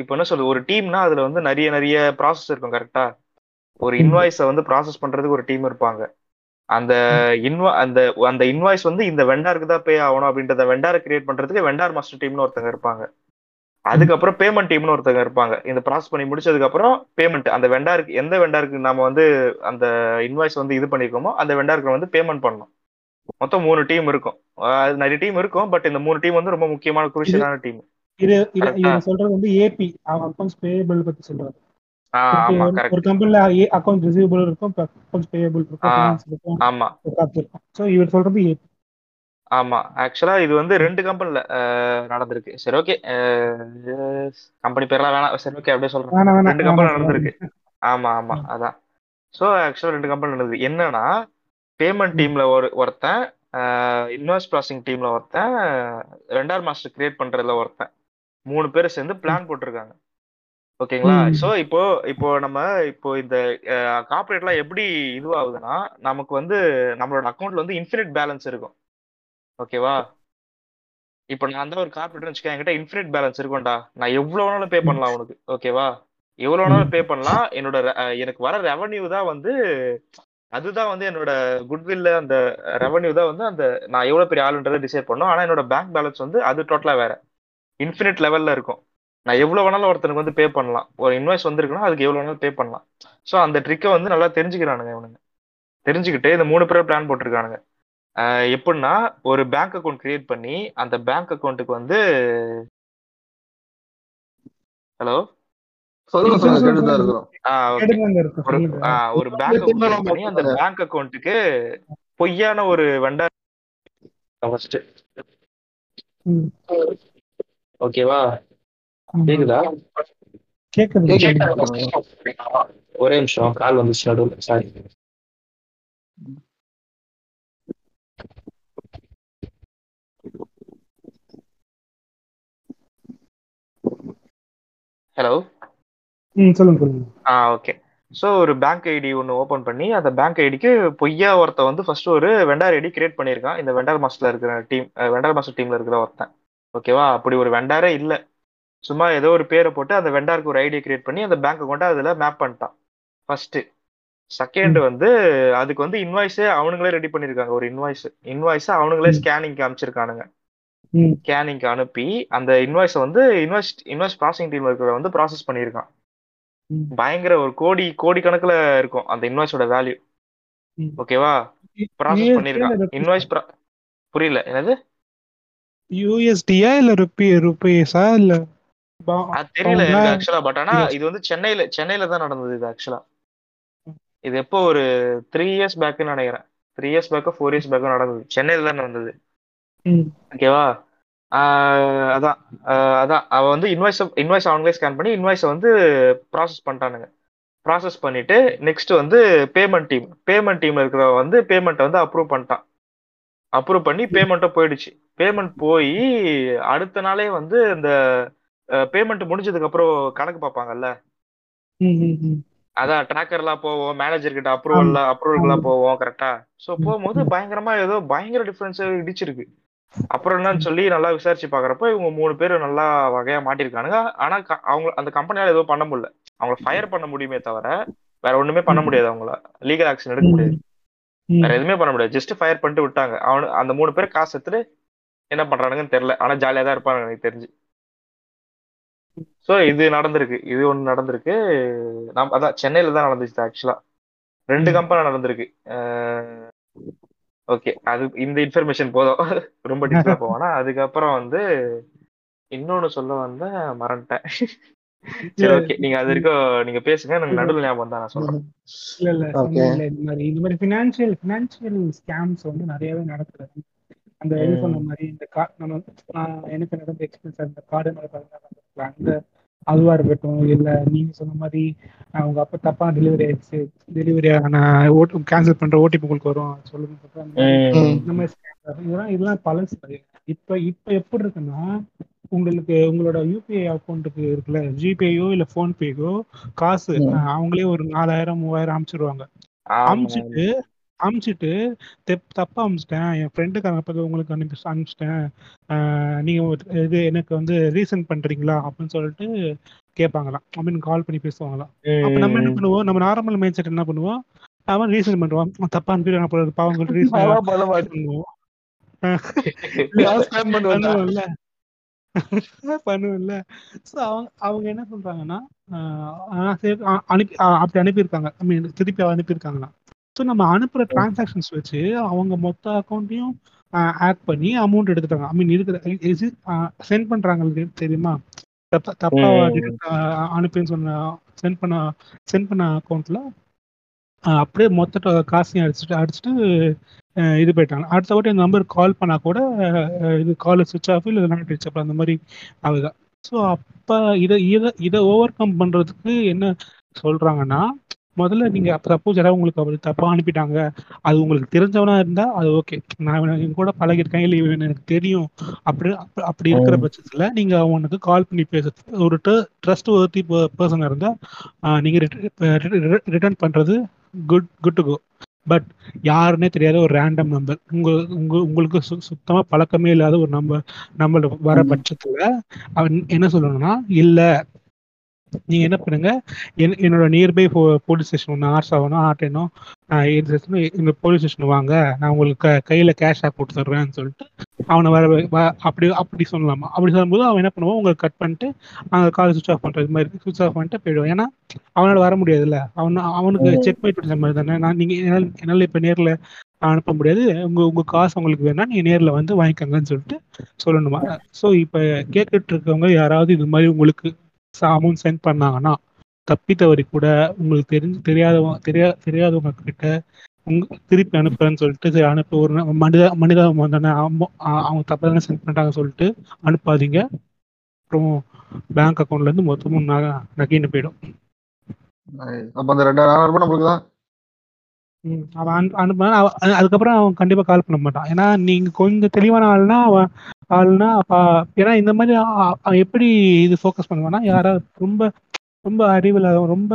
D: இப்போ என்ன சொல்றது? ஒரு டீம்னா அதுல வந்து நிறைய நிறைய ப்ராசஸ் இருக்கும் கரெக்டா ஒரு. இன்வாய்ஸை வந்து ப்ராசஸ் பண்றதுக்கு ஒரு டீம் இருப்பாங்க. அந்த இன்வா அந்த அந்த இன்வாய்ஸ் வந்து இந்த வெண்டாருக்கு தான் பே ஆகணும் அப்படின்றத வெண்டாரை கிரியேட் பண்றதுக்கு வெண்டார் மாஸ்டர் டீம்னு ஒருத்தங்க இருப்பாங்க. அதுக்கப்புறம் பேமெண்ட் டீம்னு ஒருத்தங்க இருப்பாங்க. இந்த ப்ராசஸ் பண்ணி முடிச்சதுக்கு அப்புறம் பேமெண்ட் அந்த வெண்டாருக்கு எந்த வெண்டாருக்கு நாம வந்து அந்த இன்வாய்ஸ் வந்து இது பண்ணிருக்கோமோ அந்த வெண்டாருக்கு வந்து பேமெண்ட் பண்ணணும். மொத்தம் மூணு டீம் இருக்கும். அது நிறைய டீம் இருக்கும் பட் இந்த மூணு டீம் வந்து ரொம்ப முக்கியமான குரூஷியலான டீம்
C: இது சொல்றது வந்து ஏபி அக்கௌண்ட்ஸ் பேயபிள் பத்தி சொல்றாரு
D: ஆமா
C: ஒரு- கம்பெனில அக்கௌண்ட் ரிசீவபிள் இருக்கும் அக்கௌண்ட்ஸ் பேயபிள் இருக்கும்
D: ஆமா.
C: ஸோ இவர் சொல்றது ஏபி
D: ஆமா. ஆக்சுவலா இது வந்து ரெண்டு கம்பெனில நடந்திருக்கு. சரி ஓகே கம்பெனி பேர்லாம் வேணாம். சரி ஓகே அப்படியே சொல்றேன். ரெண்டு கம்பெனி. நடந்திருக்கு. ஆமா. ஆமா அதான். ஸோ ஆக்சுவலா ரெண்டு கம்பெனி நடந்தது. என்னன்னா பேமெண்ட். டீம்ல ஒரு ஒருத்தன் இன்வெஸ்ட் ப்ராசஸிங் டீம்ல ஒருத்தன் ரெண்டார் மாஸ்டர் கிரியேட் பண்றதுல ஒருத்தன். மூணு பேர் சேர்ந்து பிளான் போட்டிருக்காங்க. ஓகேங்களா. ஸோ இப்போ இப்போ நம்ம இப்போ இந்த கார்பரேட்லாம் எப்படி இதுவாகுதுன்னா நமக்கு வந்து நம்மளோட அக்கௌண்ட்ல வந்து இன்ஃபினிட் பேலன்ஸ் இருக்கும். ஓகேவா? இப்போ நான் தான் ஒரு கார்பரேட்னு வச்சுக்கேன் என்கிட்ட இன்ஃபினிட் பேலன்ஸ் இருக்கும்டா. நான் எவ்வளவு வேணாலும் பே பண்ணலாம் உனக்கு. ஓகேவா? எவ்வளவு வேணாலும் பே பண்ணலாம். என்னோட எனக்கு வர ரெவன்யூ தான் வந்து அதுதான் வந்து என்னோட குட்வில்ல அந்த ரெவன்யூ தான் வந்து அந்த நான் எவ்வளவு பெரிய ஆளுன்றதை டிசைட் பண்ணும். ஆனா என்னோட பேங்க் பேலன்ஸ் வந்து அது டோட்டலா வேற. இன்ஃபினிட் லெவல்ல இருக்கும். நான் எவ்வளவு வேணாலும் ஒருத்தனுக்கு வந்து பே பண்ணலாம். ஒரு இன்வாய்ஸ் வந்திருக்குன்னா அதுக்கு எவ்வளவு வேணாலும் பே பண்ணலாம். ஸோ அந்த ட்ரிக்கை வந்து நல்லா தெரிஞ்சுக்கிறானுங்க இவனுங்க. தெரிஞ்சுக்கிட்டு இந்த மூணு பேரும் பிளான் போட்டிருக்கானுங்க. எப்படின்னா ஒரு பேங்க் அக்கௌண்ட் கிரியேட் பண்ணி அந்த பேங்க் அக்கௌண்ட்டுக்கு வந்து ஹலோ ஒரு பேங்க் அக்கௌண்ட் பண்ணி அந்த. பேங்க் அக்கௌண்ட்டுக்கு பொய்யான ஒரு வெண்டார் ஃபர்ஸ்ட். ஓகேவா? கேக்குது. ஒரே நிமிஷம் கால் வந்துச்சு நடுவில். சாரி ஹலோ
C: ம் சொல்லுங்க சொல்லுங்க.
D: ஆ ஓகே. ஸோ ஒரு பேங்க் ஐடி ஒன்று ஓப்பன் பண்ணி அந்த பேங்க் ஐடிக்கு பொய்யா ஒருத்தன் வந்து ஃபர்ஸ்ட் ஒரு வெண்டார் ஐடி கிரியேட் பண்ணியிருக்கான். இந்த வெண்டார் மாஸ்டர்ல இருக்கிற டீம் வெண்டார் மாஸ்டர் டீம்ல இருக்கிற ஒருத்தன். ஓகேவா அப்படி ஒரு வெண்டாரே இல்லை. சும்மா ஏதோ ஒரு பேரை போட்டு அந்த வெண்டாருக்கு ஒரு ஐடியை கிரியேட் பண்ணி அந்த பேங்க் அக்கௌண்ட்டை அதில் மேப் பண்ணிட்டான். ஃபர்ஸ்ட் செகண்ட் வந்து அதுக்கு வந்து இன்வாய்ஸே அவனுங்களே ரெடி பண்ணியிருக்காங்க. ஒரு இன்வாய்ஸ் இன்வாய்ஸை அவனுங்களே. ஸ்கேனிங் காமிச்சிருக்கானுங்க. ஸ்கேனிங்க்கு அனுப்பி அந்த இன்வாய்ஸை வந்து இன்வெஸ்ட் இன்வெஸ்ட் ப்ராசஸிங் டீம் இருக்கிற வந்து ப்ராசஸ் பண்ணியிருக்கான். பயங்கர ஒரு கோடி கோடி கணக்குல இருக்கும் அந்த இன்வாய்ஸோட வேல்யூ. ஓகேவா? ப்ராசஸ் பண்ணியிருக்கான். இன்வாய்ஸ் புரியல. என்னது?
C: யூஎஸ்டியா இல்ல ருப்பி ருப்பீஸா இல்ல?
D: அது தெரியல ஆக்சுவலா பட் ஆனா. இது வந்து சென்னையில சென்னையில தான் நடந்தது இது ஆக்சுவலா இது எப்போ ஒரு த்ரீ இயர்ஸ் பேக்குன்னு நினைக்கிறேன். த்ரீ இயர்ஸ் பேக்கோ ஃபோர் இயர்ஸ் பேக்கோ நடந்தது. சென்னையில தான் நடந்தது. ஓகேவா? அதான். அதான். அவ வந்து இன்வாய்ஸ் இன்வாய்ஸ் அவங்களே ஸ்கேன் பண்ணி இன்வாய்ஸை வந்து ப்ராசஸ் பண்ணிட்டானுங்க. ப்ராசஸ் பண்ணிட்டு நெக்ஸ்ட் வந்து பேமெண்ட் டீம் பேமெண்ட் டீம்ல இருக்கிற வந்து பேமெண்ட்டை வந்து அப்ரூவ் பண்ணிட்டான். அப்ரூவ் பண்ணி பேமெண்ட்டும் போயிடுச்சு. பேமெண்ட் போய் அடுத்த நாளே வந்து இந்த பேமெண்ட் முடிஞ்சதுக்கு அப்புறம் கணக்கு பார்ப்பாங்கல்ல. அதான் ட்ராக்கர்லாம் போவோம் மேனேஜர் கிட்ட அப்ரூவல் அப்ரூவல்கெல்லாம் போவோம் கரெக்டா ஸோ போகும்போது பயங்கரமா ஏதோ பயங்கர டிஃபரன்ஸ் இடிச்சிருக்கு. அப்புறம் என்னன்னு சொல்லி நல்லா விசாரிச்சு பாக்குறப்ப இவங்க மூணு பேர் நல்லா வகையா மாட்டிருக்கானுங்க. ஆனா அவங்க அந்த கம்பெனியால எதுவும் பண்ண முடியல. அவங்கள ஃபயர் பண்ண முடியுமே தவிர வேற ஒண்ணுமே பண்ண முடியாது அவங்கள. லீகல் ஆக்ஷன் எடுக்க முடியாது. வேற எதுவுமே பண்ண முடியாது. ஜஸ்ட் ஃபயர் பண்ணிட்டு விட்டாங்க. அவனு அந்த மூணு பேர் காசு எடுத்துட்டு என்ன பண்றானுங்கன்னு தெரியல. ஆனா ஜாலியா தான் இருப்பாங்க எனக்கு தெரிஞ்சு. ஸோ இது நடந்திருக்கு. இது ஒன்று நடந்திருக்கு. நாம் அதான் சென்னையில தான் நடந்துச்சு ஆக்சுவலா ரெண்டு. கம்பெனி நடந்திருக்கு. ஓகே அது இந்த இன்ஃபர்மேஷன் போதும். *laughs* ரொம்ப டீட்டெயிலாக போவானா அதுக்கப்புறம் வந்து இன்னொன்னு சொல்ல வந்த மறந்துட்டேன். *laughs* சரி ஓகே நீங்க அது வரைக்கும் நீங்க பேசுங்க. எனக்கு நடுவில் ஞாபகம் தான் நான் சொல்றேன்.
C: இல்ல இல்ல இந்த மாதிரி இந்த மாதிரி ஃபினான்ஷியல் ஃபினான்ஷியல் ஸ்கேம்ஸ் வந்து நிறையவே நடக்குது. அந்த இது சொன்ன மாதிரி இந்த கா நம்ம நான் எனக்கு நடந்த எக்ஸ்பீரியன்ஸ் அந்த கார்டு அந்த அதுவா இருக்கட்டும் இல்ல நீங்க சொன்ன மாதிரி உங்க அப்பா தப்பா டெலிவரி ஆயிடுச்சு டெலிவரி நான் ஓட்டு கேன்சல் பண்ற ஓடிபி உங்களுக்கு வரும் சொல்லுங்க. இந்த மாதிரி இதெல்லாம் இதெல்லாம் பழசு இப்ப இப்ப எப்படி இருக்குன்னா உங்களுக்கு உங்களோட யூபிஐ அக்கௌண்ட்டுக்கு இருக்குல்ல ஜிபேயோ இல்ல போன்பேயோ காசு அவங்களே ஒரு நாலாயிரம் மூவாயிரம் அனுப்பிச்சிடுவாங்க
D: ஆமா
C: அமுச்சிட்டு அமுச்சிட்டு தெப் தப்பா அமுச்சிட்டேன். என் ஃப்ரெண்டுக்கு அனுப்பது உங்களுக்கு அனுப்பி அனுப்பிச்சிட்டேன் நீங்க இது எனக்கு வந்து ரீசன் பண்றீங்களா? அப்படின்னு சொல்லிட்டு கேட்பாங்களாம் அப்படின்னு கால் பண்ணி பேசுவாங்களாம். அப்ப நம்ம என்ன பண்ணுவோம்? நம்ம நார்மல் மைண்ட் செட் என்ன பண்ணுவோம்? அவன் ரீசன் பண்ணுவான் *laughs* தப்பா அனுப்பிடுவான் போல பாவம் சொல்லிட்டு ரீசன். பண்ணுவோம்.
A: நான் *laughs*
C: பண்ணுவேன்ல. ஸோ அவங்க அவங்க என்ன அ- அனுப்பி அப்படி அனுப்பியிருக்காங்க. ஐ மீன் திருப்பி அனுப்பியிருக்காங்களாம். ஸோ நம்ம அனுப்புற டிரான்சாக்ஷன்ஸ் வச்சு அவங்க மொத்த அக்கௌண்ட்டையும் ஆட் பண்ணி அமௌண்ட் எடுத்துட்டாங்க. ஐ மீன் இருக்கிற சென்ட் பண்றாங்க தெரியுமா? தப்பா தப்பா அனுப்பின்னு சொன்ன சென்ட் பண்ண சென்ட் பண்ண அக்கௌண்ட்ல அப்படியே மொத்த ட- காசையும் அடிச்சுட்டு அடிச்சுட்டு இது போயிட்டாங்க. அடுத்த வாட்டி அந்த நம்பருக்கு கால் பண்ணா கூட இது கால் சுவிச் ஆஃப் இல்லை நாட் ரீச் அந்த மாதிரி ஆகுதா? ஸோ அப்போ இதை இதை இதை ஓவர் கம் பண்ணுறதுக்கு என்ன சொல்கிறாங்கன்னா முதல்ல நீங்கள் சப்போஸ் யாராவது உங்களுக்கு அப்படி தப்பாக அனுப்பிட்டாங்க அது உங்களுக்கு தெரிஞ்சவனா இருந்தால் அது ஓகே நான் இவனை- இவன் கூட பழகிருக்கேன் இல்லை இவன் எனக்கு தெரியும். அப்படி அப்ப- அப்படி இருக்கிற பட்சத்தில் நீங்கள் அவனுக்கு கால் பண்ணி பேச ஒரு ட்ரஸ்ட் ஒர்த்தி பர்சனாக இருந்தால் நீங்கள் ரிட்டர்ன் பண்ணுறது good good to go but யாருன்னே தெரியாத ஒரு ரேண்டம் நம்பர் உங்க உங்க உங்களுக்கு சு- சுத்தமா பழக்கமே இல்லாத ஒரு நம்பர் நம்பர் வர. பட்சத்துல அவன் என்ன சொல்லணும்னா இல்ல நீங்க என்ன பண்ணுங்க என்- என்னோட நியர்பை போலீஸ் ஸ்டேஷன் ஒன்று ஆர்ஸ் ஆகணும் ஆர்டேனோ இந்த போலீஸ் ஸ்டேஷன் வாங்க. நான் உங்களுக்கு கையில கேஷ் ஆப் போட்டு தர்றேன்னு சொல்லிட்டு அவனை வர அப்படி அப்படி சொல்லலாமா? அப்படி சொல்லும்போது அவன் என்ன பண்ணுவான் உங்களுக்கு கட் பண்ணிட்டு அந்த கால் சுவிச் ஆஃப் பண்றது மாதிரி சுவிச் ஆஃப் பண்ணிட்டு போயிடுவான். ஏன்னா அவனால வர முடியாதுல்ல. அவன் அவனுக்கு. செக் பண்ணி பிடிச்ச மாதிரி தானே. நான் நீங்க என்னால் என்னால் இப்போ நேர்ல அனுப்ப முடியாது. உங்க உங்க காசு உங்களுக்கு வேணா நீங்க நேர்ல வந்து வாங்கிக்கோங்கன்னு சொல்லிட்டு சொல்லணுமா? ஸோ இப்போ கேட்டுட்டு இருக்கவங்க யாராவது இது மாதிரி உங்களுக்கு அமௌண்ட் சென்ட் பண்ணாங்கன்னா தப்பி தவறி கூட உங்களுக்கு தெரிஞ்சு தெரியாதவங்க தெரியா தெரியாதவங்க கிட்ட உங்க திருப்பி அனுப்புறேன்னு சொல்லிட்டு சரி அனுப்ப ஒரு மனித மனித மனிதாபம் தானே அவங்க அவங்க தப்பா தானே சென்ட் பண்ணிட்டாங்க சொல்லிட்டு அனுப்பாதீங்க. அப்புறம் பேங்க் அக்கௌண்ட்ல இருந்து மொத்தமும் நகைன்னு போயிடும்.
A: அப்ப அந்த ரெண்டாயிரம் ரூபாய் நம்மளுக்கு தான்
C: அவன் அனு- அனுப்புனான் அவன் அது- அதுக்கப்புறம் அவன் கண்டிப்பா கால் பண்ண மாட்டான் ஏன்னா நீங்க கொஞ்சம் தெளிவான ஆள்னா அவன் ஆள்னா ஏன்னா இந்த மாதிரி அவன் எப்படி இது ஃபோக்கஸ் பண்ணுவான்னா யாராவது ரொம்ப ரொம்ப அறிவில் ரொம்ப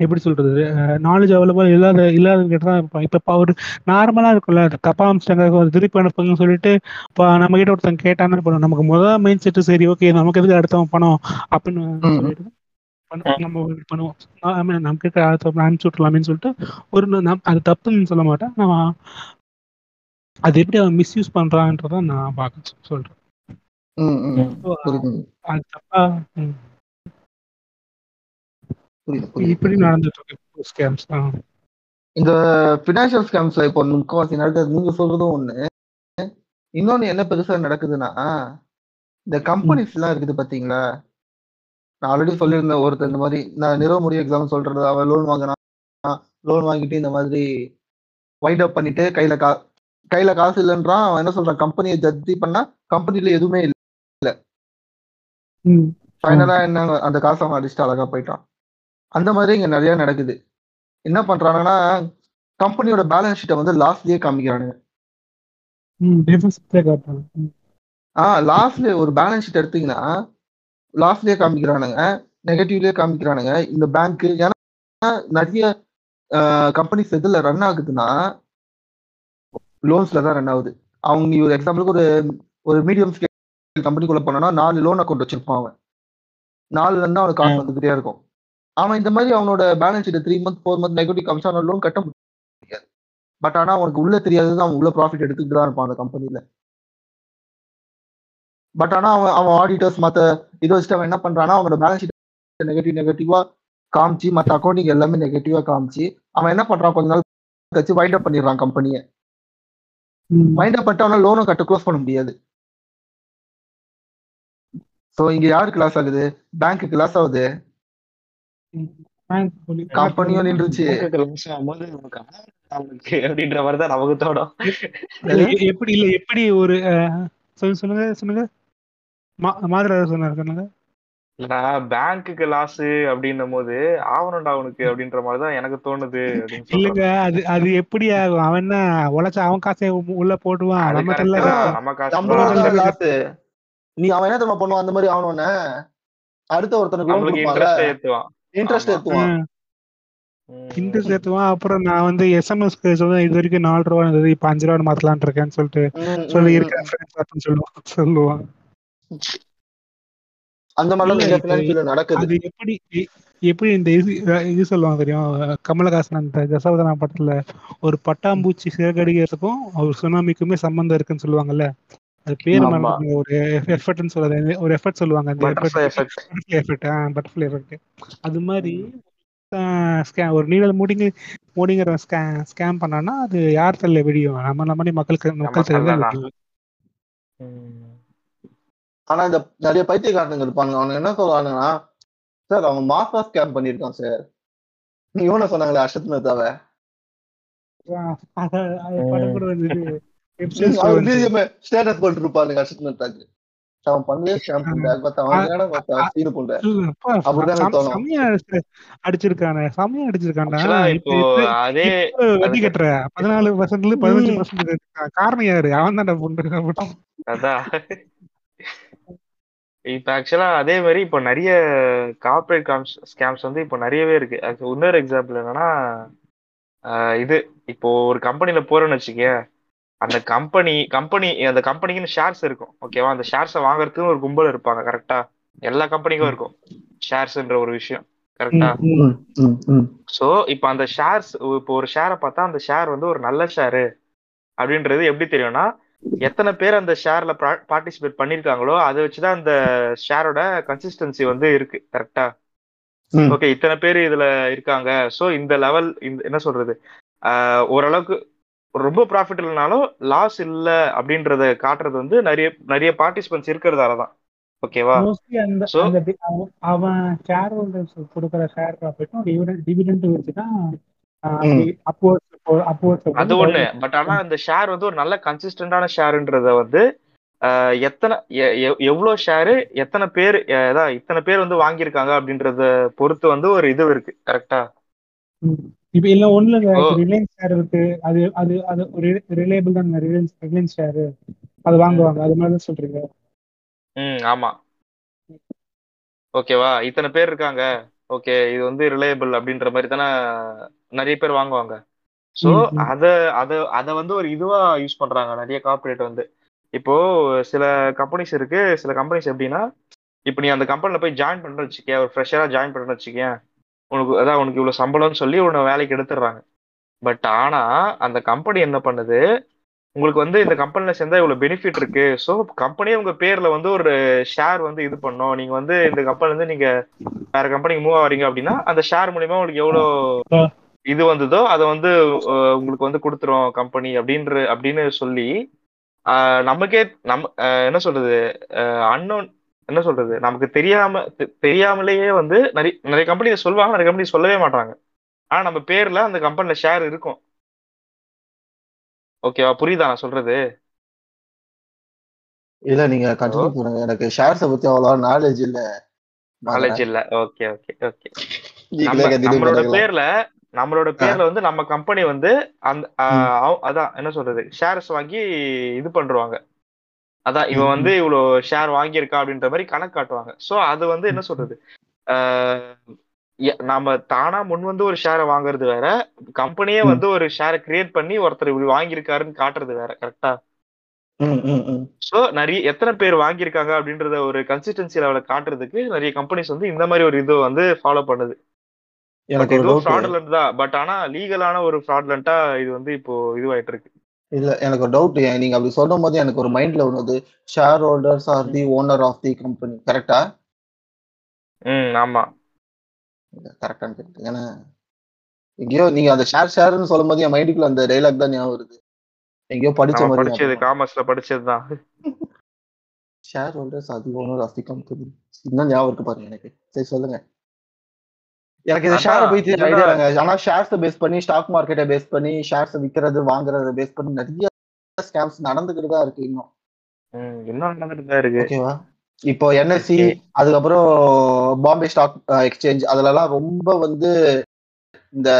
C: எப்படி சொல்றது நாலேஜ் அவைலபிள் இல்லாத இல்லாத கிட்ட தான் இருப்பான் இப்ப அவர் நார்மலா இருக்கும்ல தப்பா அமிச்சிட்டாங்க திருப்பி அனுப்புங்கன்னு சொல்லிட்டு இப்போ நம்ம கிட்ட ஒருத்தன் கேட்டான்னு பண்ணுவோம் நமக்கு முதல் மைண்ட் செட் சரி ஓகே நமக்கு எதுக்கு அடுத்தவன் பணம் அப்படின்னு. சொல்லிட்டு நம்ம பண்ணுவோம். அடுத்த அனுப்பிச்சு விட்டுலாமேன்னு சொல்லிட்டு ஒரு அது தப்புன்னு சொல்ல மாட்டேன். நான் அது எப்படி அவன் மிஸ்யூஸ் பண்றான்றத நான் பார்க்க சொல்றேன். அது தப்பா? இப்படி நடந்துட்டு இருக்கு ஸ்கேம்ஸ்
A: இந்த பினான்சியல் ஸ்கேம்ஸ்ல இப்போ முக்கவாசி நடக்குது. நீங்க சொல்றதும் ஒண்ணு. இன்னொன்னு என்ன பெருசா நடக்குதுன்னா இந்த கம்பெனிஸ் எல்லாம் இருக்குது பாத்தீங்களா? நான் ஆல்ரெடி சொல்லியிருந்தேன் ஒருத்தர் இந்த மாதிரி நான் நிறுவ முடியும் எக்ஸாம் சொல்றது அவன் லோன் வாங்கினான் லோன் வாங்கிட்டு இந்த மாதிரி வைட் அப் பண்ணிட்டு கையில கா கையில காசு இல்லைன்றான் அவன் என்ன சொல்றான் கம்பெனியை ஜப்தி பண்ணா கம்பெனில எதுவுமே இல்லை. ஃபைனலா என்ன அந்த காசை அவன் அடிச்சுட்டு அழகா போயிட்டான். அந்த மாதிரி இங்க நிறைய நடக்குது. என்ன பண்றாங்கன்னா கம்பெனியோட பேலன்ஸ் ஷீட்டை வந்து லாஸ்ட்லயே காமிக்கிறானுங்க.
C: ம், deficit-ல காட்டுறாங்க. ம்,
A: ஆ லாஸ்ட்ல ஒரு பேலன்ஸ் ஷீட் எடுத்தீங்கன்னா லாஸ்ட்லயே காமிக்கிறானுங்க நெகட்டிவ்லயே காமிக்கிறானுங்க. இந்த பேங்க் ஏன்னா நிறைய கம்பெனிஸ் எதுல ரன் ஆகுதுன்னா லோன்ஸ்ல தான் ரன் ஆகுது. அவங்க நீ ஒரு எக்ஸாம்பிளுக்கு ஒரு ஒரு மீடியம் ஸ்கேல் கம்பெனிக்குள்ள போனோம்னா நாலு லோன் அக்கௌண்ட் வச்சிருப்பான் அவன். நாலுல இருந்து அவனுக்கு காசு வந்துகிட்டே இருக்கும். அவன் இந்த மாதிரி அவனோட balance sheet three month four month negative அவனோட லோன் கட்ட முடியாது. பட் ஆனா அவனுக்கு உள்ள தெரியாதது அவன் உள்ள ப்ராஃபிட் எடுத்துக்கிட்டு தான் இருப்பான் அந்த கம்பெனில பட் ஆனா அவன் அவன் ஆடிட்டர்ஸ் மத்த இதை வச்சுட்டு அவன் என்ன பண்றான்னா அவனோட பேலன்ஸ் ஷீட் நெகட்டிவ் நெகட்டிவா காமிச்சு மத்த அக்கௌண்டிங் எல்லாமே நெகட்டிவா காமிச்சு அவன் என்ன பண்றான் கொஞ்ச நாள் கழிச்சு வைண்ட் அப் பண்ணிடுறான் கம்பெனியை
C: ம்.
A: வைண்ட் அப் பண்ணிட்டு அவனால லோனும் கட்ட க்ளோஸ் பண்ண முடியாது. சோ இங்க யாருக்கு லாஸ் ஆகுது? பேங்க்குக்கு லாஸ் ஆகுது. கம்பெனியும் நின்றுச்சு.
D: அப்படின்ற மாதிரி தான் நமக்கு
C: எ- எப்படி இல்ல எப்படி ஒரு சொல்லுங்க சொல்லுங்க.
D: இல்லடா பேங்க்குக்கு லாஸ் அப்படின்னும் போது ஆவணம்டா அவனுக்கு அப்படின்ற மாதிரி தான் எனக்கு தோணுது
C: இல்லங்க அது அது எப்படி ஆகும்? அவன் என்ன உழைச்ச அவன் காசை உள்ள போடுவான்? நம்ம.
D: நம்ம காசு
A: நீ அவன் என்ன தெரியுமா பண்ணுவான்? அந்த மாதிரி ஆகணும்னு அடுத்த ஒருத்தனுக்கு
D: இன்ட்ரெஸ்ட் ஏத்துவான்.
A: இன்ட்ரெஸ்ட். ஏத்துவான்.
C: இன்ட்ரெஸ்ட் ஏத்துவான். அப்புறம் நான் வந்து எஸ்எம்எஸ்க்கு சொல்லுவேன் இது வரைக்கும் நாலு ரூபா இருந்தது இப்ப அஞ்சு ரூபா மாத்தலாம்னு இருக்கேன்னு சொல்லிட்டு சொல்லி இருக்கிற. ஃப்ரெண்ட்ஸ் அப்படின்னு சொல்லுவான் சொல்லுவான்.
A: அந்த மாதிரிலாம் நடக்குது.
C: எப்படி எப்படி இந்த இது இது சொல்லுவாங்க தெரியும்? கமலஹாசன் அந்த தசாவதான படத்துல ஒரு பட்டாம்பூச்சி சிறகடிக்கிறதுக்கும் ஒரு சுனாமிக்குமே சம்பந்தம் இருக்குன்னு சொல்லுவாங்கல்ல? அது பேர். ஒரு எஃபர்ட்னு சொல்லுவாங்க ஒரு எஃபர்ட் சொல்லுவாங்க. அந்த
D: effect.
C: பட்டர்ஃப்ளை எஃபெக்ட் அது மாதிரி ஸ்கேம் ஒரு நீடல் மூடிங்க மூடிங்கிற ஸ்கேம் பண்ணான்னா அது யார் தள்ள வெடியும்? நம்ம நம்ம மக்களுக்கு மக்கள்
D: தள்ள.
C: வெடியும்.
A: ஆனா இந்த நிறைய பைத்தியக்காரனுங்க இருப்பாங்க அவனுங்க என்ன சொல்லுவானுங்கன்னா சார் அவன் மாசா ஸ்கேம் பண்ணிருக்கான் சார். இவனை சொன்னாங்களே அர்ஷத் மேத்தாவ ஸ்டேட்டஸ் போட்டு இருப்பானுங்க அர்ஷத் மேத்தாக்கு அவன் பண்ணவே ஸ்கேம்
C: அடிச்சிருக்கானே செம்மையா அடிச்சிருக்கான்டா இப்ப
D: அதே
C: வட்டி கட்டுற பதினாலு பர்சன்ட்ல பதினஞ்சு பர்சன்ட் காரணம் யாரு அவன் பொண்ணு.
D: அதான். இப்ப ஆக்சுவலா அதே மாதிரி இப்போ நிறைய கார்பரேட் ஸ்கேம்ஸ் வந்து இப்போ நிறையவே இருக்கு. Actually, இன்னொரு எக்ஸாம்பிள் என்னன்னா இது. இப்போ ஒரு கம்பெனில போறேன்னு வச்சுக்கேன் அந்த கம்பெனி கம்பெனி அந்த கம்பெனிக்குன்னு ஷேர்ஸ் இருக்கும். ஓகேவா அந்த ஷேர்ஸை வாங்குறதுக்கு ஒரு கும்பல் இருப்பாங்க கரெக்டா எல்லா கம்பெனிக்கும் இருக்கும். ஷேர்ஸ்ன்ற ஒரு விஷயம் கரெக்டா. சோ இப்போ அந்த ஷேர்ஸ் இப்போ ஒரு ஷேரை பார்த்தா அந்த ஷேர் வந்து ஒரு நல்ல ஷேரு அப்படின்றது எப்படி தெரியும்னா எத்தனை பேர் அந்த ஷேர்ல பார்ட்டிசிபேட் பண்ணிருக்காங்களோ அதை வச்சுதான் அந்த ஷேரோட கன்சிஸ்டன்சி வந்து இருக்கு கரெக்டா. ஓகே இத்தனை பேர் இதுல இருக்காங்க சோ இந்த லெவல் இந்த என்ன சொல்றது ஓரளவுக்கு ரொம்ப ப்ராஃபிட் இல்லைனாலும் லாஸ் இல்ல அப்படின்றத காட்டுறது வந்து நிறைய நிறைய பார்ட்டிசிபென்ட்ஸ் இருக்கிறதால தான் ஓகேவா
C: அவன் ஷேர் ஹோல்டர்ஸ் கொடுக்குற ஷேர் ப்ராஃபிட்டும் டிவிடெண்ட் வச்சுதான்
A: ம்.
D: அது ஒண்ணு. பட் ஆனா அந்த ஷேர் வந்து ஒரு நல்ல கன்சிஸ்டன்டான ஷேர்ன்றத வந்து ஆஹ் எத்தனை எ- எ- எவ்வளவு ஷேரு எத்தனை பேர் அதான் இத்தனை பேர் வந்து வாங்கியிருக்காங்க அப்படின்றத பொறுத்து வந்து ஒரு இது இருக்கு. கரெக்டா
C: இப்ப இல்ல ஒண்ணுல
D: ஓ.
C: ரிலையன்ஸ் ஷேர் இருக்கு. அது அது அது ஒரு ரிலேபிள் தான். ரிலையன்ஸ் ரிலையன்ஸ் ஷேர் அது வாங்குவாங்க. அது மாதிரி தான் சொல்றீங்க.
D: ம் ஆமா. ஓகேவா இத்தனை பேர் இருக்காங்க. ஓகே இது வந்து ரிலையபிள் அப்படின்ற மாதிரி தானே நிறைய பேர் வாங்குவாங்க. ஸோ. அத அத அத வந்து ஒரு இதுவா யூஸ் பண்றாங்க. நிறைய கார்ப்பரேட் வந்து. இப்போ சில கம்பெனிஸ் இருக்கு. சில கம்பெனிஸ் எப்படின்னா இப்போ நீ அந்த கம்பெனில போய் ஜாயின் பண்ற வச்சுக்க ஒரு ஃப்ரெஷரா ஜாயின் பண்ற வச்சுக்கேன். உனக்கு அதான் உனக்கு இவ்வளவு சம்பளம்னு சொல்லி உன்னை வேலைக்கு எடுத்துடுறாங்க. பட் ஆனா அந்த கம்பெனி என்ன பண்ணுது? உங்களுக்கு வந்து இந்த கம்பெனில சேர்ந்தா இவ்வளவு பெனிஃபிட் இருக்கு. ஸோ கம்பெனியே உங்க பேர்ல வந்து ஒரு ஷேர் வந்து இது பண்ணும். நீங்க வந்து இந்த கம்பெனில இருந்து நீங்க வேற கம்பெனிக்கு மூவ் ஆவறீங்க அப்படின்னா அந்த ஷேர் மூலியமா உங்களுக்கு எவ்வளவு இது வந்ததோ அதை வந்து உங்களுக்கு வந்து கொடுத்துரும் கம்பெனி அப்படின்ற அப்படின்னு சொல்லி நமக்கே ஆஹ், என்ன சொல்றது அன்னோன் என்ன சொல்றது நமக்கு தெரியாம தெரியாமலேயே வந்து நிறைய நிறைய கம்பெனி சொல்லுவாங்க நிறைய கம்பெனி சொல்லவே மாட்டாங்க. ஆனா நம்ம பேர்ல அந்த கம்பெனில ஷேர் இருக்கும். ஓகேவா? புரியுதா நான் சொல்றது?
A: இல்ல நீங்க கண்டினியூ பண்ணுங்க. எனக்கு ஷேர்ஸ பத்தி அவ்வளவு நாலேஜ் இல்ல.
D: நாலேஜ் இல்ல. ஓகே ஓகே ஓகே நம்மளோட? பேர்ல நம்மளோட பேர்ல வந்து நம்ம கம்பெனி வந்து அந்த அதான் என்ன சொல்றது? ஷேர்ஸ் வாங்கி இது பண்றாங்க. அதான் இவன் வந்து இவ்வளவு ஷேர் வாங்கியிருக்கா அப்படின்ற மாதிரி கணக்கு காட்டுவாங்க. சோ அது வந்து என்ன சொல்றது? நாம தானா முன் வந்து ஒரு ஷேரை வாங்குறது வேற கம்பெனியே. வந்து ஒரு ஷேரை கிரியேட் பண்ணி ஒருத்தர் இப்படி வாங்கியிருக்காருன்னு காட்டுறது வேற கரெக்டா. சோ நிறைய எத்தனை பேர் வாங்கியிருக்காங்க அப்படின்றத ஒரு கன்சிஸ்டன்சி லெவல காட்டுறதுக்கு நிறைய கம்பெனிஸ் வந்து இந்த மாதிரி ஒரு இது வந்து ஃபாலோ பண்ணுது. பட்
A: எனக்கு ஒரு
D: இதுவும் ஃப்ராட்லண்ட் தான். பட் ஆனா லீகலான ஒரு ஃப்ராட்லண்டா இது வந்து இப்போ இதுவாயிட்டு இருக்கு
A: இல்ல எனக்கு ஒரு டவுட் நீங்க அப்படி சொல்லும் போது எனக்கு ஒரு மைண்ட்ல ஒண்ணு shareholders are the owner of the company கரெக்டா
D: ம் ஆமா.
A: கரெக்டான்னு கேட்டு ஏன்னா எங்கேயோ நீங்க அந்த ஷேர் ஷேர்னு சொல்லும் போது என் மைண்டுக்குள்ள அந்த டைலாக் தான் ஞாபகம் வருது. எங்கேயோ படிச்ச மாதிரி
D: படிச்சது. காமர்ஸ்ல படிச்சதுதான்.
A: Shareholders the owner of the company இன்னும் ஞாபகம் இருக்கு பாருங்க எனக்கு. சரி சொல்லுங்க. எனக்கு இந்த ஷேர் பத்தி. ஐடியா இல்லைங்க ஆனா ஷேர்ஸை பேஸ் பண்ணி ஸ்டாக் மார்க்கெட்டை பேஸ் பண்ணி ஷேர்ஸ் விக்கிறது வாங்குறத பேஸ் பண்ணி நிறைய ஸ்கேம்ஸ் நடந்துகிட்டு தான் இருக்கு இன்னும்.
D: இன்னும் நடந்துட்டு தான் இருக்கு
A: ஓகேவா இப்போ என்எஸ்சி. அதுக்கப்புறம் பாம்பே ஸ்டாக் எக்ஸ்சேஞ்ச் அதுலலாம் ரொம்ப வந்து இந்த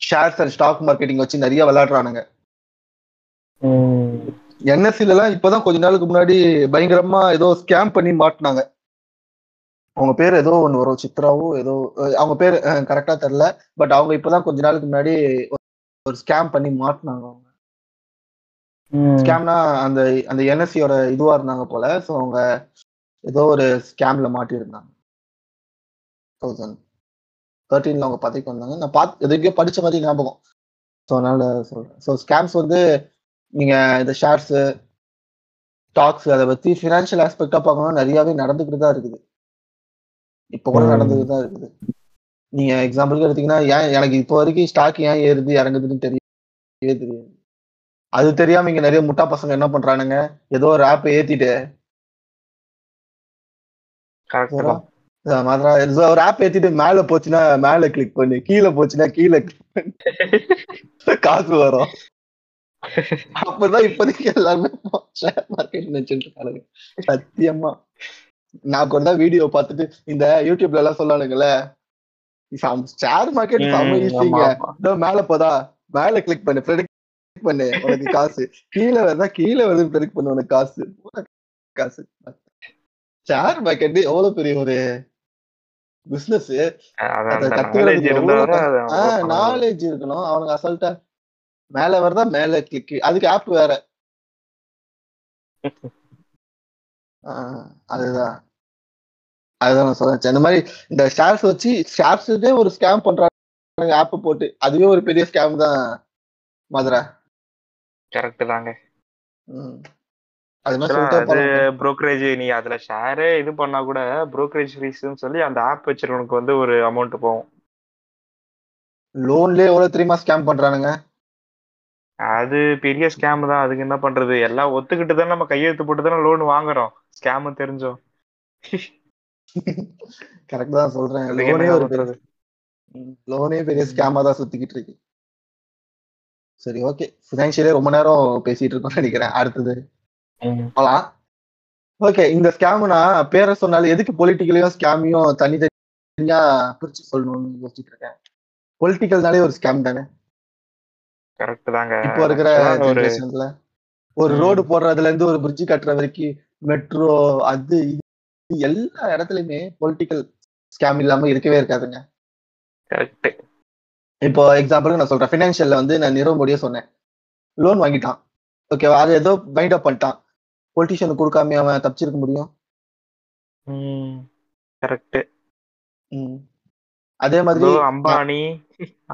A: ஷேர்ஸ் அண்ட் ஸ்டாக் மார்க்கெட்டிங் வச்சு நிறைய விளையாடுறானுங்க. என்எஸ்சில எல்லாம் இப்பதான் கொஞ்ச நாளுக்கு முன்னாடி பயங்கரமா ஏதோ ஸ்கேம் பண்ணி மாட்டினாங்க. அவங்க பேர் ஏதோ ஒன்று வரும் சித்ராவோ ஏதோ அவங்க பேர் கரெக்டா தெரியல பட் அவங்க இப்பதான் கொஞ்ச நாளுக்கு முன்னாடி ஒரு ஸ்கேம் பண்ணி மாட்டினாங்க அவங்க. ஸ்கேம்னா அந்த அந்த என்எஸ்சியோட இதுவா இருந்தாங்க போல ஸோ அவங்க ஏதோ ஒரு ஸ்கேம்ல மாட்டியிருந்தாங்க. தௌசண்ட் தேர்ட்டீன்ல அவங்க பதவிக்கு வந்தாங்க. நான் பார்த்து எதுக்கோ படிச்ச மாதிரி ஞாபகம். ஸோ அதனால சொல்றேன். ஸோ ஸ்கேம்ஸ் வந்து நீங்க இந்த ஷேர்ஸ் ஸ்டாக்ஸ் அதை பத்தி ஃபினான்ஷியல் ஆஸ்பெக்டா பார்க்கணும் நிறையவே நடந்துக்கிட்டு தான் இருக்குது. இப்போ கூட. நடந்துக்கிட்டு தான் இருக்குது. நீங்க எக்ஸாம்பிளுக்கு எடுத்தீங்கன்னா ஏன் எனக்கு இப்போ வரைக்கும் ஸ்டாக் ஏன் ஏறுது இறங்குதுன்னு தெரியவே தெரியாது. அது தெரியாம இங்க நிறைய முட்டா பசங்க என்ன பண்றானுங்க? ஏதோ ஒரு ஆப் ஏத்திட்டு. மாதிரா ஒரு ஆப் ஏத்திட்டு மேல போச்சுன்னா மேல கிளிக் பண்ணு. கீழே போச்சுன்னா கீழே பண்ணு. *laughs* காசு வரும். அப்பதான் இப்போதைக்கு எல்லாருமே ஷேர் மார்க்கெட் நினைச்சிட்டு இருக்கானுங்க. சத்தியமா. நான் கூட வீடியோ பார்த்துட்டு இந்த யூடியூப்ல எல்லாம் சொல்லானுங்கல்ல ஷேர் மார்க்கெட் செம்ம
D: ம்,
A: ஈஸிங்க
D: ஆமா, ஆமா.
A: இதோ மேல போதா? மேல கிளிக் பண்ணு. பண்ணு உனக்கு காசு. கீழே வருதா கீழே வருது கிளிக் பண்ணு உனக்கு காசு. காசு. ஷேர் மார்க்கெட் எவ்வளவு பெரிய ஒரு பிசினஸ்
D: நாலேஜ்
A: இருக்கணும். அவனுக்கு அசல்ட்டா மேல வருதா மேல கிளிக் அதுக்கு ஆப் வேற. அதுதான். அதுதான் நான் சொல்றேன் இந்த மாதிரி இந்த ஷேர்ஸ் வச்சு ஷேர்ஸ்க்கே ஒரு ஸ்கேம் பண்றாங்க. ஆப் போட்டு. அதுவே ஒரு பெரிய ஸ்கேம் தான் மதுரை.
D: கரெக்ட் தாங்க.
A: அது
D: brokerage நீ அதுல ஷேரே இது பண்ணா கூட brokerage ஃபீஸ்னு சொல்லி அந்த ஆப் வச்சிருக்கவனுக்கு வந்து ஒரு அமௌண்ட் போகும்.
A: லோன்லயே எவ்வளவு தெரியுமா ஸ்கேம் பண்றானுங்க?
D: அது பெரிய ஸ்கேம் தான். அதுக்கு என்ன பண்றது? எல்லாம் ஒத்துக்கிட்டு தான் நம்ம கையெழுத்து போட்டு தானே லோன் வாங்குறோம். ஸ்கேம் தெரிஞ்சோம். *laughs*
A: கரெக்ட் தான் சொல்றேன். லோனே பெரிய ஸ்கேமா தான் சுத்திக்கிட்டு இருக்கு. சரி ஓகே ஃபினான்ஷியலே ரொம்ப நேரம் பேசிட்டு இருக்கோம்னு நினைக்கிறேன். அடுத்தது. போலாம். ஓகே இந்த ஸ்கேம்னா பேரை சொன்னாலும் எதுக்கு பொலிட்டிக்கலையும் ஸ்கேமையும் தனித்தனியா பிரிச்சு சொல்லணும்னு யோசிச்சுட்டு இருக்கேன். பொலிட்டிக்கல்னாலே ஒரு ஸ்கேம் தானே?
D: கரெக்ட் தாங்க.
A: இப்போ இருக்கிற ஜெனரேஷன்ல ஒரு. ரோடு போடுறதுல இருந்து ஒரு பிரிட்ஜ் கட்டுற வரைக்கும் மெட்ரோ அது இது எல்லா இடத்துலயுமே பொலிட்டிக்கல் ஸ்கேம் இல்லாம இருக்கவே இருக்காதுங்க.
D: கரெக்ட்
A: இப்போ எக்ஸாம்பிளுக்கு நான் சொல்றேன். ஃபினான்ஷியல்ல வந்து நான் நிறுவ சொன்னேன். லோன் வாங்கிட்டான். ஓகேவா அது ஏதோ பைண்ட் அப் பண்ணிட்டான். பொலிட்டிஷியனுக்கு கொடுக்காம அவன் தப்பிச்சிருக்க முடியும்?
D: கரெக்ட்.
A: அதே மாதிரி
D: அம்பானி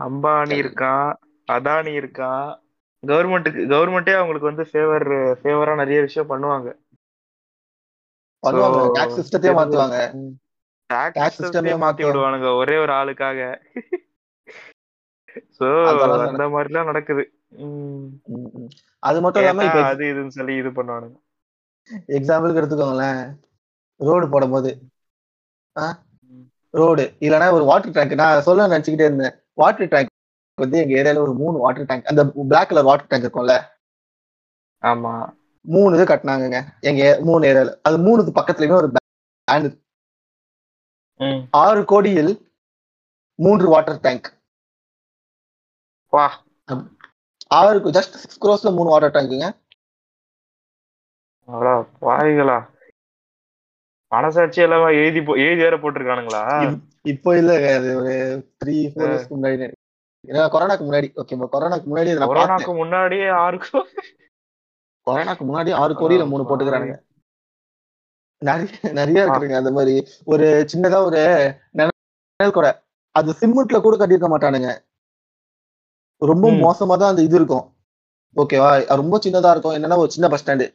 D: அம்பானி இருக்கான் அதானி இருக்கான் கவர்மெண்ட்டுக்கு கவர்மெண்டே அவங்களுக்கு வந்து ஃபேவர் ஃபேவரா நிறைய விஷயம் பண்ணுவாங்க.
A: பண்ணுவாங்க. டாக்ஸ் சிஸ்டத்தையே மாத்துவாங்க.
D: டாக்ஸ் சிஸ்டமே மாத்தி. விடுவானுங்க. ஒரே ஒரு ஆளுக்காக. சோ அந்த மாதிரிலாம் நடக்குது. ம்.
A: ம், ம். அது மட்டும் இல்லாம
D: அது இதுன்னு சொல்லி இது பண்ணுவானுங்க.
A: எக்ஸாம்பிளுக்கு எடுத்துக்கோங்களேன். ரோடு போடும்போது. ரோடு இல்லைன்னா ஒரு வாட்டர் டேங்க் நான் சொல்ல நினைச்சுக்கிட்டே இருந்தேன். வாட்டர் டேங்க் வந்து எங்க ஏரியால ஒரு மூணு வாட்டர் டேங்க் அந்த பிளாக் கலர் வாட்டர் டேங்க் இருக்கும்ல?
D: ஆமா.
A: மூணு இது கட்டினாங்கங்க. எங்க மூணு ஏரியால. அது மூணுக்கு பக்கத்துலயுமே ஒரு
D: ம்.
A: ஆறு கோடியில் மூன்று வாட்டர் டேங்க்
D: வா.
A: ஆறு ஜஸ்ட் சிக்ஸ் க்ரோஸ்ல மூணு வாட்டர் டேங்க்குங்க
D: அவ்வளோ வாய்களா மனசாட்சி எல்லாம் எழுதி போ- எழுதி வேற போட்டிருக்கானுங்களா?
A: இப்போ இல்ல அது ஒரு த்ரீ ஃபோர் இயர்ஸ்க்கு முன்னாடி. ஏன்னா கொரோனாக்கு முன்னாடி. ஓகே கொரோனாக்கு முன்னாடி
D: கொரோனாக்கு முன்னாடியே ஆறுக்கும்
A: கொரோனாக்கு முன்னாடி ஆறு கோடியில மூணு போட்டுக்கிறானுங்க. நிறைய நிறைய இருக்குதுங்க அந்த மாதிரி. ஒரு சின்னதா ஒரு நிழல் கூட. அது சிமெண்ட்ல கூட கட்டியிருக்க மாட்டானுங்க. ரொம்ப. மோசமா தான் அந்த இது இருக்கும். ஓகேவா ரொம்ப சின்னதா இருக்கும். என்னன்னா ஒரு சின்ன பஸ் ஸ்டாண்டு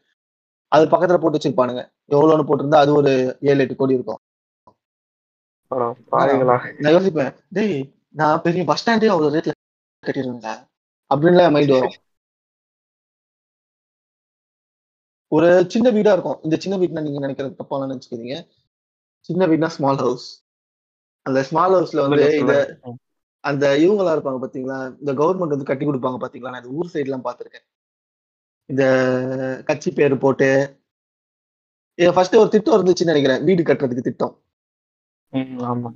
A: அது பக்கத்துல போட்டு வச்சிருப்பானுங்க. எவ்வளவுன்னு போட்டிருந்தா அது ஒரு ஏழு எட்டு கோடி இருக்கும். நான் யோசிப்பேன். டேய் நான் பெரிய பஸ் ஸ்டாண்டே அவ்வளவு ரேட்ல கட்டிடுவேங்க அப்படின்னு மைண்ட் வரும். ஒரு சின்ன வீடா இருக்கும். இந்த சின்ன வீட்னா நீங்க நினைக்கிறது தப்பான நினைச்சுக்கிறீங்க சின்ன வீட்னா ஸ்மால் ஹவுஸ் அந்த ஸ்மால் ஹவுஸ்ல வந்து இத
D: சொல்லுங்க.
A: அந்த இவங்களா இருப்பாங்க பாத்தீங்களா? இந்த கவர்மெண்ட் வந்து கட்டி கொடுப்பாங்க பாத்தீங்களா? நான் இந்த ஊர் சைடு எல்லாம் பாத்திருக்கேன். இந்த கட்சி பேர் போட்டு. ஃபர்ஸ்ட் ஒரு திட்டம் இருந்துச்சுன்னு நினைக்கிறேன். வீடு கட்டுறதுக்கு திட்டம்.
D: ஆமா.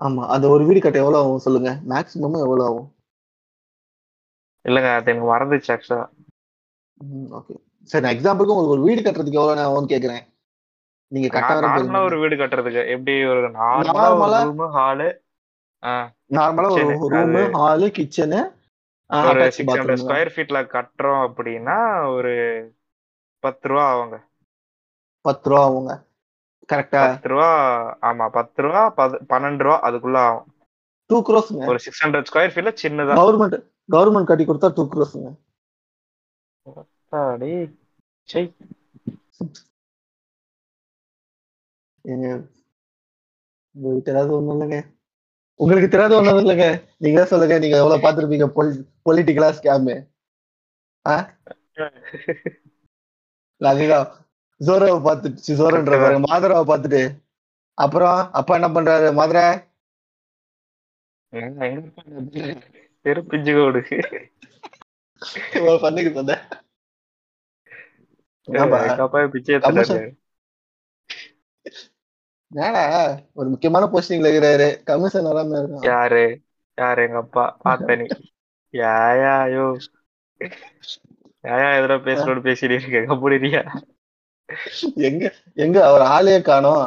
A: ஆமா. அந்த ஒரு வீடு கட்ட எவ்வளவு ஆகும் சொல்லுங்க. மேக்ஸிமம் எவ்வளவு ஆகும்?
D: இல்லங்க அது எனக்கு மறந்துச்சு ஆக்சுவலா
A: ஓகே சரி நான் எக்ஸாம்பிளுக்கு உங்களுக்கு ஒரு வீடு கட்டுறதுக்கு எவ்வளவு நான் ஆகும்னு கேக்குறேன். நீங்க கட்ட
D: ஒரு வீடு கட்டுறதுக்கு எப்படி ஒரு நார்மலா ஹாலு
A: நார்மலா ஒரு ரூமு ஹாலு கிச்சனு
D: ஒரு சிக்ஸ் ஹண்ட்ரட் ஸ்கொயர் ஃபீட்ல கட்டுறோம் அப்படின்னா ஒரு பத்து ரூபா ஆகுங்க.
A: பத்து ரூபா ஆகுங்க. கரெக்டா
D: பத்து ரூபா ஆமா பத்து ரூபா பன்னெண்டு ரூபா அதுக்குள்ள ஆகும்.
A: டூ க்ரோஸ்ங்க
D: ஒரு சிக்ஸ் ஹண்ட்ரட் ஸ்கொயர் ஃபீட்ல சின்னதா.
A: கவர்மெண்ட் கவர்மெண்ட் கட்டி கொடுத்தா டூ க்ரோஸ்ங்க தெரியாத ஒண்ணும் இல்லைங்க. உங்களுக்கு தெரியாத ஒண்ணும் இல்லைங்க. நீங்க தான் சொல்லுங்க நீங்க எவ்வளவு பாத்திருப்பீங்க பொலிட்டிக்கலா ஸ்கேமு அதுதான் ஜோராவை பார்த்துட்டு ஜோரன்ற பாருங்க மாதராவை பார்த்துட்டு. அப்புறம் அப்பா என்ன பண்றாரு மாதரா?
D: எங்க எங்க இருக்காங்க? தெரு பிஞ்சு கோடு
A: பண்ணுக்கு சொன்ன ஏன்பா?
D: எங்க அப்பா பிச்சை
A: கமிஷன்
D: எடுத்துட்டாரு
A: ஏடா ஒரு முக்கியமான போஸ்டிங்ல இருக்கிறாரு. கமிஷன் வராம இருக்கான்.
D: யாரு? யாரு? எங்க அப்பா. பார்த்த நீ யாயா யோ. யாயா எதிர பேசணும்னு பேசிட்டு இருக்க? புரியுறியா
A: எங்க எங்க அவர் ஆளே காணோம்.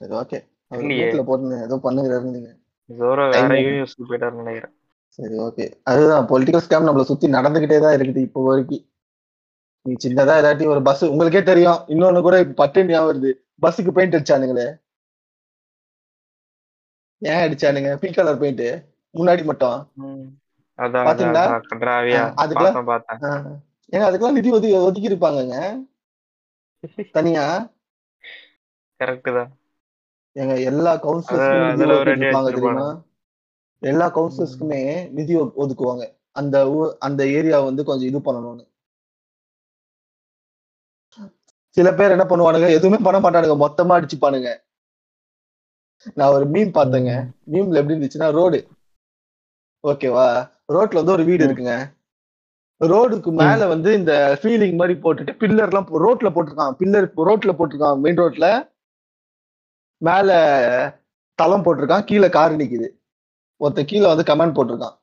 A: சரி ஓகே. வீட்டுல போட்டு ஏதோ பண்ணுகிறாரு நீங்க.
D: ஜோரோ வேற யூனிவர்சிட்டி போயிட்டாருன்னு நினைக்கிறேன்.
A: சரி ஓகே அதுதான் பொலிட்டிக்கல் ஸ்கேம் நம்மள சுத்தி நடந்துகிட்டே தான் இருக்குது இப்போ வரைக்கும். நீ சின்னதா ஏதாட்டி ஒரு பஸ் உங்களுக்கே தெரியும். இன்னொன்னு கூட பட்டு ஞாபகம் வருது. பஸ்ஸுக்கு பெயிண்ட் அடிச்சானுங்களே. ஏன் அடிச்சானுங்க? பிங்க் கலர் பெயிண்ட் முன்னாடி மட்டும். பாத்தீங்களா? அதுக்கெல்லாம். ஏங்க அதுக்கெல்லாம் நிதி ஒதுக்கி ஒதுக்கி இருப்பாங்கங்க தனியா?
D: கரெக்ட் தான்.
A: எங்க எல்லா கவுன்சிலர்ஸ்க்கும் எல்லா கவுன்சிலர்ஸ்க்குமே நிதி ஒதுக்குவாங்க. அந்த அந்த ஏரியா வந்து கொஞ்சம் இது பண்ணணும்னு. சில பேர் என்ன பண்ணுவானுங்க? எதுவுமே பண்ண மாட்டானுங்க. மொத்தமா அடிச்சுப்பானுங்க. நான் ஒரு மீன் பார்த்தேங்க. மீம்ல எப்படி இருந்துச்சுன்னா ரோடு ஓகேவா ரோட்ல வந்து ஒரு வீடு. இருக்குங்க. ரோடுக்கு மேல வந்து இந்த ஃபீலிங் மாதிரி போட்டுட்டு பில்லர் எல்லாம் ரோட்ல போட்டிருக்கான். பில்லர் ரோட்ல போட்டிருக்கான் மெயின் ரோட்ல மேல தளம் போட்டிருக்கான். கீழே கார் நிக்குது. ஒருத்தன் கீழே வந்து கமெண்ட் போட்டிருக்கான்.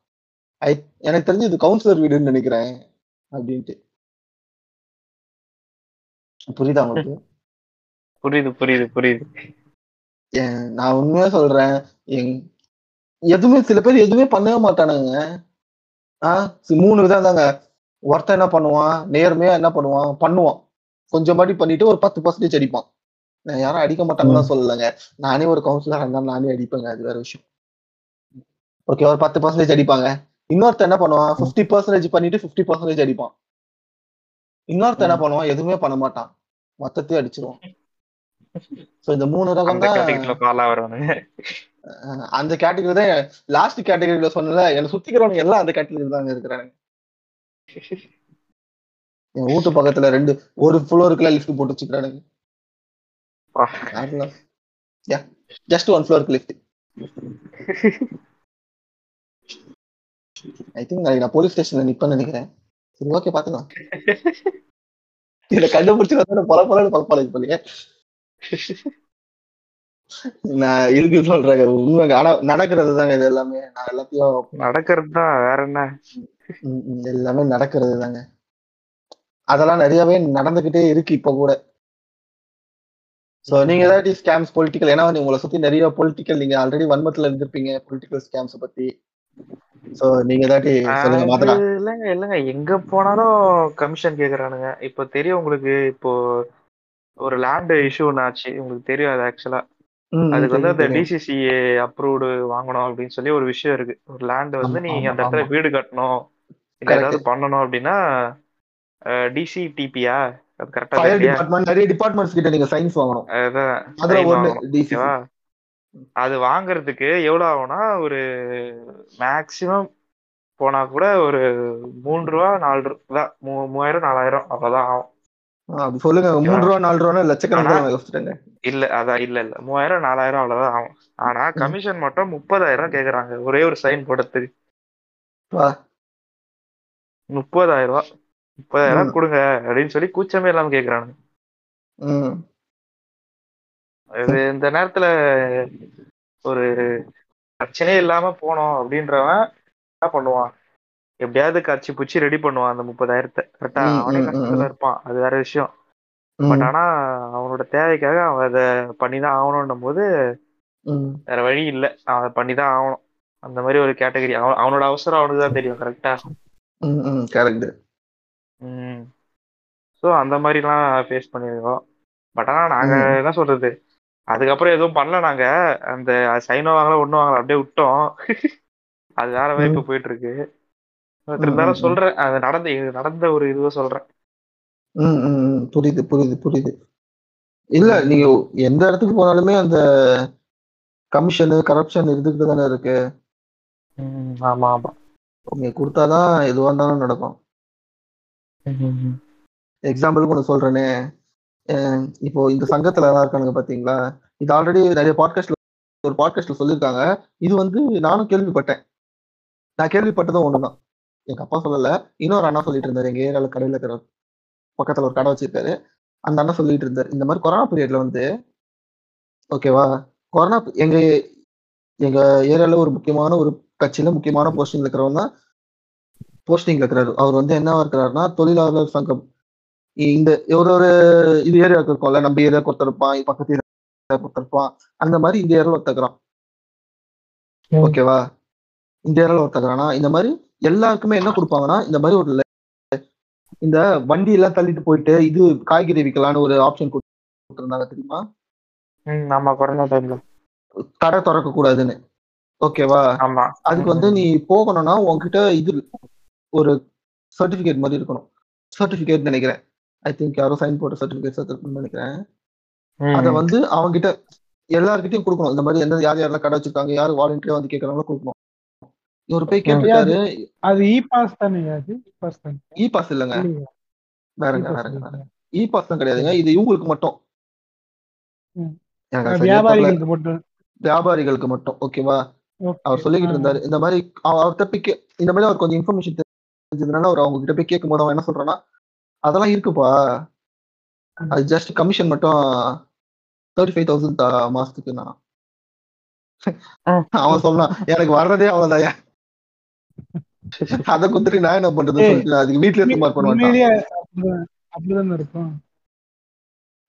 A: ஐ எனக்கு தெரிஞ்சு இது கவுன்சிலர் வீடுன்னு நினைக்கிறேன். அப்படின்ட்டு. புரியுதா உங்களுக்கு?
D: புரியுது புரியுது புரியுது.
A: நான் உண்மையா சொல்றேன் எதுவுமே சில பேர் எதுவுமே பண்ணவே மாட்டானுங்க. ஆஹ் மூணு விதம் தாங்க. ஒருத்தன் என்ன பண்ணுவான் நேர்மையா என்ன பண்ணுவான் பண்ணுவான். கொஞ்சம் மாதிரி பண்ணிட்டு ஒரு பத்து பர்சன்டேஜ் அடிப்பான். நான் யாரும் அடிக்க மாட்டாங்கன்னு சொல்லலைங்க. நானே ஒரு கவுன்சிலர் இருந்தாலும் நானே அடிப்பேங்க அது வேற விஷயம். ஓகே ஒரு பத்து பர்சன்டேஜ் அடிப்பாங்க. இன்னொருத்தன் என்ன பண்ணுவான் ஃபிஃப்டி பர்சன்டேஜ் பண்ணிட்டு ஃபிஃப்டி பர்சன்டேஜ் அடிப்பான். இன்னொருத்தன் என்ன பண்ணுவான்? எதுவுமே பண்ண மாட்டான். மொத்தத்தையும் அடிச்சிருவான். சோ இந்த மூணு ரகம் தான்
D: கேட்டகரியில
A: அந்த கேட்டகரி தான் லாஸ்ட் கேட்டகரியில சொன்னல என்ன சுத்திக்கிறவங்க எல்லாம் அந்த கேட்டகரி தாங்க இருக்கிறாங்க என் வீட்டு பக்கத்துல ரெண்டு ஒரு ஃப்ளோருக்குள்ள லிஃப்ட் போட்டு வச்சுக்கிறானுங்க. ஜஸ்ட் ஒன் ஃப்ளோருக்கு லிஃப்ட் ஐ திங்க் நான் போலீஸ் ஸ்டேஷன்ல நிப்பேன்னு நினைக்கிறேன். சரி ஓகே பாத்துக்கலாம் இத கண்டுபிடிச்சு வந்து பல பல பல பல போலீங்க நான் இருக்கு சொல்றேன் உண்மைங்க ஆனா நடக்கிறது தாங்க இது எல்லாமே. நான் எல்லாத்தையும்
D: நடக்கிறது தான் வேற என்ன?
A: எல்லாமே நடக்கிறது தாங்க. அதெல்லாம் நிறையவே நடந்துகிட்டே இருக்கு இப்ப கூட. சோ நீங்க ஏதாட்டி ஸ்கேம்ஸ் பொலிட்டிக்கல் ஏன்னா உங்களை சுத்தி நிறைய பொலிட்டிக்கல் நீங்க ஆல்ரெடி வன்மத்துல இருந்திருப்பீங்க பொலிட்டிக்கல் ஸ்கேம்ஸ் பத்தி. சோ நீங்க
D: அது இல்லைங்க இல்லைங்க எங்க போனாலும் கமிஷன் கேக்குறானுங்க. இப்போ தெரியும் உங்களுக்கு இப்போ ஒரு லேண்ட் இஷ்யூ ஆச்சு. உங்களுக்கு தெரியும் அது ஆக்சுவலா அதுக்கு வந்து அந்த டிசிசிஏ அப்ரூவ்டு வாங்கணும் அப்படின்னு சொல்லி ஒரு விஷயம் இருக்கு. ஒரு லேண்ட் வந்து நீ அந்த இடத்துல வீடு கட்டணும். இல்ல ஏதாவது பண்ணணும் அப்படின்னா டிசிடிபியா அது கரெக்டா
A: நிறைய டிபார்ட்மெண்ட்ஸ் கிட்ட நீங்க சயின்ஸ் வாங்கணும்.
D: அதான்
A: அதுல ஒண்ணு
D: அது வாங்குறதுக்கு எவ்வளவு ஆகும்னா ஒரு மேக்சிமம் போனா கூட ஒரு மூன்று ரூபா நாலு ரூபா மூ- மூவாயிரம் நாலாயிரம் அவ்வளவுதான் ஆகும்.
A: சொல்லுங்க. மூணு ரூபா நாலு ரூபா
D: இல்ல அதான் இல்ல இல்ல. மூவாயிரம் நாலாயிரம் அவ்வளவுதான் ஆகும். ஆனா. கமிஷன் மட்டும் முப்பதாயிரம் கேக்குறாங்க. ஒரே ஒரு சைன் போடுறதுக்கு.
A: வா.
D: முப்பதாயிரம் ரூபாய் முப்பதாயிரம் கொடுங்க அப்படின்னு சொல்லி கூச்சமே இல்லாம கேக்குறாங்க
A: ம்.
D: இது இந்த நேரத்துல ஒரு பிரச்சனையே இல்லாம போனோம் அப்படின்றவன் என்ன பண்ணுவான்? எப்படியாவது கட்சி புச்சி ரெடி பண்ணுவான் அந்த முப்பதாயிரத்தை. கரெக்டா அவனே கஷ்டத்துல இருப்பான். அது வேற விஷயம். பட் ஆனா அவனோட தேவைக்காக அவன் அதை பண்ணிதான் ஆகணும்னும் போது வேற வழி இல்ல. அவன் அதை பண்ணிதான் ஆகணும். அந்த மாதிரி ஒரு கேட்டகரி அவன் அவனோட அவசரம் அவனுக்கு தான் தெரியும் கரெக்டா
A: கரெக்ட்
D: ஸோ அந்த மாதிரிலாம் ஃபேஸ் பண்ணியிருக்கோம் பட் ஆனா நாங்க
A: ம்.
D: என்ன சொல்றது? அதுக்கப்புறம் எதுவும் பண்ணல நாங்க. அந்த சைனோ வாங்கல ஒண்ணும் வாங்கல அப்படியே விட்டோம். அது வேற இப்ப போயிட்டு இருக்கு இருந்தாலும் சொல்றேன். அது நடந்த நடந்த ஒரு இதுவை சொல்றேன்.
A: ம் ம் ம். புரியுது புரியுது புரியுது. இல்ல. நீங்க எந்த இடத்துக்கு போனாலுமே அந்த கமிஷனு கரப்ஷன் இருந்துகிட்டு தானே இருக்கு.
D: ம், ஆமா ஆமா.
A: நீங்க கொடுத்தாதான் எதுவா இருந்தாலும் நடக்கும். எக்ஸாம்பிளுக்கு ஒன்று சொல்றேனே. இப்போ இந்த சங்கத்துல எல்லாம் இருக்கானுங்க பாத்தீங்களா? இது ஆல்ரெடி நிறைய பாட்காஸ்ட்ல ஒரு பாட்காஸ்ட்ல சொல்லியிருக்காங்க. இது வந்து நானும் கேள்விப்பட்டேன். நான் கேள்விப்பட்டதும் ஒண்ணுதான். எங்க அப்பா சொல்லல. இன்னொரு அண்ணா சொல்லிட்டு இருந்தாரு. எங்க ஏரியால கடையில இருக்கிற பக்கத்துல ஒரு கடை வச்சிருக்காரு. அந்த அண்ணா சொல்லிட்டு இருந்தாரு. இந்த மாதிரி கொரோனா பீரியட்ல வந்து ஓகேவா கொரோனா எங்க எங்க ஏரியால ஒரு முக்கியமான ஒரு கட்சியில முக்கியமான போஸ்டிங்ல இருக்கிறவங்க தான் போஸ்டிங்ல இருக்கிறாரு. அவர் வந்து என்னவா இருக்கிறாருன்னா தொழிலாளர் சங்கம். இந்த ஒரு ஒரு இது ஏரியாவுக்கு இருக்கும்ல நம்ம ஏரியா ஒருத்தருப்பான் பக்கத்து ஏரியா ஒருத்தருப்பான் அந்த மாதிரி இந்த ஏரியால ஒருத்தக்கிறான். ஓகேவா? இந்த ஏரியால ஒருத்தக்கிறானா இந்த மாதிரி எல்லாருக்குமே என்ன கொடுப்பாங்கன்னா இந்த மாதிரி ஒரு இந்த வண்டி எல்லாம் தள்ளிட்டு போயிட்டு இது காய்கறி விற்கலான்னு ஒரு ஆப்ஷன் கொடுத்துருந்தாங்க தெரியுமா?
D: ஆமா கொரோனா டைம்ல
A: கடை திறக்க கூடாதுன்னு ஓகேவா? அதுக்கு வந்து நீ போகணும்னா உன்கிட்ட இது ஒரு சர்டிபிகேட் மாதிரி இருக்கணும். சர்டிபிகேட் நினைக்கிறேன். ஐ திங்க் யாரோ சைன் போட்ட சர்டிபிகேட் நினைக்கிறேன்.
D: ம்,
A: அதை வந்து அவங்கிட்ட எல்லார்கிட்டயும் கொடுக்கணும். இந்த மாதிரி எந்த யார் யாரெல்லாம் கடை வச்சிருக்காங்க யார் வாலண்டியரா வந்து கேட்கறாங்களோ கொடுக்கணும். இவர் போய் கேட்டிருக்காரு
C: அது இ பாஸ் தானே அது? இ பாஸ் தானே
A: இ பாஸ் இல்லைங்க? வேறங்க வேறங்க? இ பாஸ் தான் கிடையாதுங்க. இது இவங்களுக்கு மட்டும்.
C: வியாபாரிகளுக்கு மட்டும்.
A: வியாபாரிகளுக்கு மட்டும். ஓகேவா. அவர் சொல்லிக்கிட்டு. இருந்தாரு. இந்த மாதிரி அவ- அவர்கிட்ட போய் இந்த மாதிரி அவர் கொஞ்சம் இன்ஃபர்மேஷன் தெரிஞ்சதுனால அவர் அவங்க கிட்ட போய் கேட்கும் போது அவன் என்ன சொல்றான்னா அதெல்லாம் இருக்குப்பா. அது ஜஸ்ட் கமிஷன் மட்டும் தேர்ட்டி ஃபைவ் தௌசண்ட் மாசத்துக்கு நான். அவன் சொன்னான் எனக்கு வர்றதே அவ்வளவுதான். அதை குத்துட்டு நான் என்ன பண்றது அதுக்கு வீட்லயே சுமார் பண்ணுவான்
C: உண்மையிலேயே அப்படிதான் இருக்கும்.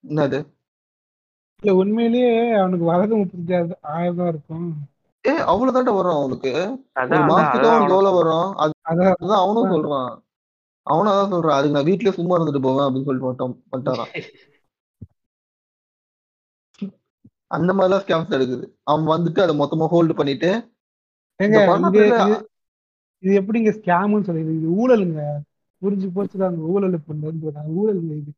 A: என்னது?
C: இல்ல உண்மையிலேயே அவனுக்கு வரது முப்பத்தி ஆயிரம் தான் இருக்கும்.
A: ஏ அவ்வளவுதான்டா வரும் அவனுக்கு. மாசத்துக்கு அவனுக்கு எவ்வளவு வரும்? அதுதான் அவனும் சொல்றான். அவனும் அதான் சொல்றான் அதுக்கு நான் வீட்லயே சும்மா இருந்துட்டு போவேன் அப்படின்னு சொல்லிட்டு மட்டும் பண்ணிட்டாரான் அந்த மாதிரிலாம் ஸ்கேம்ஸ் இருக்குது அவன் வந்துட்டு அதை மொத்தமா ஹோல்டு பண்ணிட்டு
C: இது எப்படிங்க ஸ்கேம்னு சொல்லுது இது ஊழலுங்க. புரிஞ்சு போச்சுதான் அந்த ஊழல் பண்ணுறது ஊழலுங்க இது.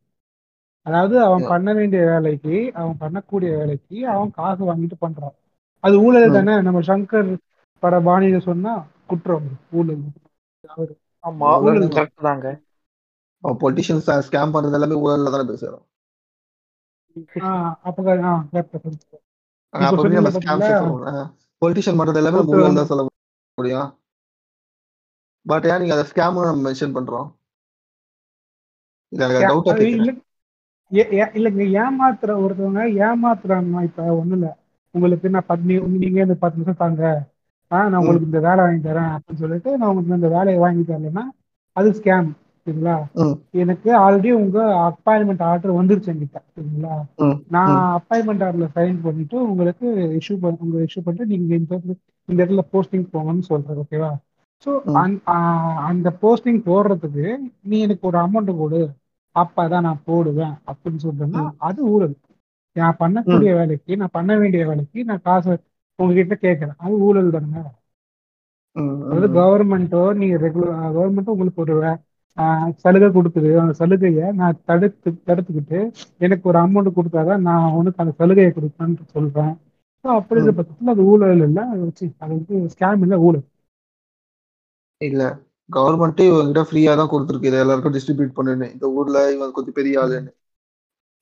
C: அதாவது அவன். பண்ண வேண்டிய வேலைக்கு அவன் பண்ணக்கூடிய வேலைக்கு அவன் காசு வாங்கிட்டு பண்றான். அது ஊழல். தானே? நம்ம சங்கர் பட பாணியில சொன்னா குற்றம் ஊழல். அவரு.
D: ஆமா
A: ஊழல்.
D: கரெக்ட் தாங்க.
A: பொலிட்டிஷியன்ஸ் ஸ்கேம் பண்றது எல்லாமே ஊழல்ல தானே பேசுறோம்.
C: அப்ப
A: நம்ம பொலிட்டிஷியன் பண்றது எல்லாமே ஊழல் தான் சொல்ல முடியும். பட் ஏன் நீங்க அதை ஸ்கேம் நம்ம மென்ஷன் பண்றோம்? இது எனக்கு
C: ஏ- இல்லைங்க ஏமாத்துற ஒருத்தவங்க ஏமாத்துறாங்க இப்ப ஒண்ணு இல்ல. உங்களுக்கு நான் நி- நீங்க இந்த பத்து நிமிஷம் தாங்க. ஆஹ் நான் உங்களுக்கு இந்த வேலை வாங்கி தரேன் அப்படின்னு சொல்லிட்டு நான் உங்களுக்கு இந்த வேலையை வாங்கி தரலைன்னா அது ஸ்கேம் சரிங்களா. எனக்கு ஆல்ரெடி உங்க அப்பாயின்மெண்ட் ஆர்டர் வந்துருச்சு என்கிட்ட சரிங்களா நான். அப்பாயின்மெண்ட் ஆர்டர்ல சைன் பண்ணிட்டு உங்களுக்கு இஷ்யூ பண்ண உங்க இஷ்யூ பண்ணிட்டு நீங்க இந்த இந்த இடத்துல போஸ்டிங் போங்கன்னு சொல்றேன் ஓகேவா ஸோ. அந்த போஸ்டிங் போடுறதுக்கு நீ எனக்கு ஒரு அமௌண்ட் கொடு அப்பதான் நான் போடுவேன் அப்படின்னு சொல்றேன்னா. அது ஊழல் நான் பண்ணக்கூடிய வேலைக்கு நான் பண்ண வேண்டிய வேலைக்கு நான் காசு உங்ககிட்ட கேட்கறேன் அது ஊழல் தானே. அதாவது. கவர்மெண்ட்டோ நீங்க ரெகுலர் கவர்மெண்ட்டோ உங்களுக்கு ஒரு சலுகை கொடுக்குது. அந்த சலுகையை நான் தடுத்து தடுத்துக்கிட்டு எனக்கு ஒரு அமௌண்ட் கொடுத்தாதான் நான் உனக்கு அந்த சலுகையை கொடுப்பேன்னு சொல்றேன். ஸோ அப்படி இருக்க
A: ம்.
C: பட்சத்தில் அது ஊழல் இல்லை. அது வச்சு அது வந்து ஸ்கேம் இல்லை ஊழல்.
A: இல்ல. கவர்மெண்ட்டே இவங்கிட்ட ஃப்ரீயா தான் கொடுத்துருக்கு. இதை எல்லாருக்கும் டிஸ்ட்ரிபியூட் பண்ணுன்னு. இந்த ஊர்ல இவன் கொஞ்சம் பெரிய ஆளுன்னு.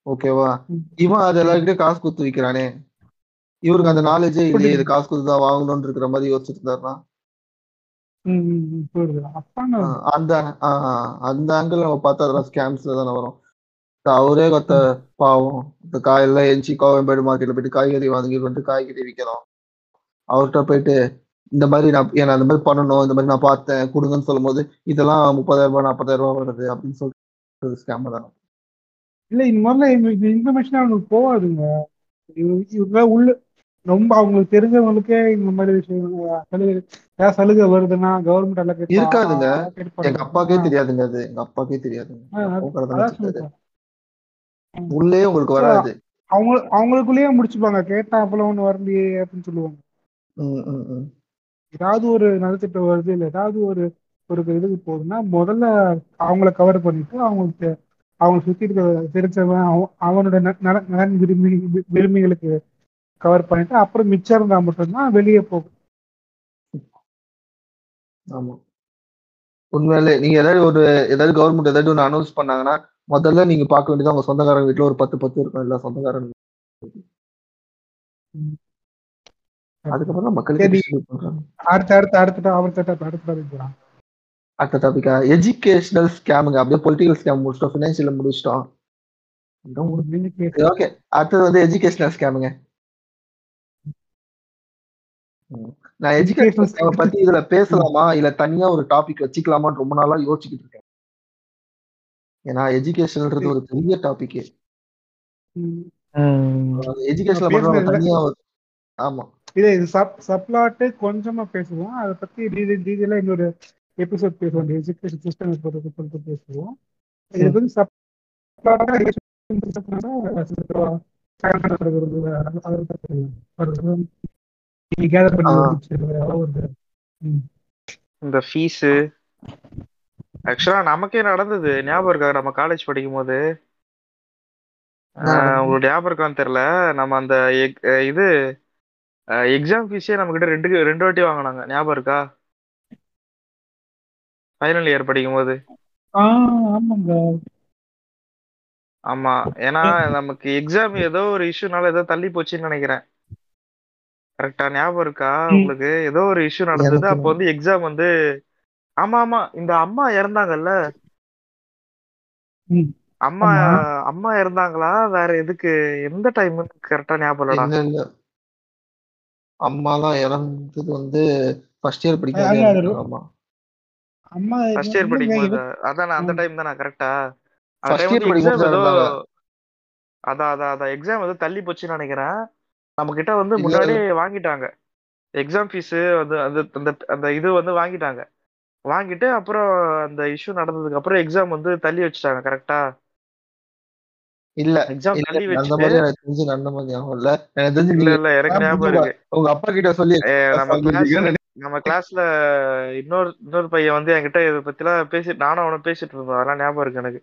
A: ஓகேவா. இவன் அது எல்லாருக்கிட்டையும் காசு கொடுத்து விற்கிறானே இவருக்கு அந்த நாலேஜே இல்லையே இது காசு கொடுத்து தான் வாங்கணும்னு இருக்கிற மாதிரி யோசிச்சுட்டு இருந்தாருன்னா அந்த அந்த ஆங்கிள் நம்ம பார்த்தா அதெல்லாம் ஸ்கேம்ஸ்ல தானே வரும். அவரே கொத்த பாவம். இந்த காயெல்லாம் எஞ்சி கோயம்பேடு மார்க்கெட்ல போயிட்டு காய்கறி வாங்கிட்டு வந்துட்டு காய்கறி விற்கிறோம் அவர்கிட்ட போயிட்டு இந்த மாதிரி நான் ஏன்னா அந்த மாதிரி பண்ணணும் இந்த மாதிரி நான் பார்த்தேன் கொடுங்கன்னு சொல்லும் போது இதெல்லாம் முப்பதாயிரம் ரூபாய் நாற்பதாயிரம் ரூபாய் வருது அப்படின்னு சொல்லிட்டு ஸ்கேம் தான்.
C: இல்லை இந்த மாதிரிலாம் இந்த- இன்ஃபர்மேஷன் அவங்களுக்கு போகாதுங்க. உள்ள ரொம்ப அவங்களுக்கு தெரிஞ்சவங்களுக்கே இந்த மாதிரி விஷயம் சலுகை ஏதாவது சலுகை வருதுன்னா கவர்மெண்ட் எல்லாம்
A: இருக்காதுங்க. எங்க. அப்பாக்கே தெரியாதுங்க அது எங்க அப்பாக்கே தெரியாதுங்க. உள்ளே உங்களுக்கு வராது
C: அவங்க அவங்களுக்குள்ளேயே முடிச்சுப்பாங்க கேட்டா அப்பெல்லாம் ஒண்ணு வரலையே அப்படின்னு சொல்லுவாங்க. ஏதாவது ஒரு நலத்திட்டம் வருது இல்லை ஏதாவது ஒரு ஒரு இதுக்கு போகுதுன்னா முதல்ல அவங்கள கவர் பண்ணிட்டு அவங்களுக்கு அவங்க சுத்தி இருக்க தெரிஞ்சவன் அவ- அவனோட நலன் விரும்பி விரும்பிகளுக்கு கவர் பண்ணிட்டு அப்புறம் மிச்சம் இருந்தா மட்டும்தான் வெளியே போகும்.
A: ஆமா. உண்மையிலே நீங்க ஏதாவது ஒரு ஏதாவது கவர்மெண்ட் ஏதாவது ஒன்று அனௌன்ஸ் பண்ணாங்கன்னா முதல்ல நீங்க பார்க்க வேண்டியது அவங்க சொந்தக்காரங்க வீட்டுல ஒரு பத்து பத்து இருக்கும் எல்லா சொந்தக்காரங்க. அதுக்கப்புறம் பண்றாங்க.
C: அடுத்த அடுத்த அடுத்த அடுத்த அடுத்த அடுத்த
A: டாபிக்கா எஜுகேஷனல் ஸ்கேமுங்க அப்படியே பொலிட்டிக்கல் ஸ்கேம் முடிச்சிட்டோம் ஃபினான்ஷியல் முடிச்சிட்டோம். ஓகே அடுத்தது வந்து எஜுகேஷனல் ஸ்கேமுங்க நான் எஜுகேஷனல் ஸ்கேம் பத்தி இதுல பேசலாமா? இல்ல தனியா ஒரு டாபிக் வச்சுக்கலாமான்னு ரொம்ப நாளா யோசிச்சுக்கிட்டு இருக்கேன் ஏன்னா எஜுகேஷன்ன்றது ஒரு பெரிய டாபிக் எஜுகேஷன்ல நம்ம
C: பேசுனது
A: தனியா ஆமா.
C: இது இது சப் சப்ளாட்டு கொஞ்சமா பேசுவோம். அதை பத்தி டீடைல் இன்னொரு எபிசோட் பேசுவோம். எஜுகேஷன் சிஸ்டம் சொல்லிட்டு பேசுவோம். இது வந்து சப்ளாட்டா
D: இந்த ஃபீஸு ஆக்சுவலா நமக்கே நடந்தது. ஞாபகம் இருக்கா? நம்ம காலேஜ் படிக்கும் போது உங்களுக்கு ஞாபகம் இருக்கான்னு தெரியல. நம்ம அந்த இது எக்ஸாம் ஃபீஸே நம்ம கிட்ட ரெண்டு ரெண்டு வாட்டி வாங்கினாங்க. ஞாபகம் இருக்கா? ஃபைனல் இயர் படிக்கும் போது ஆமா. ஏன்னா நமக்கு எக்ஸாம் ஏதோ ஒரு இஷ்யூனால ஏதோ தள்ளி போச்சுன்னு நினைக்கிறேன். கரெக்டா ஞாபகம் இருக்கா. உங்களுக்கு ஏதோ ஒரு இஷ்யூ நடந்தது. அப்போ வந்து எக்ஸாம் வந்து ஆமா ஆமா இந்த அம்மா இறந்தாங்கல்ல. அம்மா. அம்மா இறந்தாங்களா? வேற எதுக்கு? எந்த டைம் கரெக்டா ஞாபகம்
A: இல்ல இல்ல. அம்மாலாம் இறந்தது வந்து ஃபர்ஸ்ட் இயர் இறந்துட்டாங்க அம்மா
C: அம்மா
D: ஃபர்ஸ்ட் இயர்
C: இல்லைங்க,
D: படிக்கும் போது.
C: இவ-
D: அதான் நான் அந்த. டைம் தான் கரெக்டா அந்த
A: First
D: டைம்
A: year
D: வந்து
A: படிக்கும்
D: எக்ஸாம்
A: போது
D: ஏதோ
A: இருந்தாங்க.
D: அதான் அதான் அதான். எக்ஸாம் ஏதோ தள்ளி போச்சுன்னு நினைக்கிறேன். நம்ம கிட்ட வந்து முன்னாடியே வாங்கிட்டாங்க. எக்ஸாம் ஃபீஸ் வந்து அந்த அந்த அந்த இது வந்து வாங்கிட்டாங்க. வாங்கிட்டு அப்புறம் அந்த இஷ்யூ நடந்ததுக்கு அப்புறம் எக்ஸாம் வந்து தள்ளி வச்சுட்டாங்க கரெக்டா
A: இல்ல
D: எக்ஸாம் தள்ளி
A: அந்த
D: வச்சுட்டு
A: மாதிரி இல்ல. எனக்கு தெரிஞ்சு
D: இல்ல இல்ல எனக்கு ஞாபகம். இருக்கு.
A: உங்க அப்பா கிட்ட சொல்லி
D: நம்ம நம்ம கிளாஸ்ல இன்னொரு இன்னொரு பையன் வந்து என்கிட்ட இதை பத்திலாம் பேசி நானும் அவனும் பேசிட்டு இருந்தோம். அதெல்லாம் ஞாபகம் இருக்கு எனக்கு.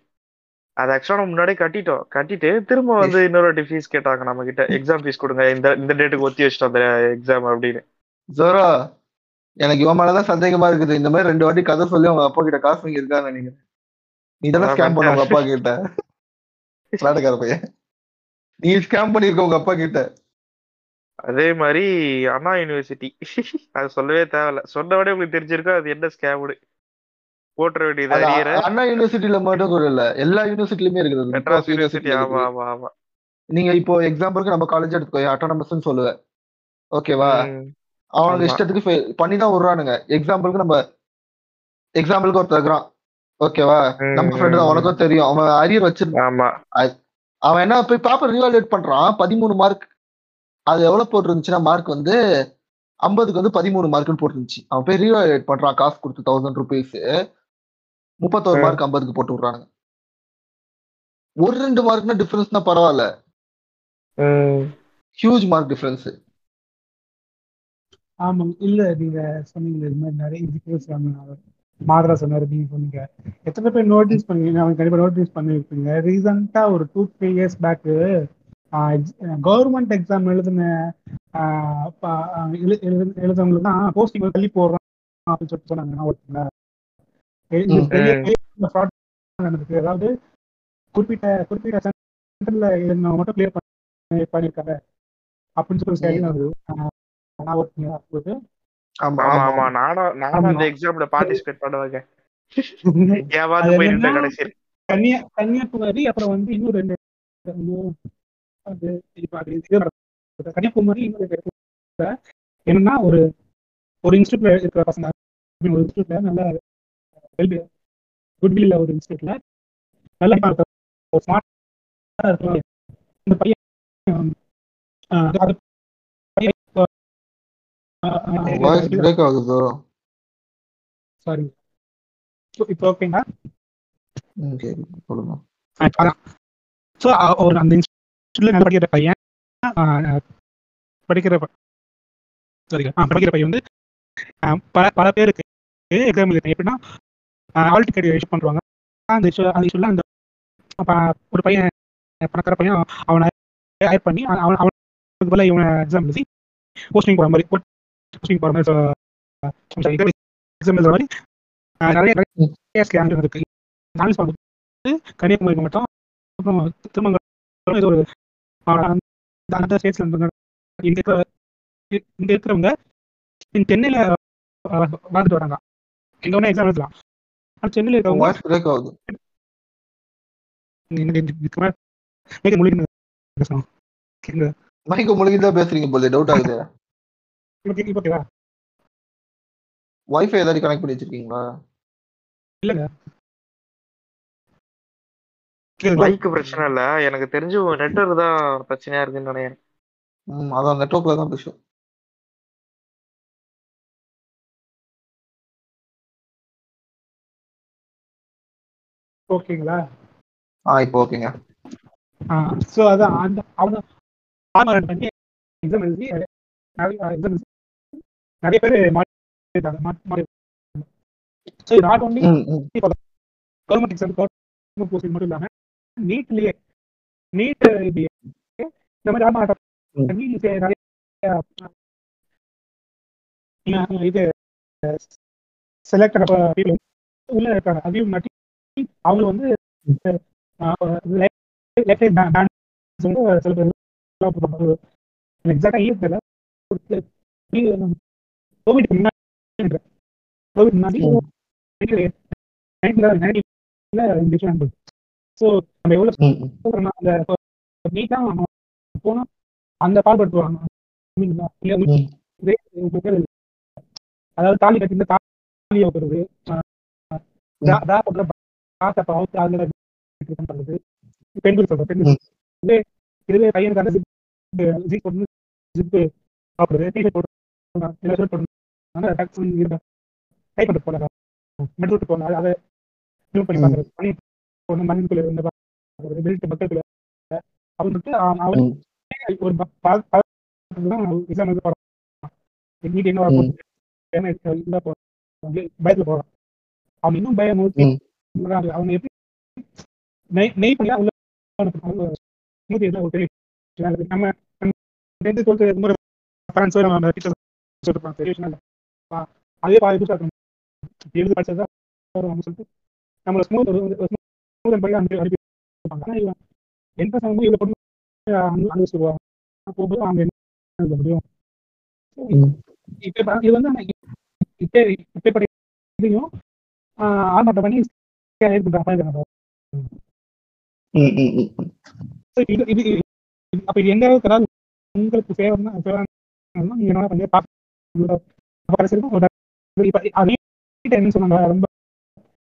D: அது ஆக்சுவலா நம்ம முன்னாடியே கட்டிட்டோம். கட்டிட்டு திரும்ப வந்து இன்னொரு ஃபீஸ் கேட்டாங்க நம்ம கிட்ட எக்ஸாம் ஃபீஸ் கொடுங்க. இந்த இந்த டேட்டுக்கு ஒத்தி வச்சிட்டோம் அந்த எக்ஸாம் அப்படின்னு.
A: ஜோரா எனக்கு இவன் மேலதான் சந்தேகமா இருக்குது. இந்த மாதிரி ரெண்டு வாட்டி கதை சொல்லி உங்க அப்பா கிட்ட காசு வாங்கி இருக்கான்னு நினைக்கிறேன். நீ தானே ஸ்கேம் பண்ண உங்க அப்பா. கிட்ட. நாடகார பையன். நீ ஸ்கேம் பண்ணிருக்க உங்க அப்பா கிட்ட.
D: அதே மாதிரி அண்ணா யூனிவர்சிட்டி அது சொல்லவே தேவையில்ல. சொன்னவடே உங்களுக்கு தெரிஞ்சிருக்கும் அது என்ன ஸ்கேம்னு போட்டுற வேண்டியது
A: அண்ணா யூனிவர்சிட்டியில மட்டும் கூட இல்ல. எல்லா யூனிவர்சிட்டிலுமே இருக்குது.
D: மெட்ராஸ் யூனிவர்சிட்டி ஆமா. ஆமா ஆமா.
A: நீங்க இப்போ எக்ஸாம்பிளுக்கு நம்ம காலேஜ் எடுத்துக்கோ அட்டானமஸ் சொல்லுவேன். ஓகேவா அவனுக்கு. இஷ்டத்துக்கு பண்ணி தான் விடுறானுங்க. எக்ஸாம்பிளுக்கு நம்ம எக்ஸாம்பிளுக்கு ஒருத்தர் இருக்கிறான். ஓகேவா நம்ம ஃப்ரெண்டு தான் உனக்கும் தெரியும். அவன் அரியர் வச்சிருந்தான் அவன் என்ன போய் பேப்பர் ரீவாலுவேட் பண்றான். பதிமூணு மார்க் அது எவ்வளவு போட்டிருந்துச்சுன்னா மார்க் வந்து ஐம்பதுக்கு வந்து பதிமூணு மார்க்னு போட்டிருந்துச்சு. அவன் போய் ரீவாலுவேட் பண்றான். காசு கொடுத்து தௌசண்ட் ருபீஸ் முப்பத்தோரு. மார்க் ஐம்பதுக்கு போட்டு விடுறானுங்க. ஒரு ரெண்டு மார்க்னா டிஃபரன்ஸ்னா பரவாயில்ல. ஹியூஜ் மார்க் டிஃபரன்ஸ்
C: ஆமாங்க. இல்ல நீங்க சொன்னீங்க இது மாதிரி நிறைய இதுக்கு மாதரா சொன்னாரு நீங்க சொன்னீங்க. எத்தனை பேர் நோட்டீஸ் பண்ணீங்க அவங்க கண்டிப்பா நோட்டீஸ் பண்ணிருப்பீங்க ரீசெண்டா ஒரு two three years back government exam எழுதின எழுதுனவங்களுக்கு தான் போஸ்டிங் தள்ளி போடுறோம் அப்படின்னு சொல்லிட்டு சொன்னாங்க நடந்திருக்கு. அதாவது குறிப்பிட்ட குறிப்பிட்ட சென்டர்ல எழுதினவங்க மட்டும் கிளியர் பண்ணி பண்ணிருக்காங்க அப்படின்னு சொல்லி சரி நான்
A: ஆமா
D: ஆமா
A: ஆமா.
D: நானும் நானும் அந்த. எக்ஸாம்ல பார்ட்டிசிபேட் பண்ணுவாங்க. ஏவாது
C: என்னன்னா,
D: கடைசியில்
C: கன்னியா கன்னியாகுமரி அப்புறம் வந்து இன்னும் ரெண்டு. கன்னியாகுமரி இன்னும் ரெண்டு இடத்துல என்னன்னா ஒரு ஒரு இன்ஸ்டியூட்ல இருக்கிற பசங்க. ஒரு இன்ஸ்டியூட்ல நல்ல குட்வில்ல ஒரு இன்ஸ்டியூட்ல நல்ல ஒரு ஸ்மார்ட் இருக்கலாம் இந்த பையன் ஆஹ், அது- அது பையன்
A: வாய்ஸ் பிரேக் ஆகுது? ப்ரோ
C: சாரி இப்போ ஓகேங்களா
A: ஓகே சொல்லுங்க.
C: ஸோ ஒரு அந்த இன்ஸ்டியூட்ல நல்லா படிக்கிற பையன் படிக்கிற ஆ, படிக்கிற பையன் வந்து பல பல பேருக்கு எக்ஸாம் எழுதி எப்படின்னா ஆல்ட் கடி இஷ்யூ பண்ணுவாங்க அந்த சொல்ல அந்த அந்த ஒரு பையன் பணக்கார பையன் அவனை ஹையர் பண்ணி அவன் அவன் அவனுக்கு பதிலா இவனை எக்ஸாம் எழுதி போஸ்டிங் போற மாதிரி போஸ்டிங் போற மாதிரி எக்ஸாம் எழுதுற மாதிரி நிறைய நிறைய ஸ்கேம் இருக்கு. நாலேஜ் வந்து கன்னியாகுமரி மட்டும் அப்புறம் திருமங்கலம் இது ஒரு அந்த அந்த ஸ்டேட்ஸ்ல இருந்து இங்க இருக்கிற இங்க இருக்கிறவங்க சென்னையில வாழ்ந்துட்டு வராங்க. எங்க வேணா எக்ஸாம் எழுதலாம். சென்னையில மொழி பேசணும்?
A: மைக்க முழுகி தான் பேசுறீங்க போல டவுட் ஆகுது வைஃபை ஏதாவது கனெக்ட் பண்ணி வச்சிருக்கீங்களா
C: இல்லங்க?
D: மைக் பிரச்சனை இல்ல எனக்கு தெரிஞ்சு நெட்வொர்க் தான் பிரச்சனையா இருக்குன்னு நினைக்கிறேன்
A: ம் அதான் நெட்ஒர்க்ல தான் விஷயம்
C: ஓகேங்களா?
A: ஆ இப்போ ஓகேங்க.
C: ஸோ அதான் அந்த அவங்க ஆமாம் பண்ணி எக்ஸாம் எழுதி நிறைய எக்ஸாம் எழுதி நிறைய பேர் மாறி so not only government exam government posting மட்டும் இல்லாம நீட்லயே நீட் இந்த மாதிரி ஆமா
A: ம்.
C: நீட் நிறைய இது செலக்ட் உள்ள இருக்காங்க அதையும் அவங்க வந்து சில பேர் எக்ஸாக்டா இயர் தெரியல. கோவிட் கோவிட் முன்னாடி. ஸோ நம்ம எவ்வளோ
A: ம் ம்.
C: சொல்றேன்னா, அந்த நீட்டா போனா அந்த பாடுபடுத்துவாங்க. அதாவது தாலி கட்டி இந்த தாலி வைக்கிறது பண்ற பாத்த பாவத்து அதுல இது பண்றது பெண்கள் சொல்ற பெண்கள். இதுவே இதுவே பையனுக்கு அந்த ஜிப் ஜிப் போட்டு ஜிப் சாப்பிடுறது டிஷர்ட் போட்டு இல்லை ஷர்ட் போட்டு டக்ஸ் கை பண்ணி போல மெட்ரோட்டு போன அதை இது பண்ணி. பார்க்கறது. பண்ணி போன மண்ணுக்குள்ள இருந்த பார்க்கறது பெல்ட் சொல்லிட்டு அவன்
A: ம்.
C: ஒரு எக்ஸாம் எழுத போறான். நீட் என்ன போறான். பயத்துல போறான். அவன் இன்னும் பயம் அவன் எப்படி நெய் நெய் பண்ணி உள்ள ஒரு. நம்ம டென்த்து டுவெல்த்து இருக்கும்போது ஃப்ரெண்ட்ஸோ நம்ம டீச்சர் சொல்லிருப்பாங்க அதே பாதி புதுசாக இருக்கணும் எழுதி படிச்சதா வரும் அப்படின்னு சொல்லிட்டு நம்மளை ஸ்மூத் ஸ்மூத் பண்ணி அனுப்பி அனுப்பி வைப்பாங்க. ஆனா இவன் எந்த சமயமும் இவ்வளோ பொண்ணு அனு- அனுபவிச்சிருவாங்க போகும்போது அவங்க என்ன எழுத முடியும். இப்ப இது வந்து இப்ப இப்ப இதையும் ஆர்மாட்டம் பண்ணி இது பண்றாங்க
A: ம் ம் ம் ம்.
C: So, இது இது அப்ப இது எந்த அளவுக்கு அதாவது உங்களுக்கு ஃபேவர்னா ஃபேவர்னா நீங்க என்ன பண்ணி அப்ப கடைசியில் ஒரு இப்ப அது என்ன சொன்னாங்க ரொம்ப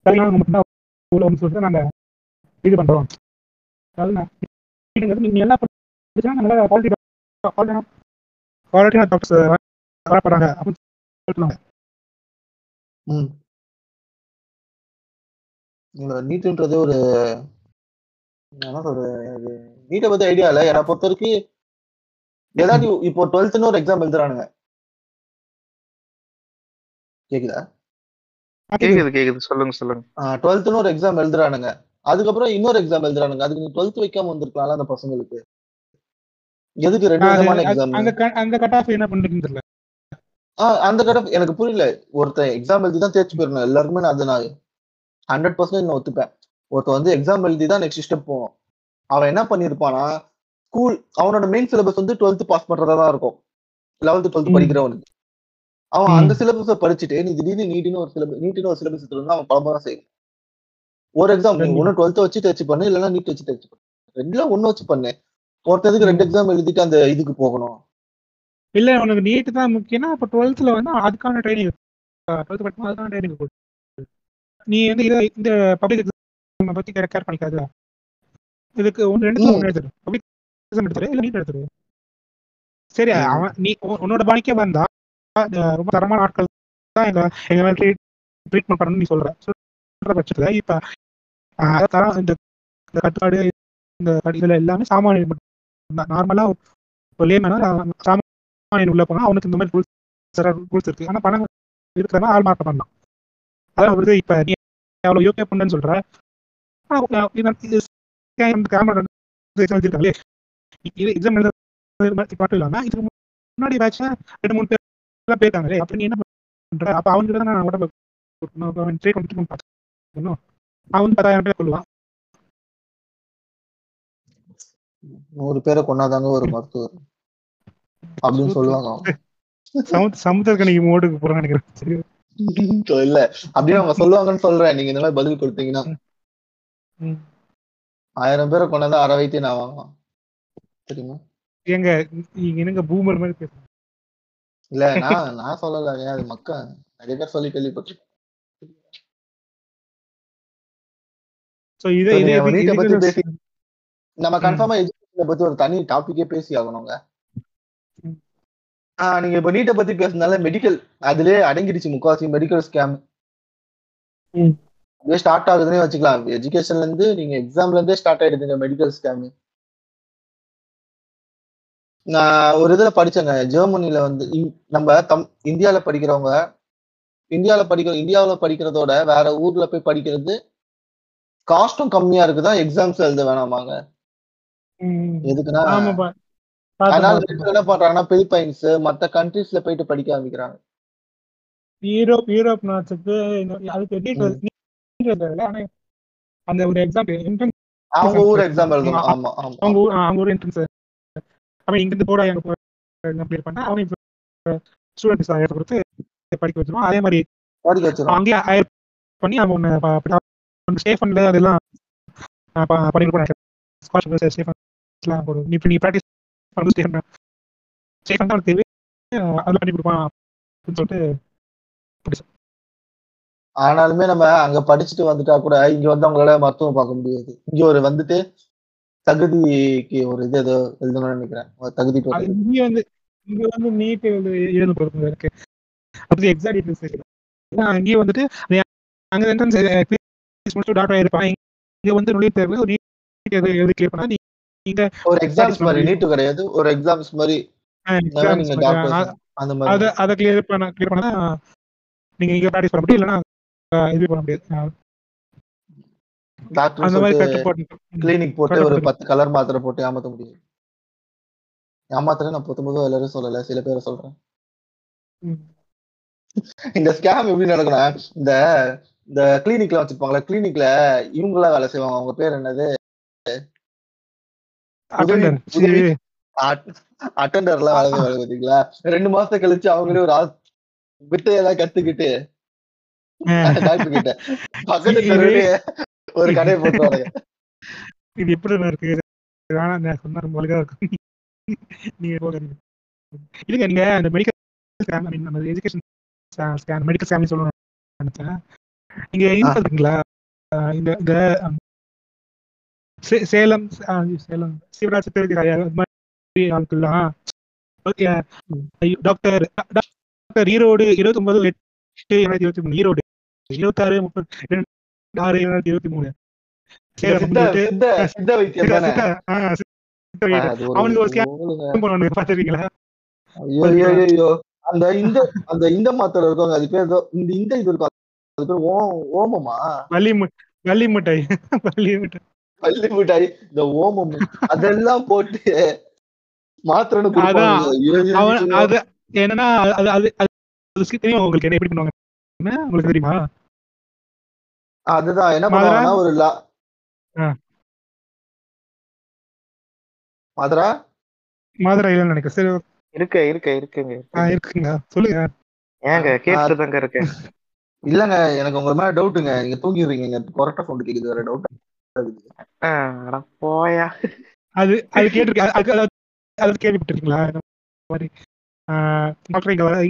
C: சரியான மட்டும் சொல்லிட்டு நாங்க இது பண்றோம் அதாவது நீங்க எல்லாம் படிச்சா நல்லா குவாலிட்டி குவாலிட்டியான டாக்டர்ஸ் வரப்படுறாங்க அப்படின்னு சொல்லுவாங்க
A: ம் நீட்டுன்றது ஒரு என்ன சொல்றது எனக்கு நீட்டை பத்தி ஐடியா இல்லை. என்னை பொறுத்த வரைக்கும் ஏதாட்டி இப்போ டுவெல்த்னு ஒரு எக்ஸாம் எழுதுறானுங்க. கேக்குதா?
D: கேக்குது கேக்குது. சொல்லுங்க சொல்லுங்க.
A: டுவெல்த்னு ஒரு எக்ஸாம் எழுதுறானுங்க. அதுக்கப்புறம் இன்னொரு எக்ஸாம் எழுதுறானுங்க. அதுக்கு நீ டுவெல்த் வைக்காம வந்திருக்கலாம்ல அந்த பசங்களுக்கு. எதுக்கு ரெண்டு விதமான எக்ஸாம்
C: அந்த அந்த கட் ஆஃப் என்ன பண்றதுன்னு தெரியல.
A: அந்த கடை எனக்கு புரியல. ஒருத்தன் எக்ஸாம் எழுதி தான் தேர்ச்சி போயிடணும் எல்லாருக்குமே நான் அதை நான் ஹண்ட்ரட் பர்சன்டேஜ் நான் ஒத்துப்பேன். ஒருத்தன் வந்து எக்ஸாம் எழுதி தான் நெக்ஸ்ட் ஸ்டெப் போகணும் அவன் என்ன பண்ணிருப்பானா ஸ்கூல் அவனோட மெயின் சிலபஸ் வந்து டுவெல்த் பாஸ் பண்றதா தான் இருக்கும். Eleventh twelfth. படிக்கிறவனுக்கு. அவன். அந்த சிலபஸை படிச்சுட்டு நீ திடீர்னு நீட்டின்னு ஒரு சிலபஸ் நீட்டின்னு ஒரு சிலபஸ் இருந்தா அவன் பலமா தான் செய்யும் ஒரு எக்ஸாம். ஒன்னு டுவெல்த் வச்சு தேர்ச்சி பண்ணு இல்லைன்னா நீட் வச்சு தேர்ச்சி பண்ணு. ரெண்டுல ஒண்ணு வச்சு பண்ணு. ஒருத்ததுக்கு ரெண்டு எக்ஸாம் எழுதிட்டு அந்த இதுக்கு போகணும்.
C: இல்ல உனக்கு நீட் தான் முக்கியம்னா அப்ப டுவெல்த்ல வந்து அதுக்கான ட்ரைனிங் டுவெல்த் படிக்கும் அதுக்கான ட்ரைனிங் நீ வந்து இதை இந்த பப்ளிக் எக்ஸாம் பத்தி கேர் பண்ணிக்காத. இதுக்கு ஒன்று ரெண்டு. ஒன்று எடுத்துரு. பப்ளிக் எக்ஸாம் எடுத்துரு இல்ல நீட் எடுத்துரு. சரி. அவன் நீ உன்- உன்னோட பாணிக்கே வந்தா ரொம்ப தரமான ஆட்கள் தான் எங்க எங்க மேல ட்ரீட்மெண்ட் பண்ணணும்னு நீ சொல்ற. சொல்ற பட்சத்துல இப்ப அத தரம் இந்த கட்டுப்பாடு இந்த இதுல எல்லாமே சாமானிய நார்மலா ஒரு லேமேனா சாமானியன் உள்ள போனா அவனுக்கு இந்த மாதிரி ரூல்ஸ் ரூல்ஸ் இருக்கு. ஆனா பணம் இருக்கிறவன் ஆள் மாற்றம் பண்ணலாம். அதான் வந்து இப்ப நீ அவ்வளவு யோகே பண்ணுன்னு சொல்ற. ஆனா, அஹ் இது- எக்ஸாம் எழுத மட்டும் இல்லாம இதுக்கு முன்னாடி பேட்ச் ரெண்டு மூணு பேர் எல்லாம் போயிருக்காங்களே. அப்ப நீ என்ன பண்ற? அப்ப அவங்க தான் நான் உடம்பு கொடுக்கணும். அப்ப அவன் பார்க்கணும் பத்தாயிரம் பேர் கொள்ளுவான்
A: நூறு பேரை கொண்டாதாங்க ஒரு மருத்துவர். அப்படின்னு சொல்லுவாங்க
C: சமுத்திரக்கணிக்கு மோடுக்கு போறான்னு நினைக்கிறேன். *laughs*
A: இல்ல. அப்படின்னு அவங்க சொல்லுவாங்கன்னு சொல்றேன். நீங்க இந்த மாதிரி பதில் கொடுத்தீங்கன்னா. ஆயிரம் பேரை கொண்டாந்து அரை வைத்தியம் நான் வாங்கலாம். தெரியுமா?
C: ஏங்க நீங்க என்னங்க பூமர் மாதிரி பேசுறீங்க?
A: இல்ல நான் நான் சொல்லல. ஏன் அது மக்கள் நிறைய பேர் சொல்லி கேள்விப்பட்டிருக்கேன். நம்ம. கன்ஃபார்மா எஜுகேஷனை பத்தி ஒரு தனி டாபிக்கே பேசி ஆகணுங்க?
C: ம்.
A: ஆஹ் நீங்க இப்ப நீட்டை பத்தி பேசுனால மெடிக்கல் அதுலயே அடங்கிடுச்சு முக்காவாசி மெடிக்கல் ஸ்கேம். அப்படியே ஸ்டார்ட் ஆகுதுன்னே வச்சுக்கலாம். எஜுகேஷன்ல இருந்து நீங்க எக்ஸாம்ல இருந்தே ஸ்டார்ட் ஆயிடுதுங்க மெடிக்கல் ஸ்கேம் நான் ஒரு இதுல படிச்சேங்க. ஜெர்மனில வந்து நம்ம தம் இந்தியால படிக்கிறவங்க இந்தியால படிக்கிற இந்தியாவுல படிக்கிறதோட வேற ஊர்ல போய் படிக்கிறது காஸ்டும் கம்மியா இருக்குதான் எக்ஸாம்ஸ் எழுத வேணாமாங்க. எதுக்குன்னா அதனால என்ன பண்றாங்கன்னா பிலிப்பைன்ஸ் மத்த கண்ட்ரீஸ்ல போயிட்டு படிக்க ஆரம்பிக்கிறாங்க.
C: யூரோப் யூரோப் நாட்டுக்கு அதுக்கு அந்த ஒரு எக்ஸாம் என்ட்ரன்ஸ்
A: அவங்க ஊர் எக்ஸாம் எழுதணும். ஆமா ஆமா
C: அவங்க ஊர் அவங்க ஊர் என்ட்ரன்ஸ் அவன் இங்க இருந்து போடா எங்க அப்ளை பண்ணா அவன் ஸ்டூடெண்ட்ஸ் ஆயிரத்தை கொடுத்து படிக்க வச்சிருவான் அதே மாதிரி
A: படிக்க வச்சிரும்
C: அங்கேயே ஹயர் பண்ணி அவன் உன்னை ஸ்டே ஃபண்ட்ல அதெல்லாம் அஹ் ப- பண்ணிருப்பான் ஸ்காலர்ஷிப் ஸ்டே ஃபண்ட்லாம் போடும் நீ இப்ப நீ ப்ராக்டிஸ் தேவை பண்ணி கொடுப்பான் அப்படின்னு சொல்லிட்டு
A: ஆனாலுமே நம்ம அங்க படிச்சுட்டு வந்துட்டா கூட இங்க வந்து அவங்களால மருத்துவம் பார்க்க முடியாது. இங்க ஒரு வந்துட்டு தகுதிக்கு ஒரு இது ஏதோ எழுதணும்னு நினைக்கிறேன். தகுதி.
C: இங்க வந்து இங்க வந்து நீட் எழுத பொறுத்து இருக்கு. அது எக்ஸாம் டீட்டெயில்ஸ் அங்கேயே வந்துட்டு அங்க என்ட்ரன்ஸ் முடிச்சு டாக்டர் ஆயிருப்பான் இங்க வந்து நுழைவு தேர்வு நீட் எழுதி கிளியர் பண்ணா நீ இங்க
A: ஒரு எக்ஸாம்ஸ் மாதிரி. நீட்டு கிடையாது. ஒரு எக்ஸாம்ஸ் மாதிரி அந்த
C: அத
A: மாதிரி
C: அத கிளியர் பண்ண கிளியர் பண்ணா நீங்க இங்க ப்ராக்டிஸ் பண்ண முடியும் இல்லைன்னா அஹ், இது பண்ண முடியாது.
A: டாக்டர்
C: அந்த மாதிரி
A: சொல்லிட்டு
C: கட்டுப்பாடு
A: கிளினிக் போட்டு ஒரு
C: இருக்கு.
A: பத்து கலர் மாத்திரை போட்டு ஏமாத்த முடியும். ஏமாத்துறேன் நான் பொதுவாக எல்லாரும் சொல்லல சில பேரை சொல்றேன். இந்த ஸ்கேம் எப்படி நடக்கும்னா இந்த இந்த கிளினிக்ல வச்சிருப்பாங்களா கிளினிக்ல இவங்களா வேலை செய்வாங்க. அவங்க பேர் என்னது? அட்டெண்டர்லாம் வேலை செய்வாங்க பாத்தீங்களா ரெண்டு மாசத்தை கழிச்சு அவங்களே ஒரு ஆள் வித்தையெல்லாம் கத்துக்கிட்டு *laughs* ஒரு கடையை
C: இது எப்படி இருக்கு நான் சொன்னா ரொம்ப அழகா இருக்கும். நீங்க போகாதீங்க நீங்க அந்த மெடிக்கல் ஸ்கேன் ஐ மீன் நம்ம எஜுகேஷன் ஸ்கேன் மெடிக்கல் ஸ்கேன் சொல்லணும் நினைச்சேன். நீங்க இருக்குங்களா இந்த இந்த சேலம் சேலம். சிவராஜ் சத்துருதி ராயா அது மாதிரி ஆட்கள்லாம் ஓகே. டாக்டர் டாக்டர் ஈரோடு இருபத்தி ஒன்பது எட்டு இரண்டாயிரத்தி இருபத்தி மூணு. ஈரோடு இருபத்தாறு முப்பது ஆறு இரண்டாயிரத்தி இருபத்தி மூணு.
A: அந்த இந்த அந்த இந்த மாத்திரை இருக்கும் அது பேர் இந்த இந்த இது இருக்கும் அது பேர் ஓ ஓமமா?
C: வள்ளி வள்ளி மிட்டாய். வள்ளி மிட்டாய்.
A: பள்ளி மிட்டாய் இந்த ஓமம் அதெல்லாம் போட்டு மாத்திரைன்னு.
C: அது என்னன்னா அது அது தெரியும் உங்களுக்கு? என்ன எப்படி பண்ணுவாங்க? என்ன? உங்களுக்கு தெரியுமா?
A: அதுதான். என்ன
C: மதுரா?
A: பண்ணுவாங்கன்னா ஒரு லா
C: ஆ.
A: மதுரா?
C: மாதுரையில நினைக்கிறேன். சரி
D: இருக்க இருக்க இருக்குங்க
C: ஆ, இருக்குங்க. சொல்லுங்க.
D: ஏங்க கேட்டு தாங்க இருக்கேன்.
A: இல்லங்க எனக்கு உங்க மேல டவுட்டுங்க நீங்க தூங்கிடுறீங்க. கொரட்டா சவுண்ட் கேக்குது வேற டவுட்
D: போயா.
C: அது அது கேட்டிருக்க அது- கேள்விப்பட்டிருக்கீங்களா? இந்த மாதிரி டாக்டர் இங்க வர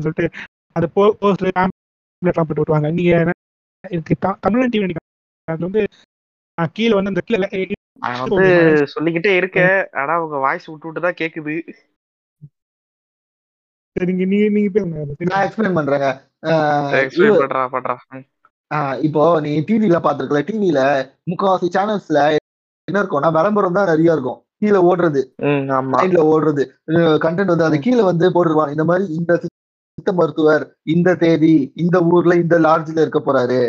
C: சொல்லிட்டு அது போ போஸ்ட்ல பேம்ப்ளெட்லாம் போட்டு விட்டுவாங்க நீங்க கம்யூனிட்டி அது வந்து கீழே வந்து அந்த
D: வந்து சொல்லிக்கிட்டே இருக்கேன். ஆனா உங்க வாய்ஸ் விட்டு விட்டு தான் கேக்குது.
C: சரிங்க நீங்க நீங்க
A: நான் எக்ஸ்பிளைன் பண்றேங்க.
D: எக்ஸ்பிளைன் பண்றா பண்றா.
A: இப்போ நீ டிவில பாத்துருக்கல டிவில முக்காவாசி சேனல்ஸ்ல என்ன இருக்கும்னா விளம்பரம் தான் நிறைய இருக்கும். கீழே ஓடுறது. லைன்ல ஓடுறது. கண்டென்ட் வந்து அது கீழே வந்து போட்டுருவாங்க இந்த மாதிரி இந்த சித்த மருத்துவர் இந்த தேதி இந்த ஊர்ல இந்த லாட்ஜ்ல இருக்க போறாரு.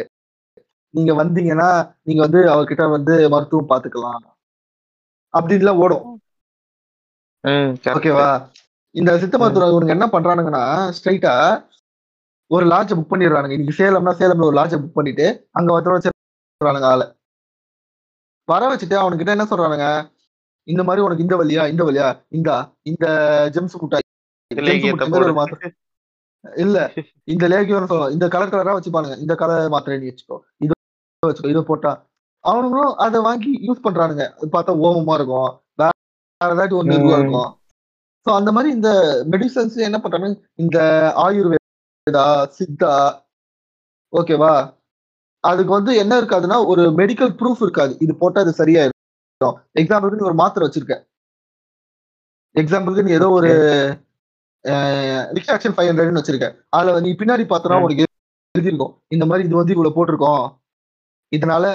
A: நீங்க வந்தீங்கன்னா நீங்க வந்து அவர்கிட்ட வந்து மருத்துவம் பாத்துக்கலாம் அப்படின்லாம் ஓடும். ஓகேவா? இந்த சித்த மருத்துவர் இவனுங்க என்ன பண்றானுங்கன்னா ஸ்ட்ரைட்டா ஒரு லாட்ஜ் புக் பண்ணிடுறானுங்க. இன்னைக்கு சேலம்னா சேலம்ல ஒரு லாட்ஜ் புக் பண்ணிட்டு அங்க வந்து வச்சிருக்கானுங்க ஆளை. வர வச்சுட்டு அவனுக்கிட்ட என்ன சொல்றானுங்க? இந்த மாதிரி உனக்கு இந்த வழியா இந்த வழியா? இந்தா இந்த ஜெம்ஸ் முட்டாய் இல்ல இந்த லேகியம் சொல்லுவோம் இந்த கலர் கலரா வச்சுப்பானுங்க. இந்த கலர் மாத்திரை நீ வச்சுக்கோ. இது வச்சுக்கோ இதை போட்டா. அவனுங்களும் அதை வாங்கி யூஸ் பண்றானுங்க. பார்த்தா ஓமமா இருக்கும். வேற ஏதாச்சும்
D: ம்.
A: இருக்கும். சோ அந்த மாதிரி இந்த மெடிசன்ஸ் என்ன பண்றாங்க இந்த ஆயுர்வேதா சித்தா. ஓகேவா அதுக்கு வந்து என்ன இருக்காதுன்னா ஒரு மெடிக்கல் ப்ரூஃப் இருக்காது. இது போட்டா அது சரியாயிடும் எக்ஸாம்பிளுக்கு நீ ஒரு மாத்திரை வச்சிருக்க. எக்ஸாம்பிளுக்கு நீ ஏதோ ஒரு ரிக்ஷாக்ஷன் ஃபைவ் ஹண்ட்ரட்னு வச்சிருக்க. அதுல நீ பின்னாடி பார்த்தனா
D: ம்.
A: உனக்கு எழுதிருக்கும் இந்த மாதிரி இது வந்து இவ்வளவு போட்டிருக்கோம். இதனால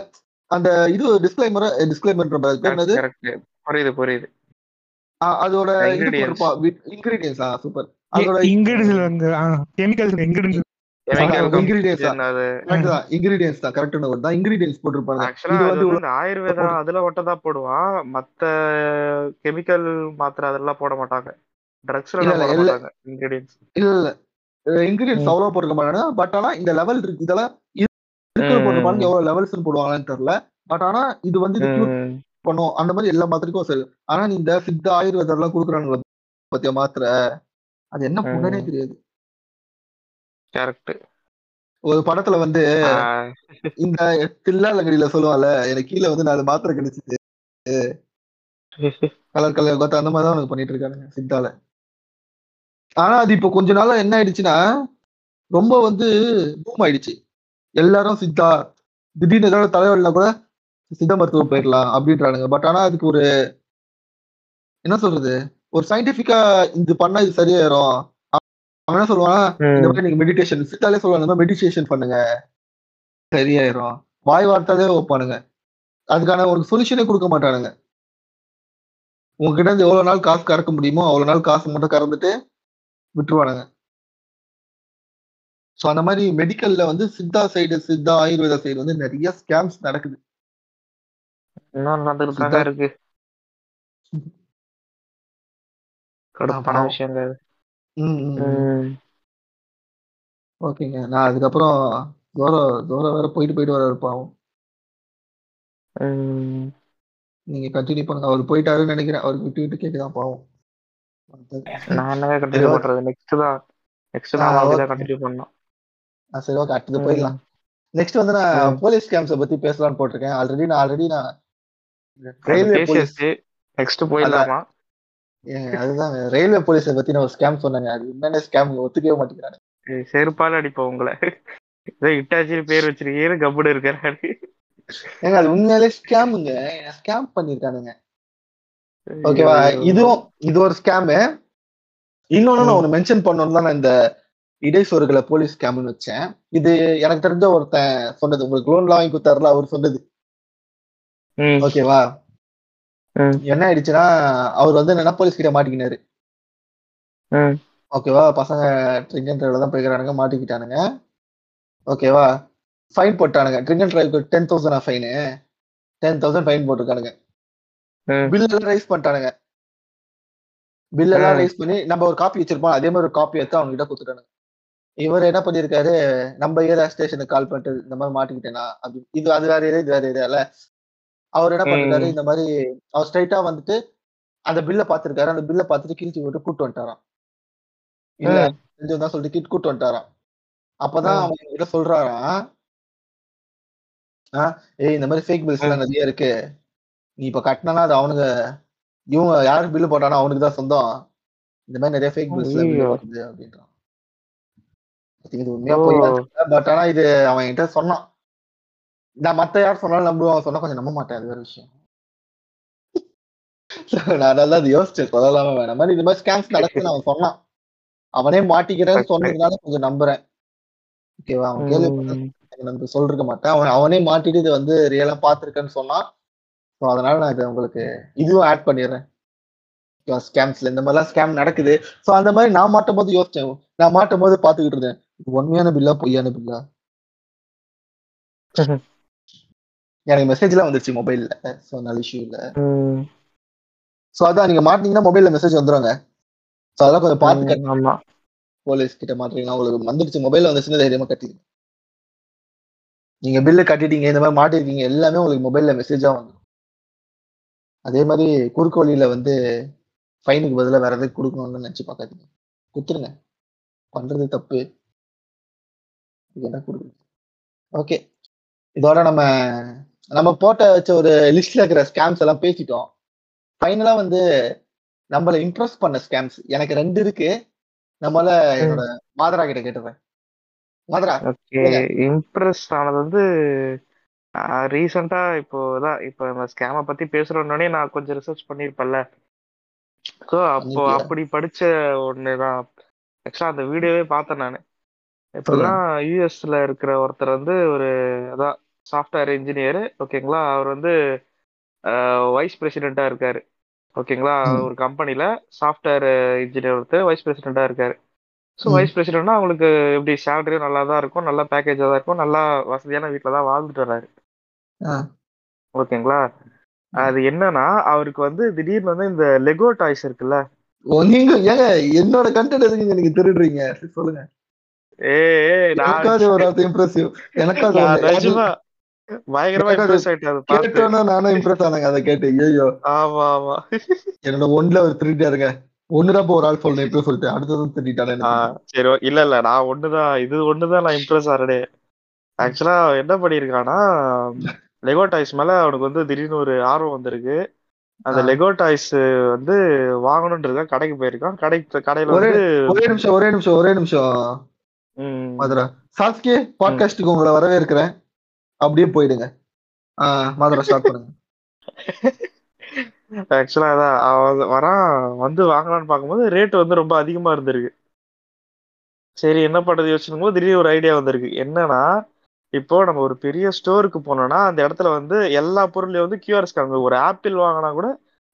A: அந்த இது டிஸ்கிளைமர் டிஸ்கிளைமர்.
D: புரியுது புரியுது.
A: அதோட இது இன்கிரீடியன்ஸ் சூப்பர் அதோட
C: இன்கிரீடியன்ஸ் வந்து கெமிக்கல்ஸ் இன்கிரீடியன்ஸ்
A: தான். இன்கிரீடியன்ஸ் தான். கரெக்டான வேர்ட் தான். இன்கிரீடியன்ஸ் போட்டிருப்பாங்க
D: ஆக்சுவலா ஆயுர்வேதா அதுல ஒட்ட தான் போடுவான். மத்த கெமிக்கல் மாத்திரை அதெல்லாம் போட மாட்டாங்க. ட்ரக்ஸ்ல. மாட்டாங்க. இன்கிரீடியன்ஸ்
A: இல்ல இல்ல. இன்கிரீடியன்ஸ். அவ்வளவு போட்டிருக்க மாட்டாங்க பட் ஆனா இந்த லெவல் இருக்கு. இதெல்லாம் இருக்கிற. போட்டிருப்பாங்க எவ்வளவு லெவல்ஸ் போடுவாங்கன்னு தெரியல. பட் ஆனா இது வந்து பண்ணும். அந்த மாதிரி எல்லா மாத்திரைக்கும் சரி. ஆனா நீ இந்த சித்த ஆயுர்வேதம் எல்லாம் கொடுக்குறாங்க பத்திய மாத்திரை? அது என்ன. புண்ணனே தெரியாது.
D: கரெக்ட்
A: ஒரு படத்துல வந்து இந்த தில்லாலங்கடியில சொல்லுவான்ல எனக்கு கீழே வந்து நாலு மாத்திரை கிடைச்சிது. கலர் கலர் பார்த்து அந்த மாதிரி தான் உனக்கு பண்ணிட்டு இருக்கானுங்க சித்தால. ஆனா அது இப்போ கொஞ்ச நாளா என்ன ஆயிடுச்சுன்னா ரொம்ப வந்து பூம் ஆயிடுச்சு. எல்லாரும் சித்தா திடீர்னு ஏதாவது தலைவலினா கூட சித்த மருத்துவம் போயிடலாம் அப்படின்றானுங்க. பட் ஆனா அதுக்கு ஒரு என்ன சொல்றது? ஒரு சயின்டிபிக்கா இது பண்ணா இது சரியாயிரும். அவன் என்ன சொல்லுவான் இந்த மாதிரி நீங்க மெடிடேஷன் சித்தாலே சொல்லுவாங்க இந்த மாதிரி மெடிடேஷன் பண்ணுங்க. சரியாயிரும். வாய் வார்த்தாலே வைப்பானுங்க அதுக்கான ஒரு சொல்யூஷனே கொடுக்க மாட்டானுங்க. உங்ககிட்ட இருந்து எவ்வளவு நாள் காசு கறக்க முடியுமோ அவ்வளவு நாள் காசு மட்டும் கறந்துட்டு விட்டுருவானுங்க. ஸோ அந்த மாதிரி மெடிக்கல்ல வந்து சித்தா சைடு சித்தா ஆயுர்வேதா சைடு வந்து நிறைய ஸ்கேம்ஸ் நடக்குது.
D: இருக்கு. *laughs* கடுப்பான. விஷயங்க.
A: ஓகேங்க. நான் அதுக்கப்புறம் தூரம் தூரம் வேற போயிட்டு போயிட்டு வர பாவம். நீங்க கண்டினியூ பண்ணுங்க. அவர் போயிட்டாருன்னு நினைக்கிறேன். அவருக்கு விட்டு விட்டு கேட்குதான் பாவம்.
D: நான் என்னங்க கண்டினியூ பண்றது? நெக்ஸ்ட் தான். நெக்ஸ்ட் அப்படிதான்
A: okay.
D: கண்டினியூ பண்ணணும்.
A: ஆ, சரி ஓகே. அடுத்தது போயிடலாம். நெக்ஸ்ட் வந்து நான். போலீஸ் ஸ்கேம்ஸை பத்தி பேசலாம்னு போட்டிருக்கேன். ஆல்ரெடி நான் ஆல்ரெடி நான் ரயில்வே போலீஸ்
D: நெக்ஸ்ட் போயிடலாமா?
A: அதுதான். ரயில்வே போலீஸை பத்தி நான் ஒரு ஸ்கேம் சொன்னேங்க அது என்னென்ன ஸ்கேம் ஒத்துக்கவே மாட்டேங்கிறாங்க.
D: செருப்பால அடிப்போம் உங்களை. ஏதோ இட்டாச்சி பேர் வச்சிருக்கீங்கன்னு கப்புடு இருக்கிறாரு.
A: ஏங்க அது உண்மையாலே ஸ்கேமுங்க ஸ்கேம் பண்ணிருக்கானுங்க. ஓகேவா? இதுவும் இது ஒரு ஸ்கேமு இன்னொன்னு நான் ஒண்ணு மென்ஷன் பண்ணணும்னு தான் நான் இந்த இடைசோறுகளை போலீஸ் ஸ்கேம்னு வச்சேன். இது எனக்கு தெரிஞ்ச ஒருத்தன் சொன்னது. உங்களுக்கு லோன்லாம் வாங்கி கொடுத்தாருல அவர் சொன்னது. ஓகேவா. என்ன ஆயிடுச்சுன்னா அவர் வந்து என்னன்னா போலீஸ் கிட்ட மாட்டிக்கினாரு. ஓகேவா பசங்க ட்ரிங்க் அண்ட் டிரைவ்ல தான் போய்க்கிறானுங்க மாட்டிக்கிட்டானுங்க. ஓகேவா ஃபைன் போட்டானுங்க. Drink and டிரைவ்க்கு ten thousand fine ten thousand fine போட்டிருக்கானுங்க.
D: ம்.
A: பில் எல்லாம் ரைஸ் பண்ணிட்டானுங்க. பில் எல்லாம்
D: ம்.
A: ரைஸ் பண்ணி நம்ம ஒரு காப்பி வச்சிருப்போம். அதே மாதிரி ஒரு காப்பி எடுத்து அவங்க கிட்ட கொடுத்துட்டானுங்க. இவர் என்ன பண்ணிருக்காரு நம்ம ஏரியா ஸ்டேஷனுக்கு கால் பண்ணிட்டு இந்த மாதிரி மாட்டிக்கிட்டேனா அப்படி இது அது வேற ஏரியா இது வேற ஏரியால. அவர் என்ன பண்ணிருக்காரு
D: ம்.
A: இந்த மாதிரி அவர் ஸ்ட்ரைட்டா வந்துட்டு அந்த பில்ல பாத்துருக்காரு அந்த பில்ல பார்த்துட்டு கிழிச்சு விட்டு கூட்டு வந்துட்டாராம் இல்ல. செஞ்சு சொல்லிட்டு கிட் கூட்டு வந்துட்டாராம் அப்பதான். அவங்க கிட்ட சொல்றாராம் ஆ, ஏய் இந்த மாதிரி ஃபேக் பில்ஸ் எல்லாம் நிறைய இருக்கு நீ இப்ப கட்டினா அது அவனுங்க இவங்க யாருக்கு பில்லு போட்டானோ அவனுக்கு தான் சொந்தம் இந்த மாதிரி நிறைய ஃபேக் பில்ஸ். வருது அப்படின்றான் இது உண்மையா. போய் பட் ஆனா இது அவன் என்கிட்ட சொன்னான் நான் மத்த யார் சொன்னாலும் நம்புவான் சொன்னா கொஞ்சம் நம்ப மாட்டேன் அது வேற விஷயம். *laughs* நான் நல்லா அது யோசிச்சேன் சொல்லலாம வேணாம். மாதிரி இந்த மாதிரி ஸ்கேம்ஸ் நடக்குதுன்னு அவன் சொன்னான். அவனே மாட்டிக்கிறேன்னு. சொன்னதுனால கொஞ்சம் நம்புறேன். ஓகேவா அவன் கேள்வி
D: ம்.
A: நம்ம சொல்லிருக்க மாட்டேன். அவன் அவனே மாட்டிட்டு இது வந்து ரியலா பாத்திருக்கேன்னு சொன்னான். ஸோ அதனால நான் இதை உங்களுக்கு இதுவும் ஆட் பண்ணிடுறேன். ஸ்கேம்ஸ்ல இந்த மாதிரிலாம் ஸ்கேம் நடக்குது. ஸோ அந்த மாதிரி நான் மாட்டும் போது யோசிச்சேன். நான் மாட்டும் போது பாத்துக்கிட்டு இருந்தேன் உண்மையான பில்லா பொய்யான பில்லா? *laughs* எனக்கு மெசேஜ்லாம் வந்துருச்சு மொபைல்ல ஸோ நல்ல இஷ்யூ இல்ல. ஸோ அதான் நீங்க மாட்டீங்கன்னா மொபைல்ல மெசேஜ் வந்துருங்க. ஸோ அதெல்லாம் கொஞ்சம் பார்த்து போலீஸ் கிட்ட மாட்டீங்கன்னா உங்களுக்கு வந்துருச்சு. மொபைல் வந்துச்சுன்னா தைரியமா கட்டிடுங்க. நீங்க பில்லு கட்டிட்டீங்க இந்த மாதிரி மாட்டிருக்கீங்க எல்லாமே உங்களுக்கு மொபைல்ல மெசேஜா வந்துடும் அதே மாதிரி குறுக்கு வழியில வந்து ஃபைனுக்கு பதிலா வேற எதாவது கொடுக்கணும்னு நினைச்சு பார்க்காதீங்க. குத்துருங்க பண்றது தப்பு. என்ன கொடுக்குறது? ஓகே இதோட நம்ம நம்ம போட்ட வச்ச ஒரு லிஸ்ட்ல இருக்கிற ஸ்கேம்ஸ் எல்லாம் பேசிட்டோம். ஃபைனலா வந்து நம்மள இம்ப்ரெஸ் பண்ண ஸ்கேம்ஸ் எனக்கு ரெண்டு இருக்கு. நம்மள என்னோட மாதரா கிட்ட கேட்டுறேன். மாதரா
D: ஓகே இம்ப்ரெஸ் ஆனது வந்து ரீசெண்டா இப்போ தான் இப்போ நம்ம ஸ்கேமை பத்தி பேசுறோன்னே நான் கொஞ்சம் ரிசர்ச் பண்ணியிருப்பேன்ல ஸோ அப்போ? அப்படி படிச்ச ஒன்று தான். ஆக்சுவலாக அந்த வீடியோவே பார்த்தேன் நான். எப்படின்னா யூஎஸ்ல இருக்கிற ஒருத்தர் வந்து ஒரு அதான் சாஃப்ட்வேர் இன்ஜினியர் ஓகேங்களா அவர் வந்து வைஸ் பிரசிடென்ட்டா இருக்காரு. ஓகேங்களா. ஒரு கம்பெனில சாஃப்ட்வேர் இன்ஜினியர் ஒருத்தர் வைஸ் பிரசிடென்ட்டா இருக்காரு. ஸோ. வைஸ் பிரசிடென்ட்னா அவங்களுக்கு எப்படி சேலரியும் நல்லா தான் இருக்கும் நல்ல பேக்கேஜாக தான் இருக்கும் நல்லா வசதியான வீட்டில் தான் வாழ்ந்துட்டு வர்றாரு. ஓகேங்களா அது என்னன்னா அவருக்கு வந்து திடீர்னு வந்து இந்த லெகோ டாய்ஸ் இருக்குல்ல?
A: நீங்க ஏங்க என்னோட கண்டென்ட் எதுக்கு நீங்க திருடுறீங்க? சொல்லுங்க.
D: நான்
A: எனக்காவது ஒரு இம்ப்ரெசிவ் எனக்காவது
D: பயங்கரமா இம்ப்ரெஸ்
A: நானும் இம்ப்ரெஸ் ஆனேங்க அதை கேட்டு. ஐயோ
D: ஆமா ஆமா.
A: என்னோட ஒண்ணுல ஒரு திருட்டாருங்க ஒண்ணுதான் ஒரு ஆள் சொல்லணும் இப்ப சொல்லிட்டு அடுத்ததும் திருட்டானே
D: சரி இல்ல இல்ல நான் ஒண்ணுதான் இது ஒண்ணுதான் நான் இம்ப்ரெஸ் ஆறனே. ஆக்சுவலா என்ன பண்ணிருக்கானா லெகோ டாய்ஸ் மேல அவனுக்கு வந்து திடீர்னு ஒரு ஆர்வம் வந்திருக்கு. அந்த. லெகோ டாய்ஸ் வந்து வாங்கணுன்றதுக்காக கடைக்கு போயிருக்கான். கடைக்கு கடையில
A: ஒரே
D: வந்து
A: ஒரே நிமிஷம் ஒரே நிமிஷம் ஒரே நிமிஷம். மதுரா சாஸ்கே பாட்காஸ்டுக்கு உங்களை வரவேற்கிறேன். அப்படியே போயிடுங்க. மதுரா ஸ்டார்ட் பண்ணுங்க.
D: ஆக்சுவலா அதான் அவன் வரான் வந்து வாங்கலாம்னு பார்க்கும்போது ரேட் வந்து ரொம்ப அதிகமா இருந்திருக்கு. சரி என்ன பண்றது யோசிச்சுக்கும் போது திடீர்னு ஒரு ஐடியா வந்திருக்கு. என்னன்னா இப்போ நம்ம ஒரு பெரிய ஸ்டோருக்கு போனோம்னா அந்த இடத்துல வந்து எல்லா பொருளையும் வந்து கியூஆர் ஸ்கேன் ஒரு ஆப்பிள் வாங்கினா கூட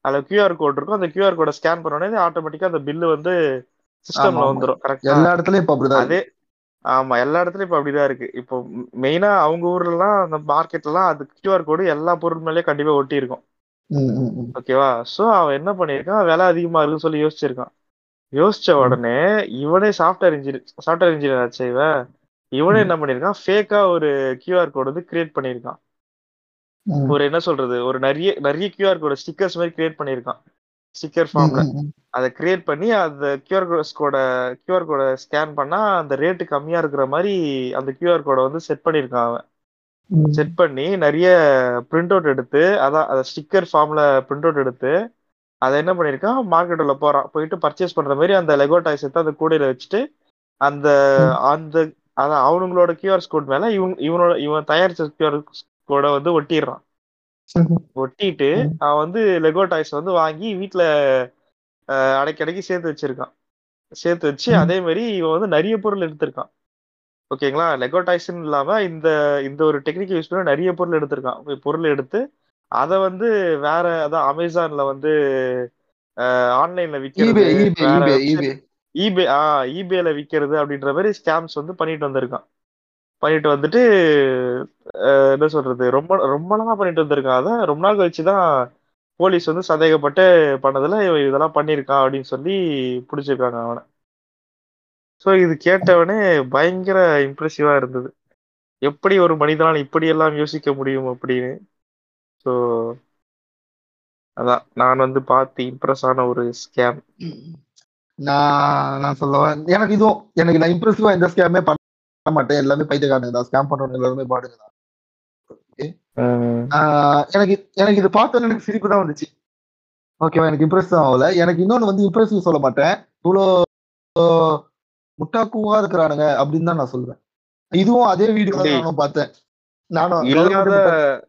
D: அதுல கியூஆர் கோட் இருக்கும். அந்த கியூஆர் கோடை ஸ்கேன் பண்ணோடனே ஆட்டோமேட்டிக்கா அந்த பில்லு வந்து சிஸ்டம்ல. வந்துடும் கரெக்டா
A: எல்லா இடத்துலயும் இப்ப அப்படிதான்
D: அதே. ஆமா எல்லா இடத்துலயும் இப்ப அப்படிதான் இருக்கு. இப்போ மெயினா அவங்க ஊர்லலாம் அந்த மார்க்கெட்லாம் அது கியூஆர் கோடு எல்லா பொருள் மேலயும் கண்டிப்பா ஒட்டி இருக்கும். ஓகேவா சோ அவன் என்ன பண்ணிருக்கான் விலை அதிகமா இருக்குன்னு சொல்லி யோசிச்சிருக்கான். யோசிச்ச உடனே இவனே சாஃப்ட்வேர் இன்ஜினியர் சாஃப்ட்வேர் இன்ஜினியர் ஆச்சு இவன் இவனே. என்ன பண்ணிருக்கான் ஃபேக்கா ஒரு கியூஆர் கோட் வந்து கிரியேட் பண்ணிருக்கான். ஒரு என்ன சொல்றது? ஒரு நிறைய நிறைய கியூஆர் கோட் ஸ்டிக்கர்ஸ் மாதிரி கிரியேட் பண்ணிருக்கான் ஸ்டிக்கர் ஃபார்ம்ல அதை கிரியேட் பண்ணி அந்த கியூஆர் கோட கியூஆர் கோட ஸ்கேன் பண்ணா அந்த ரேட்டு கம்மியா இருக்கிற மாதிரி அந்த கியூஆர் கோடை வந்து செட் பண்ணிருக்கான் அவன். செட் பண்ணி நிறைய பிரிண்ட் அவுட் எடுத்து அதான் அதை ஸ்டிக்கர் ஃபார்ம்ல பிரிண்ட் அவுட் எடுத்து அதை என்ன பண்ணிருக்கான் மார்க்கெட் உள்ள போறான். போயிட்டு பர்ச்சேஸ் பண்ற மாதிரி அந்த லெகோ டாய்ஸ் எடுத்து அந்த கூடையில வச்சுட்டு அந்த. அந்த அதான் அவனுங்களோட கியூஆர் கோட் மேல இவன் இவனோட இவன் தயாரிச்ச கியூஆர் கோட வந்து ஒட்டிடுறான். ஒட்டிட்டு. அவன் வந்து லெகோ டாய்ஸ் வந்து வாங்கி வீட்டுல அடைக்கி அடைக்கி சேர்த்து வச்சிருக்கான். சேர்த்து வச்சு. அதே மாதிரி இவன் வந்து நிறைய பொருள் எடுத்திருக்கான். ஓகேங்களா? லெகோ டாய்ஸ்னு இல்லாம இந்த இந்த ஒரு டெக்னிக் யூஸ் பண்ணி நிறைய பொருள் எடுத்திருக்கான். பொருள் எடுத்து அத வந்து வேற அதான் அமேசான்ல வந்து ஆன்லைன்ல
A: ஈபே
D: விக்கிறது
A: ஈபே
D: வேற
A: ஈபே
D: வெப்சைட்
A: ஈபே
D: ஈபே ஆ ஈபேல விக்கிறது அப்படின்ற மாதிரி ஸ்கேம்ஸ் வந்து பண்ணிட்டு வந்திருக்கான். பண்ணிட்டு வந்துட்டு என்ன சொல்றது ரொம்ப ரொம்ப நாளா பண்ணிட்டு வந்திருக்கான். அதான் ரொம்ப நாள் கழிச்சு தான் போலீஸ் வந்து சந்தேகப்பட்டு பண்ணதுல இவன் இதெல்லாம் பண்ணியிருக்கான் அப்படின்னு சொல்லி பிடிச்சிருக்காங்க அவனை. ஸோ இது கேட்டவனே பயங்கர இம்ப்ரெசிவா இருந்தது. எப்படி ஒரு மனிதனால் இப்படி எல்லாம் யோசிக்க முடியும் அப்படின்னு. ஸோ அதான் நான் வந்து பார்த்து இம்ப்ரெஸ் ஆன ஒரு ஸ்கேம்
A: நான் நான் சொல்லுவேன் எனக்கு இதுவும் எனக்கு நான் இம்ப்ரெசிவா எந்த ஸ்கேமே பண்ண மாட்டேன். எல்லாமே பைத்தியக்காரங்க தான். ஸ்கேம் பண்றவங்க எல்லாருமே பாடுங்க தான். எனக்கு எனக்கு இது பார்த்தோன்னு எனக்கு சிரிப்பு தான் வந்துச்சு. ஓகேவா எனக்கு இம்ப்ரெஸ் தான் ஆகல. எனக்கு இன்னொன்னு வந்து இம்ப்ரெசிவ் சொல்ல மாட்டேன். இவ்வளோ முட்டாக்குவா இருக்கிறானுங்க அப்படின்னு தான் நான் சொல்லுவேன் இதுவும் அதே வீடியோ. நானும் பார்த்தேன். நானும்
D: இல்லாத
A: government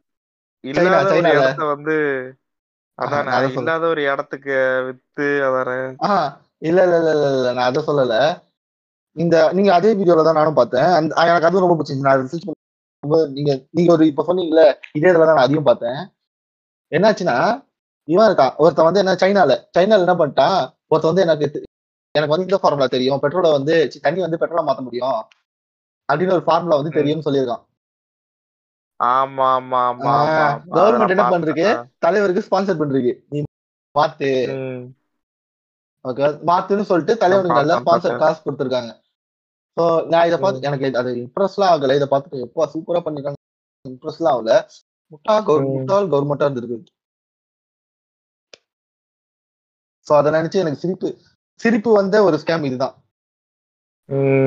D: இல்லாத ஒரு
A: சைனால.
D: இடத்த வந்து அதானே. இல்லாத ஒரு இடத்துக்கு வித்து அதானே
A: இல்ல இல்ல இல்ல இல்ல நான் அதை சொல்லல. இந்த நீங்க அதே வீடியோல தான் நானும் பார்த்தேன். அந்த எனக்கு அதுவும் ரொம்ப பிடிச்சிருந்துச்சு. நான் ரிசர்ச் பண்ணும்போது நீங்க நீங்க ஒரு இப்ப சொன்னீங்கல்ல இதே இதுல தான் நான் அதையும் பார்த்தேன். என்னாச்சுன்னா இவன் இருக்கான். ஒருத்தன் வந்து என்ன சைனால சைனால என்ன பண்ணிட்டான்? ஒருத்தன் வந்து எனக்கு எனக்கு வந்து இந்த ஃபார்முலா தெரியும். பெட்ரோலை வந்து தண்ணி வந்து பெட்ரோலா மாத்த முடியும். அப்படின்னு ஒரு ஃபார்முலா வந்து. தெரியும்னு சொல்லியிருக்கான்.
D: ஆமா ஆமா ஆமா அதை
A: என்ன பண்றதுக்கு? தலைவருக்கு ஸ்பான்சர் பண்றீங்க நீ மாத்து. ஓகே மாத்துன்னு சொல்லிட்டு தலைவனுக்கு நல்லா ஸ்பான்சர். காசு கொடுத்துருக்காங்க. ஸோ நான் இதை பார்த்து. எனக்கு அது இம்ப்ரெஸ்லாம் ஆகல. இதை பார்த்துட்டு எப்பா சூப்பரா பண்ணிருக்காங்க. இம்ப்ரெஸ்லாம் ஆகல. முட்டா கவர்
D: ம்.
A: முட்டாள் கவர்மெண்டா இருந்திருக்கு. ஸோ அதை நினைச்சு எனக்கு சிரிப்பு. சிரிப்பு வந்த ஒரு ஸ்கேம் இதுதான்.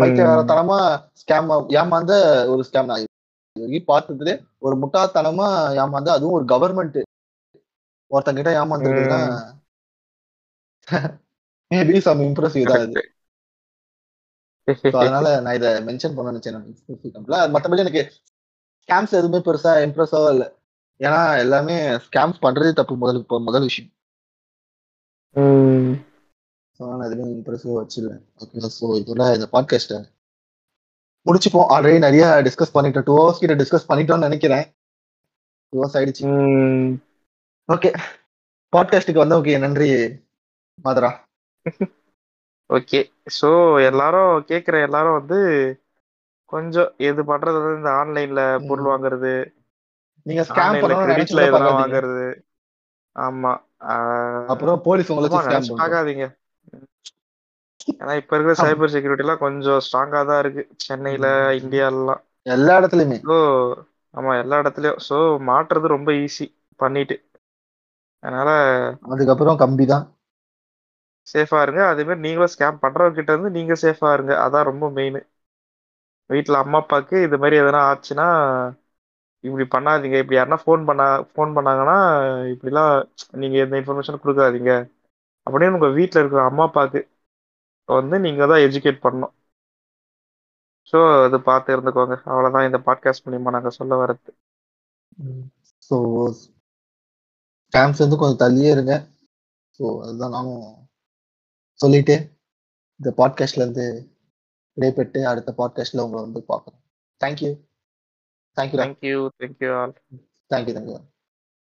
A: பைத்தியகாரத்தனமா ஸ்கேம் ஏமாந்த ஒரு ஸ்கேம் நான் பார்த்ததுல ஒரு முட்டாள்தனமா ஏமாந்த அதுவும் ஒரு கவர்மெண்ட் ஒருத்தங்கிட்ட ஏமாந்துருக்குன்னா மேபி சம் இம்ப்ரெசிவ் தான் *laughs* அதனால நான் இதை மென்ஷன் பண்ண நினைச்சேன் மற்றபடி எனக்கு ஸ்கேம்ஸ் எதுவுமே பெருசா இம்ப்ரெஸ்ஸாவா இல்லை. ஏன்னா எல்லாமே ஸ்கேம்ஸ் பண்றதே தப்பு முதல் முதல் விஷயம். நான் எதுவுமே இம்ப்ரெசிவா வச்சிடல ஓகே ஸோ இதோட இந்த பாட்காஸ்ட்டை முடிச்சுப்போம். ஆல்ரெடி நிறைய டிஸ்கஸ் பண்ணிட்டோம். டூ ஹவர்ஸ் கிட்ட டிஸ்கஸ் பண்ணிட்டோம்னு நினைக்கிறேன். டூ ஹவர்ஸ் ஆயிடுச்சு. ஓகே பாட்காஸ்ட்டுக்கு வந்த ஓகே நன்றி மாதரா. *laughs*
D: ஓகே சோ எல்லாரும் கேக்குற எல்லாரும் வந்து கொஞ்சம் எது பண்றது வந்து இந்த ஆன்லைன்ல பொருள். வாங்குறது
A: நீங்க ஸ்கேம்
D: கிரெடிட்ல
A: பண்ணாதீங்க
D: வாங்குறது. ஆமா.
A: அப்புறம் போலீஸ் உங்களை ஸ்கேம்
D: பார்க்காதீங்க. ஏன்னா இப்ப இருக்கிற. சைபர் செக்யூரிட்டி எல்லாம் கொஞ்சம் ஸ்ட்ராங்கா தான் இருக்கு. சென்னையில. இந்தியாலாம்
A: எல்லா இடத்துலயுமே.
D: ஸோ ஆமா எல்லா இடத்துலயும். ஸோ மாட்டுறது ரொம்ப ஈஸி பண்ணிட்டு. அதனால
A: அதுக்கப்புறம் கம்பி தான்.
D: சேஃபாக இருங்க. அதேமாதிரி நீங்களும் ஸ்கேம் பண்ணுறவங்கிட்ட இருந்து நீங்கள் சேஃபாக இருங்க. அதான் ரொம்ப மெயின் வீட்டில் அம்மா அப்பாவுக்கு இது மாதிரி எதனா ஆச்சுன்னா இப்படி பண்ணாதீங்க. இப்படி யாருன்னா ஃபோன் பண்ணா ஃபோன் பண்ணாங்கன்னா இப்படிலாம் நீங்கள் எந்த இன்ஃபர்மேஷன் கொடுக்காதீங்க. அப்படின்னு உங்கள் வீட்டில் இருக்கிற அம்மா அப்பாவுக்கு வந்து நீங்கள் தான் எஜுகேட் பண்ணணும். ஸோ அது பார்த்து இருந்துக்கோங்க. அவ்வளோதான் இந்த பாட்காஸ்ட் மூலியமாக நாங்கள் சொல்ல வரது
A: ஸோ ஸ்கேம்ஸ் வந்து கொஞ்சம் தள்ளியே இருங்க. ஸோ அதுதான் நானும் சொல்லிட்டு இந்த பாட்காஸ்ட்ல இருந்து விடைபெற்று அடுத்த பாட்காஸ்ட்ல உங்களை வந்து பார்க்குறேன் thank you thank you
D: thank you thank you all
A: thank you thank you